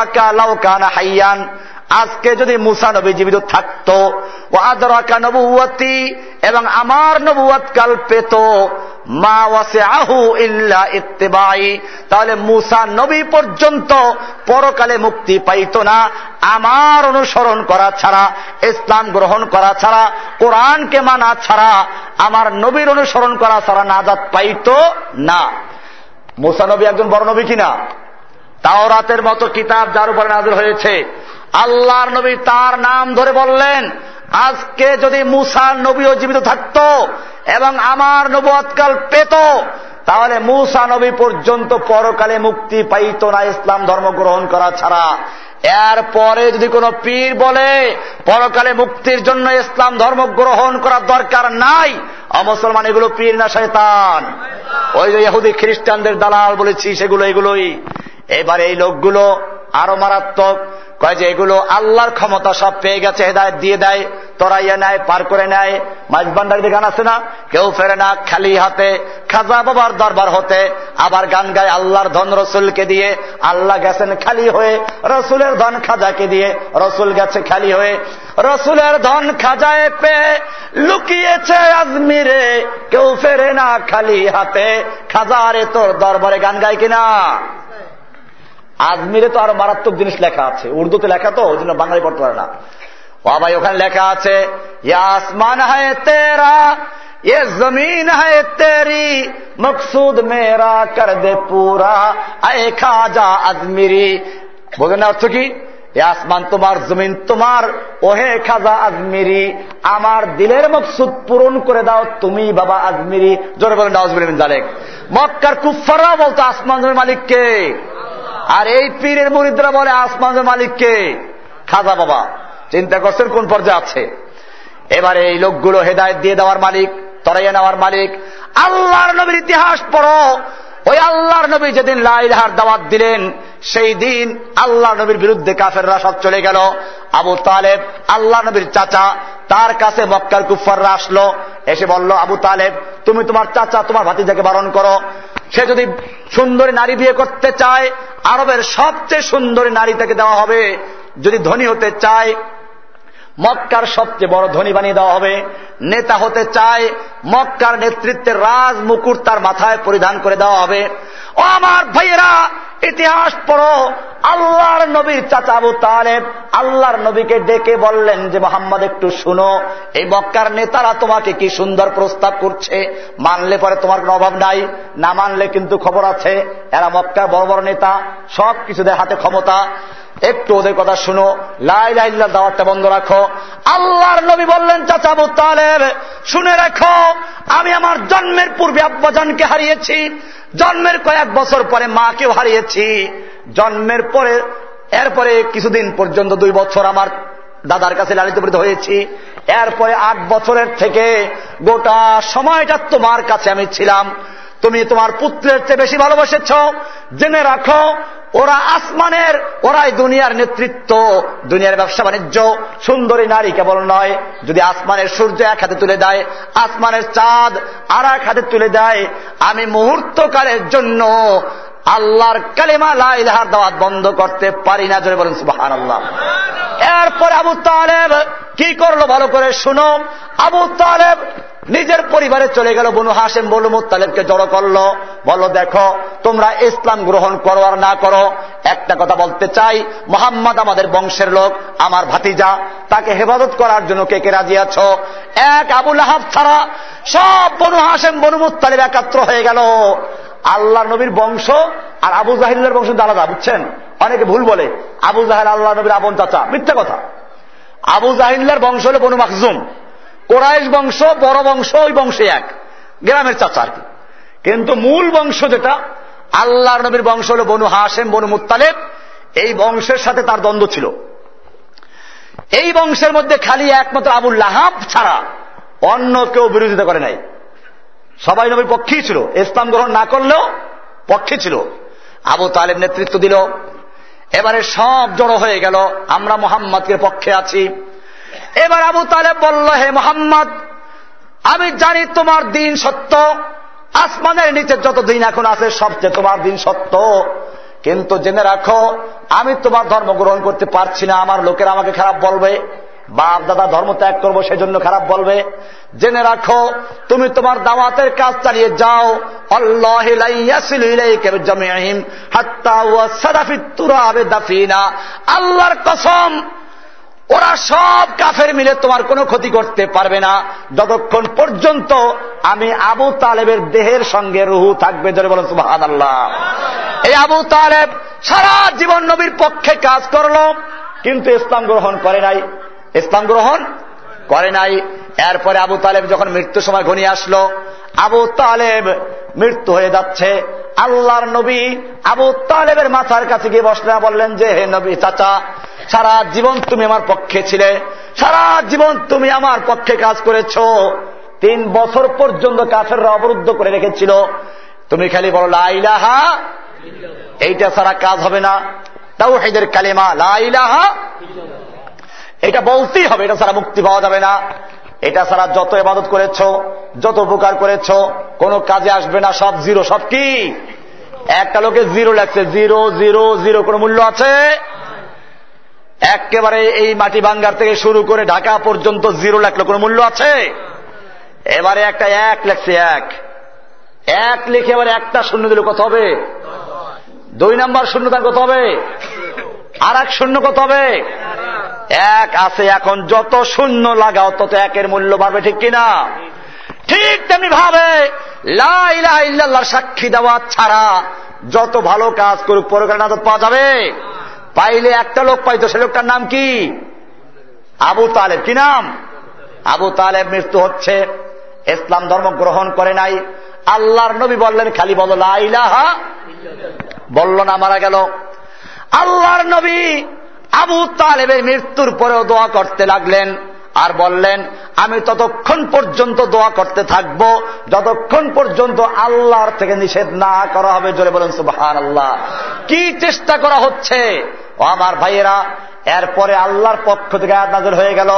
কা লাউ কানা হাইয়ান। আজকে যদি মুসা নবী জীবিত থাকতো ও আদরাকা নবুয়তি এবং আমার নবুয়াত কাল পেত, মা ওয়াসে আহু ইল্লা ইত্তেবাই, তাহলে মুসা নবী পর্যন্ত পরকালে মুক্তি পাইত না। আমার অনুসরণ করা ছাড়া, ইসলাম গ্রহণ করা ছাড়া, কোরআনকে মানা ছাড়া, আমার নবীর অনুসরণ করা ছাড়া নাজাত পাইত না। মুসা নবী একজন বড় নবী কিনা? তাও রাতের মতো কিতাব যার উপরে নাজির হয়েছে। আল্লাহর নবী তার নাম ধরে বললেন, আজকে যদি মুসার নবীও জীবিত থাকত এবং আমার নবৎকাল পেত, তাহলে মুসা নবী পর্যন্ত পরকালে মুক্তি পাইত না ইসলাম ধর্ম গ্রহণ করা ছাড়া। এর পরে যদি কোন পীর বলে, পরকালে মুক্তির জন্য ইসলাম ধর্ম গ্রহণ করার দরকার নাই মুসলমান এগুলো পীর না শয়তান। ওই যে ইহুদি খ্রিস্টানদের দালাল বলেছি, সেগুলো এগুলোই। এবার এই লোকগুলো আরও মারাত্মক, কয় যে এগুলো আল্লাহর ক্ষমতা সব পেয়ে গেছে, হেদায়ত দিয়ে দেয়, তরাইয়া নেয়, পার করে নেয়। মাঝ ভান্ডারিতে গান আছে না? কেউ ফেরে না, খালি হাতে, খাজা বাবার দরবার হতে, আবার গান গায় আল্লাহর ধন রসুলকে দিয়ে, আল্লাহ গেছেন খালি হয়ে, রসুলের ধন খাজাকে দিয়ে, রসুল গেছে খালি হয়ে, রসুলের ধন খাজায় পে লুকিয়েছে আজমিরে, কেউ ফেরে না খালি হাতে, খাজারে তোর দরবারে গান গায় কিনা? আজমিরে তো আরো মারাত্মক জিনিস লেখা আছে উর্দুতে লেখা তো ওই জন্য বাঙালি পড়তে পারে না বাবাই ওখানে লেখা আছে আসমান হায় তেরা ये जमीन है तेरी मकसूद मेरा कर दे पूरा আয়ে খাজা আজমিরি বোঝেন অর্থ কি এ আসমান তোমার জমিন তোমার ওহে খাজা আজমিরি আমার দিলের মকসুদ পূরণ করে দাও তুমি বাবা আজমিরি জোরে বলেন আজমিরি জালেক মক্কার কুফাররা বলতো আসমান জমির মালিককে আর এই পীরের মুরিদরা বলে, আসমানের মালিককে খাজা বাবা, চিন্তা করছেন কোন পর্যায়ে আছে? এবারে এই লোকগুলো হেদায়ত দিয়ে দেওয়ার মালিক, তরাইয়া নেওয়ার মালিক, আল্লাহর নবীর ইতিহাস পড়ো। ওই আল্লাহর নবী যেদিন লাইলহার দাওয়াত দিলেন, সেই দিন আল্লাহ নবীর বিরুদ্ধে কাফেররা সব চলে গেল। আবু তালেব আল্লাহ নবীর চাচা, তার কাছে মক্কার কুফাররা আসলো। এসে বলল, আবু তালেব, তুমি তোমার চাচা, তোমার ভাতিজাকে বারণ করো। সে যদি সুন্দরী নারী বিয়ে করতে চায়, আরবের সবচেয়ে সুন্দরী নারী তাকে দেওয়া হবে। যদি ধনী হতে চায় মক্কার সবচেয়ে বড় ধনী বানিয়ে দেওয়া হবে। নেতা হতে চায় মক্কার নেতৃত্বের রাজ মুকুট তার মাথায় পরিধান করে দেওয়া হবে। ও আমার ভাইয়েরা, ইতিহাস পড়ো। আল্লাহর নবীর চাচা আবু তালেব আল্লাহর নবীকে ডেকে বললেন যে, মোহাম্মদ, একটু শুনো। এই মক্কার নেতারা তোমাকে কি সুন্দর প্রস্তাব করছে? মানলে পরে তোমার কোনো অভাব নাই। না মানলে কিন্তু খবর আছে। এরা মক্কার বড় বড় নেতা। সব কিছুদের হাতে ক্ষমতা। একটু ওদের কথা শুনো। লাই লাইল্লা দাওয়াতটা বন্ধ রাখো। আল্লাহর নবী বললেন, চাচা আবু শুনে রাখো, আমি আমার জন্মের পূর্বে আব্বাজানকে হারিয়েছি। জন্মের কয়েক বছর পরে মাকেও হারিয়েছি। জন্মের পরে, এরপরে কিছুদিন পর্যন্ত দুই বছর আমার দাদার কাছে লালিত পালিত হয়েছি। এরপরে আট বছরের থেকে গোটা সময়টা তোমার কাছে আমি ছিলাম। তুমি তোমার পুত্রের চেয়ে বেশি ভালোবাসেছ। জেনে রাখো, ওরা আসমানের, ওরাই দুনিয়ার নেতৃত্ব, দুনিয়ার ব্যবসা বাণিজ্য। সুন্দরী নারী কেবল নয়, যদি আসমানের সূর্য এক হাতে তুলে দেয়, আসমানের চাঁদ আর এক হাতে তুলে দেয়, আমি মুহূর্তকালের জন্য আল্লাহর কালিমা লাইলাহার দাওয়াত বন্ধ করতে পারি না। জোরে বলেন সুবাহান আল্লাহ এরপরে আবু তালেব কি করল ভালো করে শুনো। আবু তালেব নিজের পরিবারে চলে গেল, বনু হাসেম বলু মুতালেবকে জড়ো করল। বলো দেখো, তোমরা ইসলাম গ্রহণ করো আর না করো। একটা কথা বলতে চাই, মোহাম্মদ আমাদের বংশের লোক, আমার ভাতিজা। তাকে হেফাজত করার জন্য কে কে রাজি আছো? এক আবুল আহাব ছাড়া সব বনু হাসেম বনু মুতালেব একাত্র হয়ে গেল। আল্লাহ নবীর বংশ আর আবু জাহিল্লার বংশ আলাদা, বুঝছেন? অনেকে ভুল বলে, আবু জাহেল আল্লাহ নবীর আপন চাচা, মিথ্যা কথা। আবু জাহিল্লার বংশ হল বনু মাকজুম কোরাইশ বংশ, বড় বংশ, ওই বংশে এক, গ্রামের চাচা আর কি। কিন্তু মূল বংশ যেটা আল্লাহ নবীর বংশ হল বনু হাসেম বনু মুতালেব এই বংশের সাথে তার দ্বন্দ্ব ছিল। এই বংশের মধ্যে খালি একমাত্র আবুল লাহাব ছাড়া অন্য কেউ বিরোধিতা করে নাই। সবাই নবীর পক্ষেই ছিল। ইসলাম গ্রহণ না করলেও পক্ষে ছিল। আবু তালেব নেতৃত্ব দিল। এবারে সব জড়ো হয়ে গেল। আমরা মোহাম্মদকে পক্ষে আছি। এবার আবু তালেব বলল, হে মোহাম্মদ, আমি জানি তোমার দিন সত্য, আসমানের নিচে যত দিন এখন আছে সবচেয়ে তোমার দিন সত্য। কিন্তু জেনে রাখো, আমি তোমার ধর্ম গ্রহণ করতে পারছি না, আমার লোকেরা আমাকে খারাপ বলবে, বাপ দাদা ধর্ম ত্যাগ করব সেজন্য খারাপ বলবে। জেনে রাখো, তুমি তোমার দাওয়াতের কাজ চালিয়ে যাও। আল্লাহর কসম ওরা সব কাফের মিলে তোমার কোনো ক্ষতি করতে পারবে না। যতক্ষণ পর্যন্ত আমি আবু তালেবের দেহের সঙ্গে রুহু থাকবে ধরে বলেন সুহান আল্লাহ এই আবু তালেব সারা জীবন নবীর পক্ষে কাজ করল, কিন্তু ইসলাম গ্রহণ করে নাই। ইসলাম গ্রহণ করে নাই। এরপরে আবু তালেব যখন মৃত্যু সময় ঘনিয়ে আসলো, আবু তালেব মৃত্যু হয়ে যাচ্ছে। আল্লাহর নবী আবু তালেবের মাথার কাছে গিয়ে বসলেন, বললেন যে, হে নবী, চাচা সারা জীবন তুমি আমার পক্ষে ছিলে। সারা জীবন তুমি আমার পক্ষে কাজ করেছ। তিন বছর পর্যন্ত কাফেররা অবরুদ্ধ করে রেখেছিল। তুমি খালি বলো লাইলাহা এইটা ছাড়া কাজ হবে না। তাও হেদের কালিমা লাইলাহা এটা বলতেই হবে, এটা ছাড়া মুক্তি পাওয়া যাবে না। এটা ছাড়া যত এবাদত করেছ, যত উপকার করেছ, কোনো কাজে আসবে না, সব জিরো। সব কি? একটা লোকে জিরো লাগছে জিরো জিরো জিরো, কোনো মূল্য আছে? একেবারে এই মাটি বাঙ্গার থেকে শুরু করে ঢাকা পর্যন্ত জিরো লাগল কোনো মূল্য আছে। এবারে একটা এক লেখছে এক। এক লিখে এবারে একটা শূন্য দিল কত হবে? দুই নাম্বার শূন্যদান কত হবে? আর এক শূন্য কত হবে? এক আছে এখন যত শূন্য লাগাও তত একের মূল্য বাড়বে ঠিক কিনা? ঠিক তেমনি ভাবে লাইল্লাহর সাক্ষী দেওয়া ছাড়া যত ভালো কাজ করুক পরকার না পাওয়া যাবে। পাইলে একটা লোক পাইতো, সে লোকটার নাম কি? আবু তালেব। কি নাম? আবু তালেব মৃত্যু হচ্ছে। ইসলাম ধর্ম গ্রহণ করে নাই। আল্লাহর নবী বললেন, খালি বলো লাইলাহা বলল না, মারা গেল। আল্লাহর নবী আবু তালেবের মৃত্যুর পরেও দোয়া করতে লাগলেন। আর বললেন, আমি ততক্ষণ পর্যন্ত দোয়া করতে থাকব, যতক্ষণ পর্যন্ত আল্লাহর থেকে নিষেধ না করা হবে, জোরে বলেন সুবাহ আল্লাহ কি চেষ্টা করা হচ্ছে? আমার ভাইয়েরা এরপরে আল্লাহর পক্ষ থেকে আয়াত নাজল হয়ে গেল,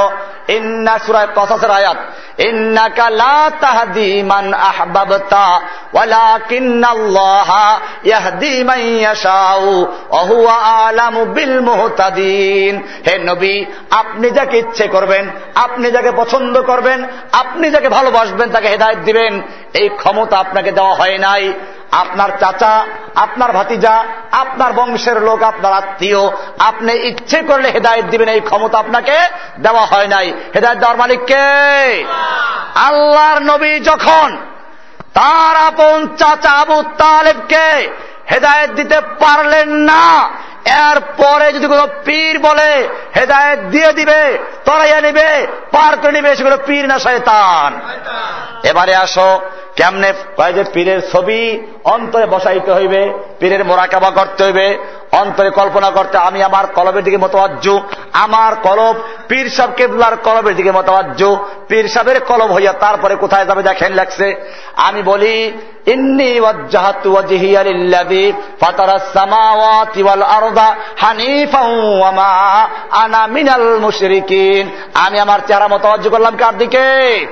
ইন্না সুরায় কসাসের আয়াত, ইন্নাকা লা তাহদি মান আহবাবতা, ওয়ালাকিন্নাল্লাহা ইয়াহদি মান ইয়াশাউ, ওয়া আলামু বিল মুহতাদিন। হে নবী, আপনি যাকে ইচ্ছে করবেন, আপনি যাকে পছন্দ করবেন, আপনি যাকে ভালোবাসবেন, তাকে হেদায়েত দিবেন। এই ক্ষমতা আপনাকে দেওয়া হয় নাই। আপনার চাচা, আপনার ভাতিজা, আপনার বংশের লোক, আপনার আত্মীয়, আপনি ইচ্ছে করলে হেদায়ত দিবেন, এই ক্ষমতা আপনাকে দেওয়া হয় নাই। হেদায়ত দেওয়ার মালিককে আল্লাহর নবী যখন তার আপন চাচা আবু তালেবকে হেদায়ত দিতে পারলেন না এরপরে যদি কোনো পীর বলে, হেদায়ত দিয়ে দিবে, তরাইয়া নিবে, পার করে নিবে, সেগুলো পীর না শয়তান। এবারে আসো, কেমনে যে পীরের ছবি অন্তরে বসাইতে হইবে, পীরের মোরাকাবা করতে হইবে অন্তরে কল্পনা করতে আমি আমার কলবের দিকে মতবাজ্য আমার কলব পীর সাহ কেবলার কলবের দিকে মতবাজ্য পীর সাহের কলব হইয়া তারপরে কোথায় যাবে দেখেন লাগছে। আমি বলি মা আনা মিনাল আমি আমার চেহারা মতবাজ্য করলাম কার দিকে?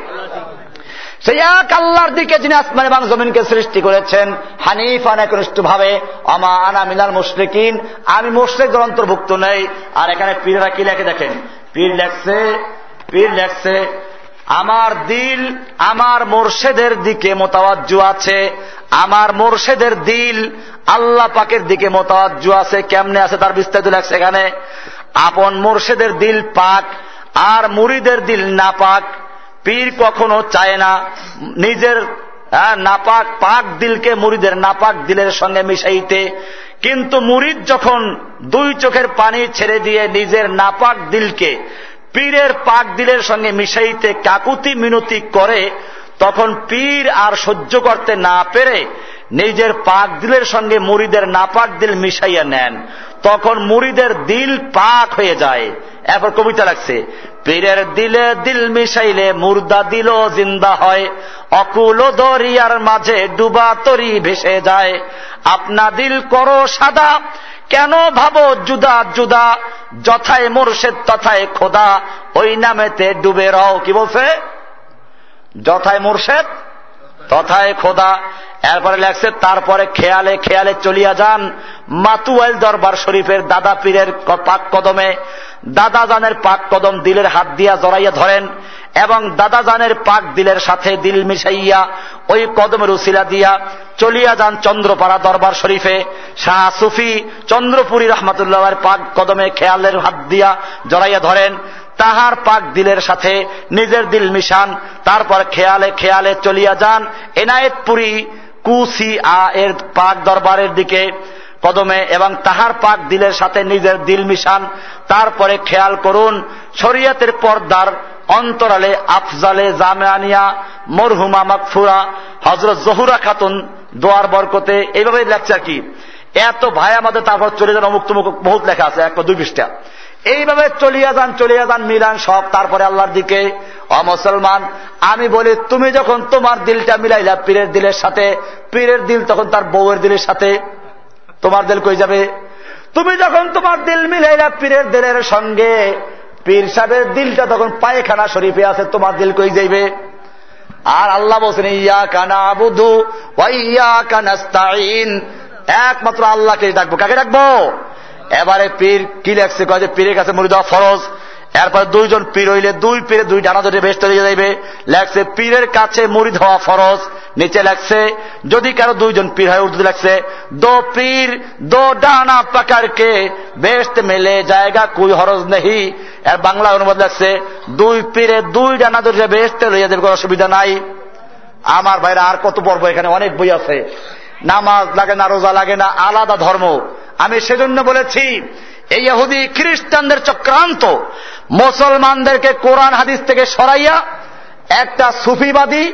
সেই এক আল্লাহর দিকে যিনি আসমান এবং জমিনকে সৃষ্টি করেছেন হানিফান একনিষ্ঠ ভাবে আমা আনা মিনাল মুশরিকিন, আমি মুশরিকদের অন্তর্ভুক্ত নেই। আর এখানে পীররা কি লেখে দেখেন? পীর লেখছে পীর লেখছে, আমার দিল আমার মোর্শেদের দিকে মোতাবাজ্জু আছে। আমার মোর্শেদের দিল আল্লাহ পাকের দিকে মোতাবাজ্জু আছে। কেমনে আছে তার বিস্তারিত লেখছে এখানে? আপন মোর্শেদের দিল পাক আর মুড়িদের দিল না পাক। পীর কখনো চায় না। নিজের নাপাক, পাক দিলকে মুড়িদের নাপাক দিলের সঙ্গে মিশাইতে। কিন্তু মুরিদ যখন দুই চোখের পানি ছেড়ে দিয়ে নিজের নাপাক দিলকে পীরের পাক দিলের সঙ্গে মিশাইতে কাকুতি মিনতি করে, তখন পীর আর সহ্য করতে না পেরে নিজের পাক দিলের সঙ্গে মুড়িদের নাপাক দিল মিশাইয়া নেন। তখন মুড়িদের দিল পাক হয়ে যায়। এরপর কবিতা লাগছে পীরের দিলে দিল মিশাইলে, মুর্দা দিল জিন্দা হয়। অকুল দরিয়ার মাঝে ডুবা তরি ভেসে যায়। আপনা দিল করো সাদা, কেন ভাবো জুদা জুদা? যথায় মোরশেদ, তথায় খোদা। ওই নামেতে ডুবে রও। কি বলছে? যথায় মোরশেদ তথায় খোদা, এরপরে লেখছে, তারপরে খেয়ালে খেয়ালে চলিয়া যান। মাতুয়াইল দরবার শরীফের দাদা পীরের পাক কদমে দাদা জানের পাক কদম দিলের হাত দিয়া জড়াইয়া ধরেন এবং দাদা জানের পাক দিলের সাথে দিল মিশাইয়া ওই কদমের উসিলা দিয়া চলিয়া যান চন্দ্রপাড়া দরবার শরীফে। শাহ সুফি চন্দ্রপুরী রহমতুল্লাহ পাক কদমে খেয়ালের হাত দিয়া জড়াইয়া ধরেন। তাহার পাক দিলের সাথে নিজের দিল মিশান, তারপর খেয়ালে খেয়ালে চলিয়া যান। এনায়েতপুরী কুসি আ এর পাক দরবারের দিকে কদমে এবং তাহার পাক দিলের সাথে নিজের দিল মিশান, তারপরে খেয়াল করুন, শরিয়াতের পর্দার অন্তরালে আফজালে জামিয়ানিয়া, মরহুমা মাকফুরা হজরত জহুরা খাতুন দোয়ার বরকতে। এইভাবে লেখছে কি? এত ভাই আমাদের তারপর চলে যান অমুক বহুত লেখা আছে, এক দুই পৃষ্ঠা। এইভাবে চলিয়া যান চলিয়া যান, মিলান সব, তারপরে আল্লাহর দিকে। অমুসলমান আমি বলি, তুমি যখন তোমার দিলটা মিলাইলা, পীরের দিলের সাথে, পীরের দিল তখন তার বউয়ের দিলের সাথে, তোমার দিল কই যাবে? তুমি যখন তোমার দিল মিলাইলা পীরের দিলের সঙ্গে, পীর সাহেবের দিলটা তখন পায়খানা শরীফে আছে, তোমার দিল কই যাইবে? আর আল্লাহ বলছেন ইয়া কানা আবুধু ইয়া কানাস্তাইন একমাত্র আল্লাহকে ডাকবো। কাকে ডাকবো? এবারে পীর কি লেখছে? কয় যে পীরের কাছে মুড়ি দেওয়া ফরজ। এরপর দুইজন পীর হইলে দুই পীরে দুই ডানা ধরে বেশ তৈরি যাইবে। লেখছে, পীরের কাছে মুড়ি ধোয়া ফরজ। নিচে লেখছে, যদি কারও দুইজন পীর হয় উর্দু লেখছে, দো পীর, দো ডানা পাকারকে বেস্ট মেলে জায়গা কুই হরজ নেহি। এর বাংলা অনুবাদ লাগছে দুই পীরে দুই ডানা ধরে বেস্টে লইয়া দেবে কোনো অসুবিধা নাই। আমার ভাইরা, আর কত পর্ব এখানে? অনেক বই আছে। নামাজ লাগে না, রোজা লাগে না, আলাদা ধর্ম। আমি সেজন্য বলেছি, এই ইহুদি খ্রিস্টানদের চক্রান্ত মুসলমানদেরকে কোরআন হাদিস থেকে সরাইয়া একটা সুফিবাদী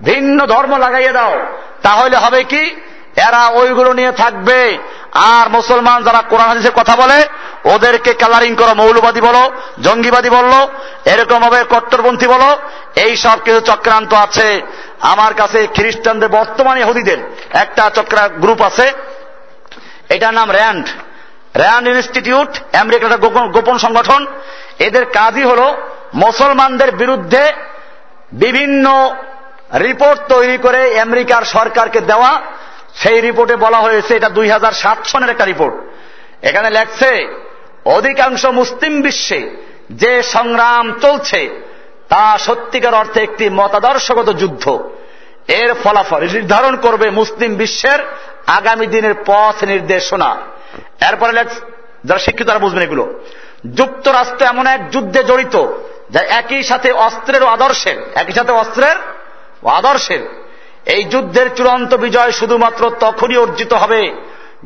ভিন্ন ধর্ম লাগাইয়া দাও। তাহলে হবে কি? এরা ওইগুলো নিয়ে থাকবে। আর মুসলমান যারা কোরআন হাদিসের কথা বলে, ওদেরকে কালারিং করো, মৌলবাদী বলো, জঙ্গিবাদী বলল এরকম ভাবে কট্টরপন্থী বলো, এই সব কিছু চক্রান্ত আছে। আমার কাছে খ্রিস্টানদের বর্তমানে হদিদের একটা চক্রা গ্রুপ আছে এটার নাম র্যান্ড। র্যান্ড ইনস্টিটিউট, আমেরিকার গোপন সংগঠন। এদের কাজই হল মুসলমানদের বিরুদ্ধে বিভিন্ন রিপোর্ট তৈরি করে আমেরিকার সরকারকে দেওয়া। সেই রিপোর্টে বলা হয়েছে, এটা দুই হাজার সাত সনের একটা রিপোর্ট। এখানে লেখছে, অধিকাংশ মুসলিম বিশ্বে যে সংগ্রাম চলছে, তা সত্যিকার অর্থে একটি মতাদর্শগত যুদ্ধ। এর ফলাফল নির্ধারণ করবে মুসলিম বিশ্বের আগামী দিনের পথ নির্দেশনা। এরপরে যারা শিক্ষিত তারা বুঝবেন এগুলো। যুক্তরাষ্ট্র এমন এক যুদ্ধে জড়িত, যা একই সাথে অস্ত্রের আদর্শের, একই সাথে অস্ত্রের আদর্শের। এই যুদ্ধের চূড়ান্ত বিজয় শুধুমাত্র তখনই অর্জিত হবে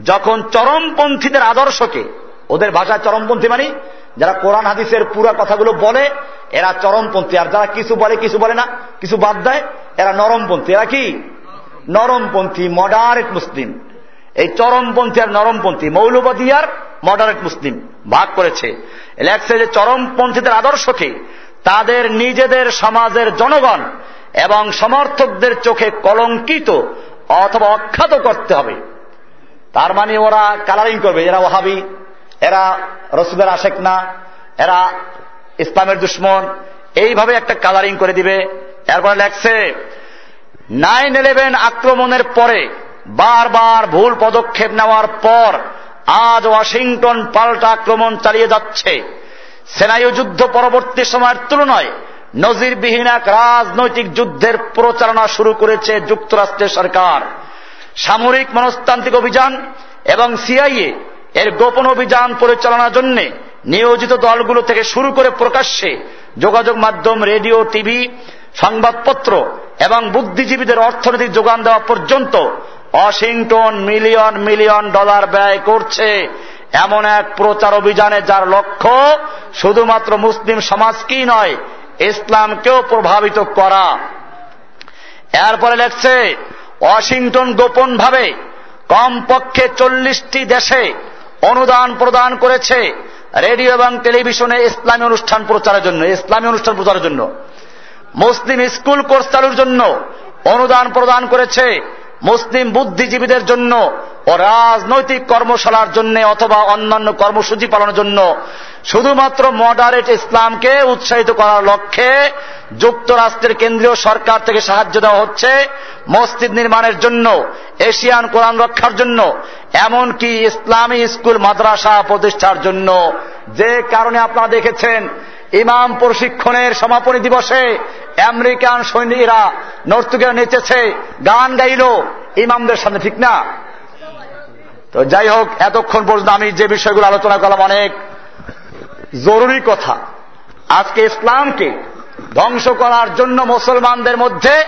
যখন চরমপন্থীদের আদর্শকে, ওদের ভাষায় চরমপন্থী মানে যারা কোরআন, হাদিসের পুরো কথাগুলো বলে, এরা চরমপন্থী। আর যারা কিছু বলে কিছু বলে না, কিছু বাদ দেয়, এরা নরমপন্থী। এরা কি? নরমপন্থী মডারেট মুসলিম এই চরমপন্থী আর নরমপন্থী, মৌলবাদী আর মডারেট মুসলিম ভাগ করেছে। লেখছে যে চরমপন্থীদের আদর্শকে তাদের নিজেদের সমাজের জনগণ এবং সমর্থকদের চোখে কলঙ্কিত অথবা অখ্যাত করতে হবে। তার মানে ওরা কালারিং করবে, এরা ওহাবি, এরা রসুদের আশেক না, এরা ইসলামের দুশ্মন। এইভাবে একটা কালারিং করে দিবে। এরপরে লেখছে নাইন ইলেভেন আক্রমণের পরে বারবার ভুল পদক্ষেপ নেওয়ার পর আজ ওয়াশিংটন পাল্টা আক্রমণ চালিয়ে যাচ্ছে। সেনায়ু যুদ্ধ পরবর্তী সময়ের তুলনায় নজিরবিহীন এক রাজনৈতিক যুদ্ধের প্রচারণা শুরু করেছে যুক্তরাষ্ট্রের সরকার। সামরিক মনস্তান্ত্রিক অভিযান এবং সিআইএ এর গোপন অভিযান পরিচালনার জন্য নিয়োজিত দলগুলো থেকে শুরু করে প্রকাশ্যে যোগাযোগ মাধ্যম, রেডিও, টিভি সংবাদপত্র এবং বুদ্ধিজীবীদের অর্থনৈতিক যোগান দেওয়া পর্যন্ত ওয়াশিংটন মিলিয়ন মিলিয়ন ডলার ব্যয় করছে। এমন এক প্রচার অভিযানে যার লক্ষ্য শুধুমাত্র মুসলিম সমাজকেই নয়, ইসলামকেও প্রভাবিত করা। এরপরে লেখছে, ওয়াশিংটন গোপনভাবে কমপক্ষে চল্লিশটি দেশে অনুদান প্রদান করেছে রেডিও এবং টেলিভিশনে ইসলামী অনুষ্ঠান প্রচারের জন্য, ইসলামী অনুষ্ঠান প্রচারের জন্য। মুসলিম স্কুল কোর্স চালুর জন্য অনুদান প্রদান করেছে মুসলিম বুদ্ধিজীবীদের জন্য ও রাজনৈতিক কর্মশালার জন্য অথবা অন্যান্য কর্মসূচি পালনের জন্য শুধুমাত্র মডারেট ইসলামকে উৎসাহিত করার লক্ষ্যে যুক্তরাষ্ট্রের কেন্দ্রীয় সরকার থেকে সাহায্য দেওয়া হচ্ছে মসজিদ নির্মাণের জন্য, এশিয়ান কোরআন রক্ষার জন্য, এমনকি ইসলামী স্কুল মাদ্রাসা প্রতিষ্ঠার জন্য। যে কারণে আপনারা দেখেছেন ইমাম প্রশিক্ষণের সমাপনী দিবসে আমেরিকান সৈনিকরা নর্তকীরা নেচেছে, গান গাইল, ইমামদের সামনে ঠিক না? তো যাই হোক, এতক্ষণ পর্যন্ত আমি যে বিষয়গুলো আলোচনা করলাম অনেক জরুরি কথা। আজকে ইসলামকে ধ্বংস করার জন্য মুসলমানদের মধ্যে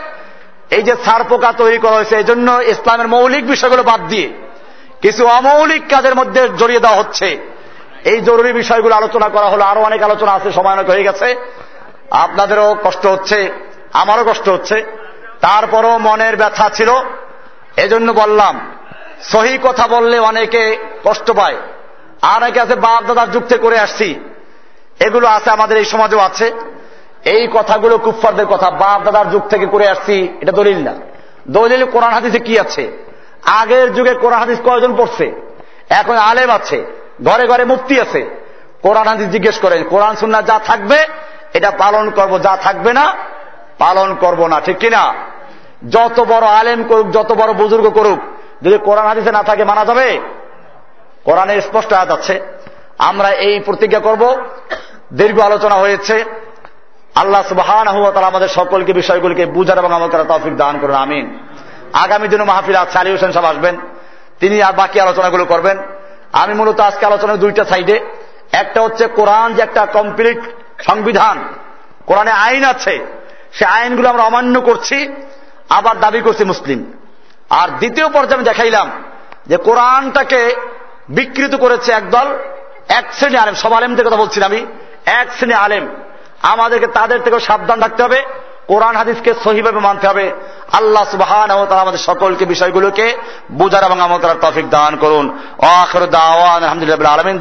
এই যে ছাড়পোকা তৈরি করা হয়েছে এই জন্য ইসলামের মৌলিক বিষয়গুলো বাদ দিয়ে কিছু অমৌলিক কাজের মধ্যে জড়িয়ে দেওয়া হচ্ছে। এই জরুরি বিষয়গুলো আলোচনা করা হলো। আরও অনেক আলোচনা আছে, সময় অনেক হয়ে গেছে। আপনাদেরও কষ্ট হচ্ছে, আমারও কষ্ট হচ্ছে। তারপরও মনের ব্যথা ছিল। এজন্য বললাম, সহি কথা বললে অনেকে কষ্ট পায়। আর অনেকে আছে বাপ দাদার থেকে করে আসছি। এগুলো আছে আমাদের, এই সমাজেও আছে। এই কথাগুলো কুফফারদের কথা বাপ দাদার যুগ থেকে করে আসছি, এটা দলিল না। দলিল কোরআন হাদিসে কি আছে? আগের যুগে কোরআন হাদিস কয়জন পড়ছে? এখন আলেম আছে। ঘরে ঘরে মুক্তি আছে। কোরআন, হাদিস জিজ্ঞেস করেন, কোরআন সুন্না যা থাকবে, এটা পালন করব, যা থাকবে না, পালন করব না, ঠিক কিনা? যত বড় আলেম করুক, যত বড় বুজুর্গ করুক, যদি কোরআন, হাদিসে না থাকে, মানা যাবে? কোরআনের স্পষ্ট আয়াত আছে। আমরা এই প্রতিজ্ঞা করব। দীর্ঘ আলোচনা হয়েছে। আল্লাহ সুবাহান আমাদের সকলকে বিষয়গুলিকে বুঝার এবং আমাদের তৌফিক দান করুন, আমিন। আগামী দিনে মাহফিল আলী হোসেন সাহেব আসবেন। তিনি আর বাকি আলোচনাগুলো করবেন। আমি মূলত আজকে আলোচনার দুইটা সাইডে। একটা হচ্ছে কোরআন, যে একটা কমপ্লিট সংবিধান। কোরআনে আইন আছে, সে আইনগুলো আমরা অমান্য করছি, আবার দাবি করছি মুসলিম। আর দ্বিতীয় পর্যায়ে আমি দেখাইলাম যে কোরআনটাকে বিকৃত করেছে একদল এক শ্রেণি আলেম। সব আলেমদের কথা বলছি আমি, এক শ্রেণি আলেম। আমাদেরকে তাদের থেকেও সাবধান থাকতে হবে। কোরআন হাদিসকে সহিভাবে মানতে হবে। আল্লাহ সুবাহান আমাদের সকলকে বিষয়গুলোকে বুঝার এবং আমল করার তফিক দান করুন। আখর দাওয়ান আলমিন।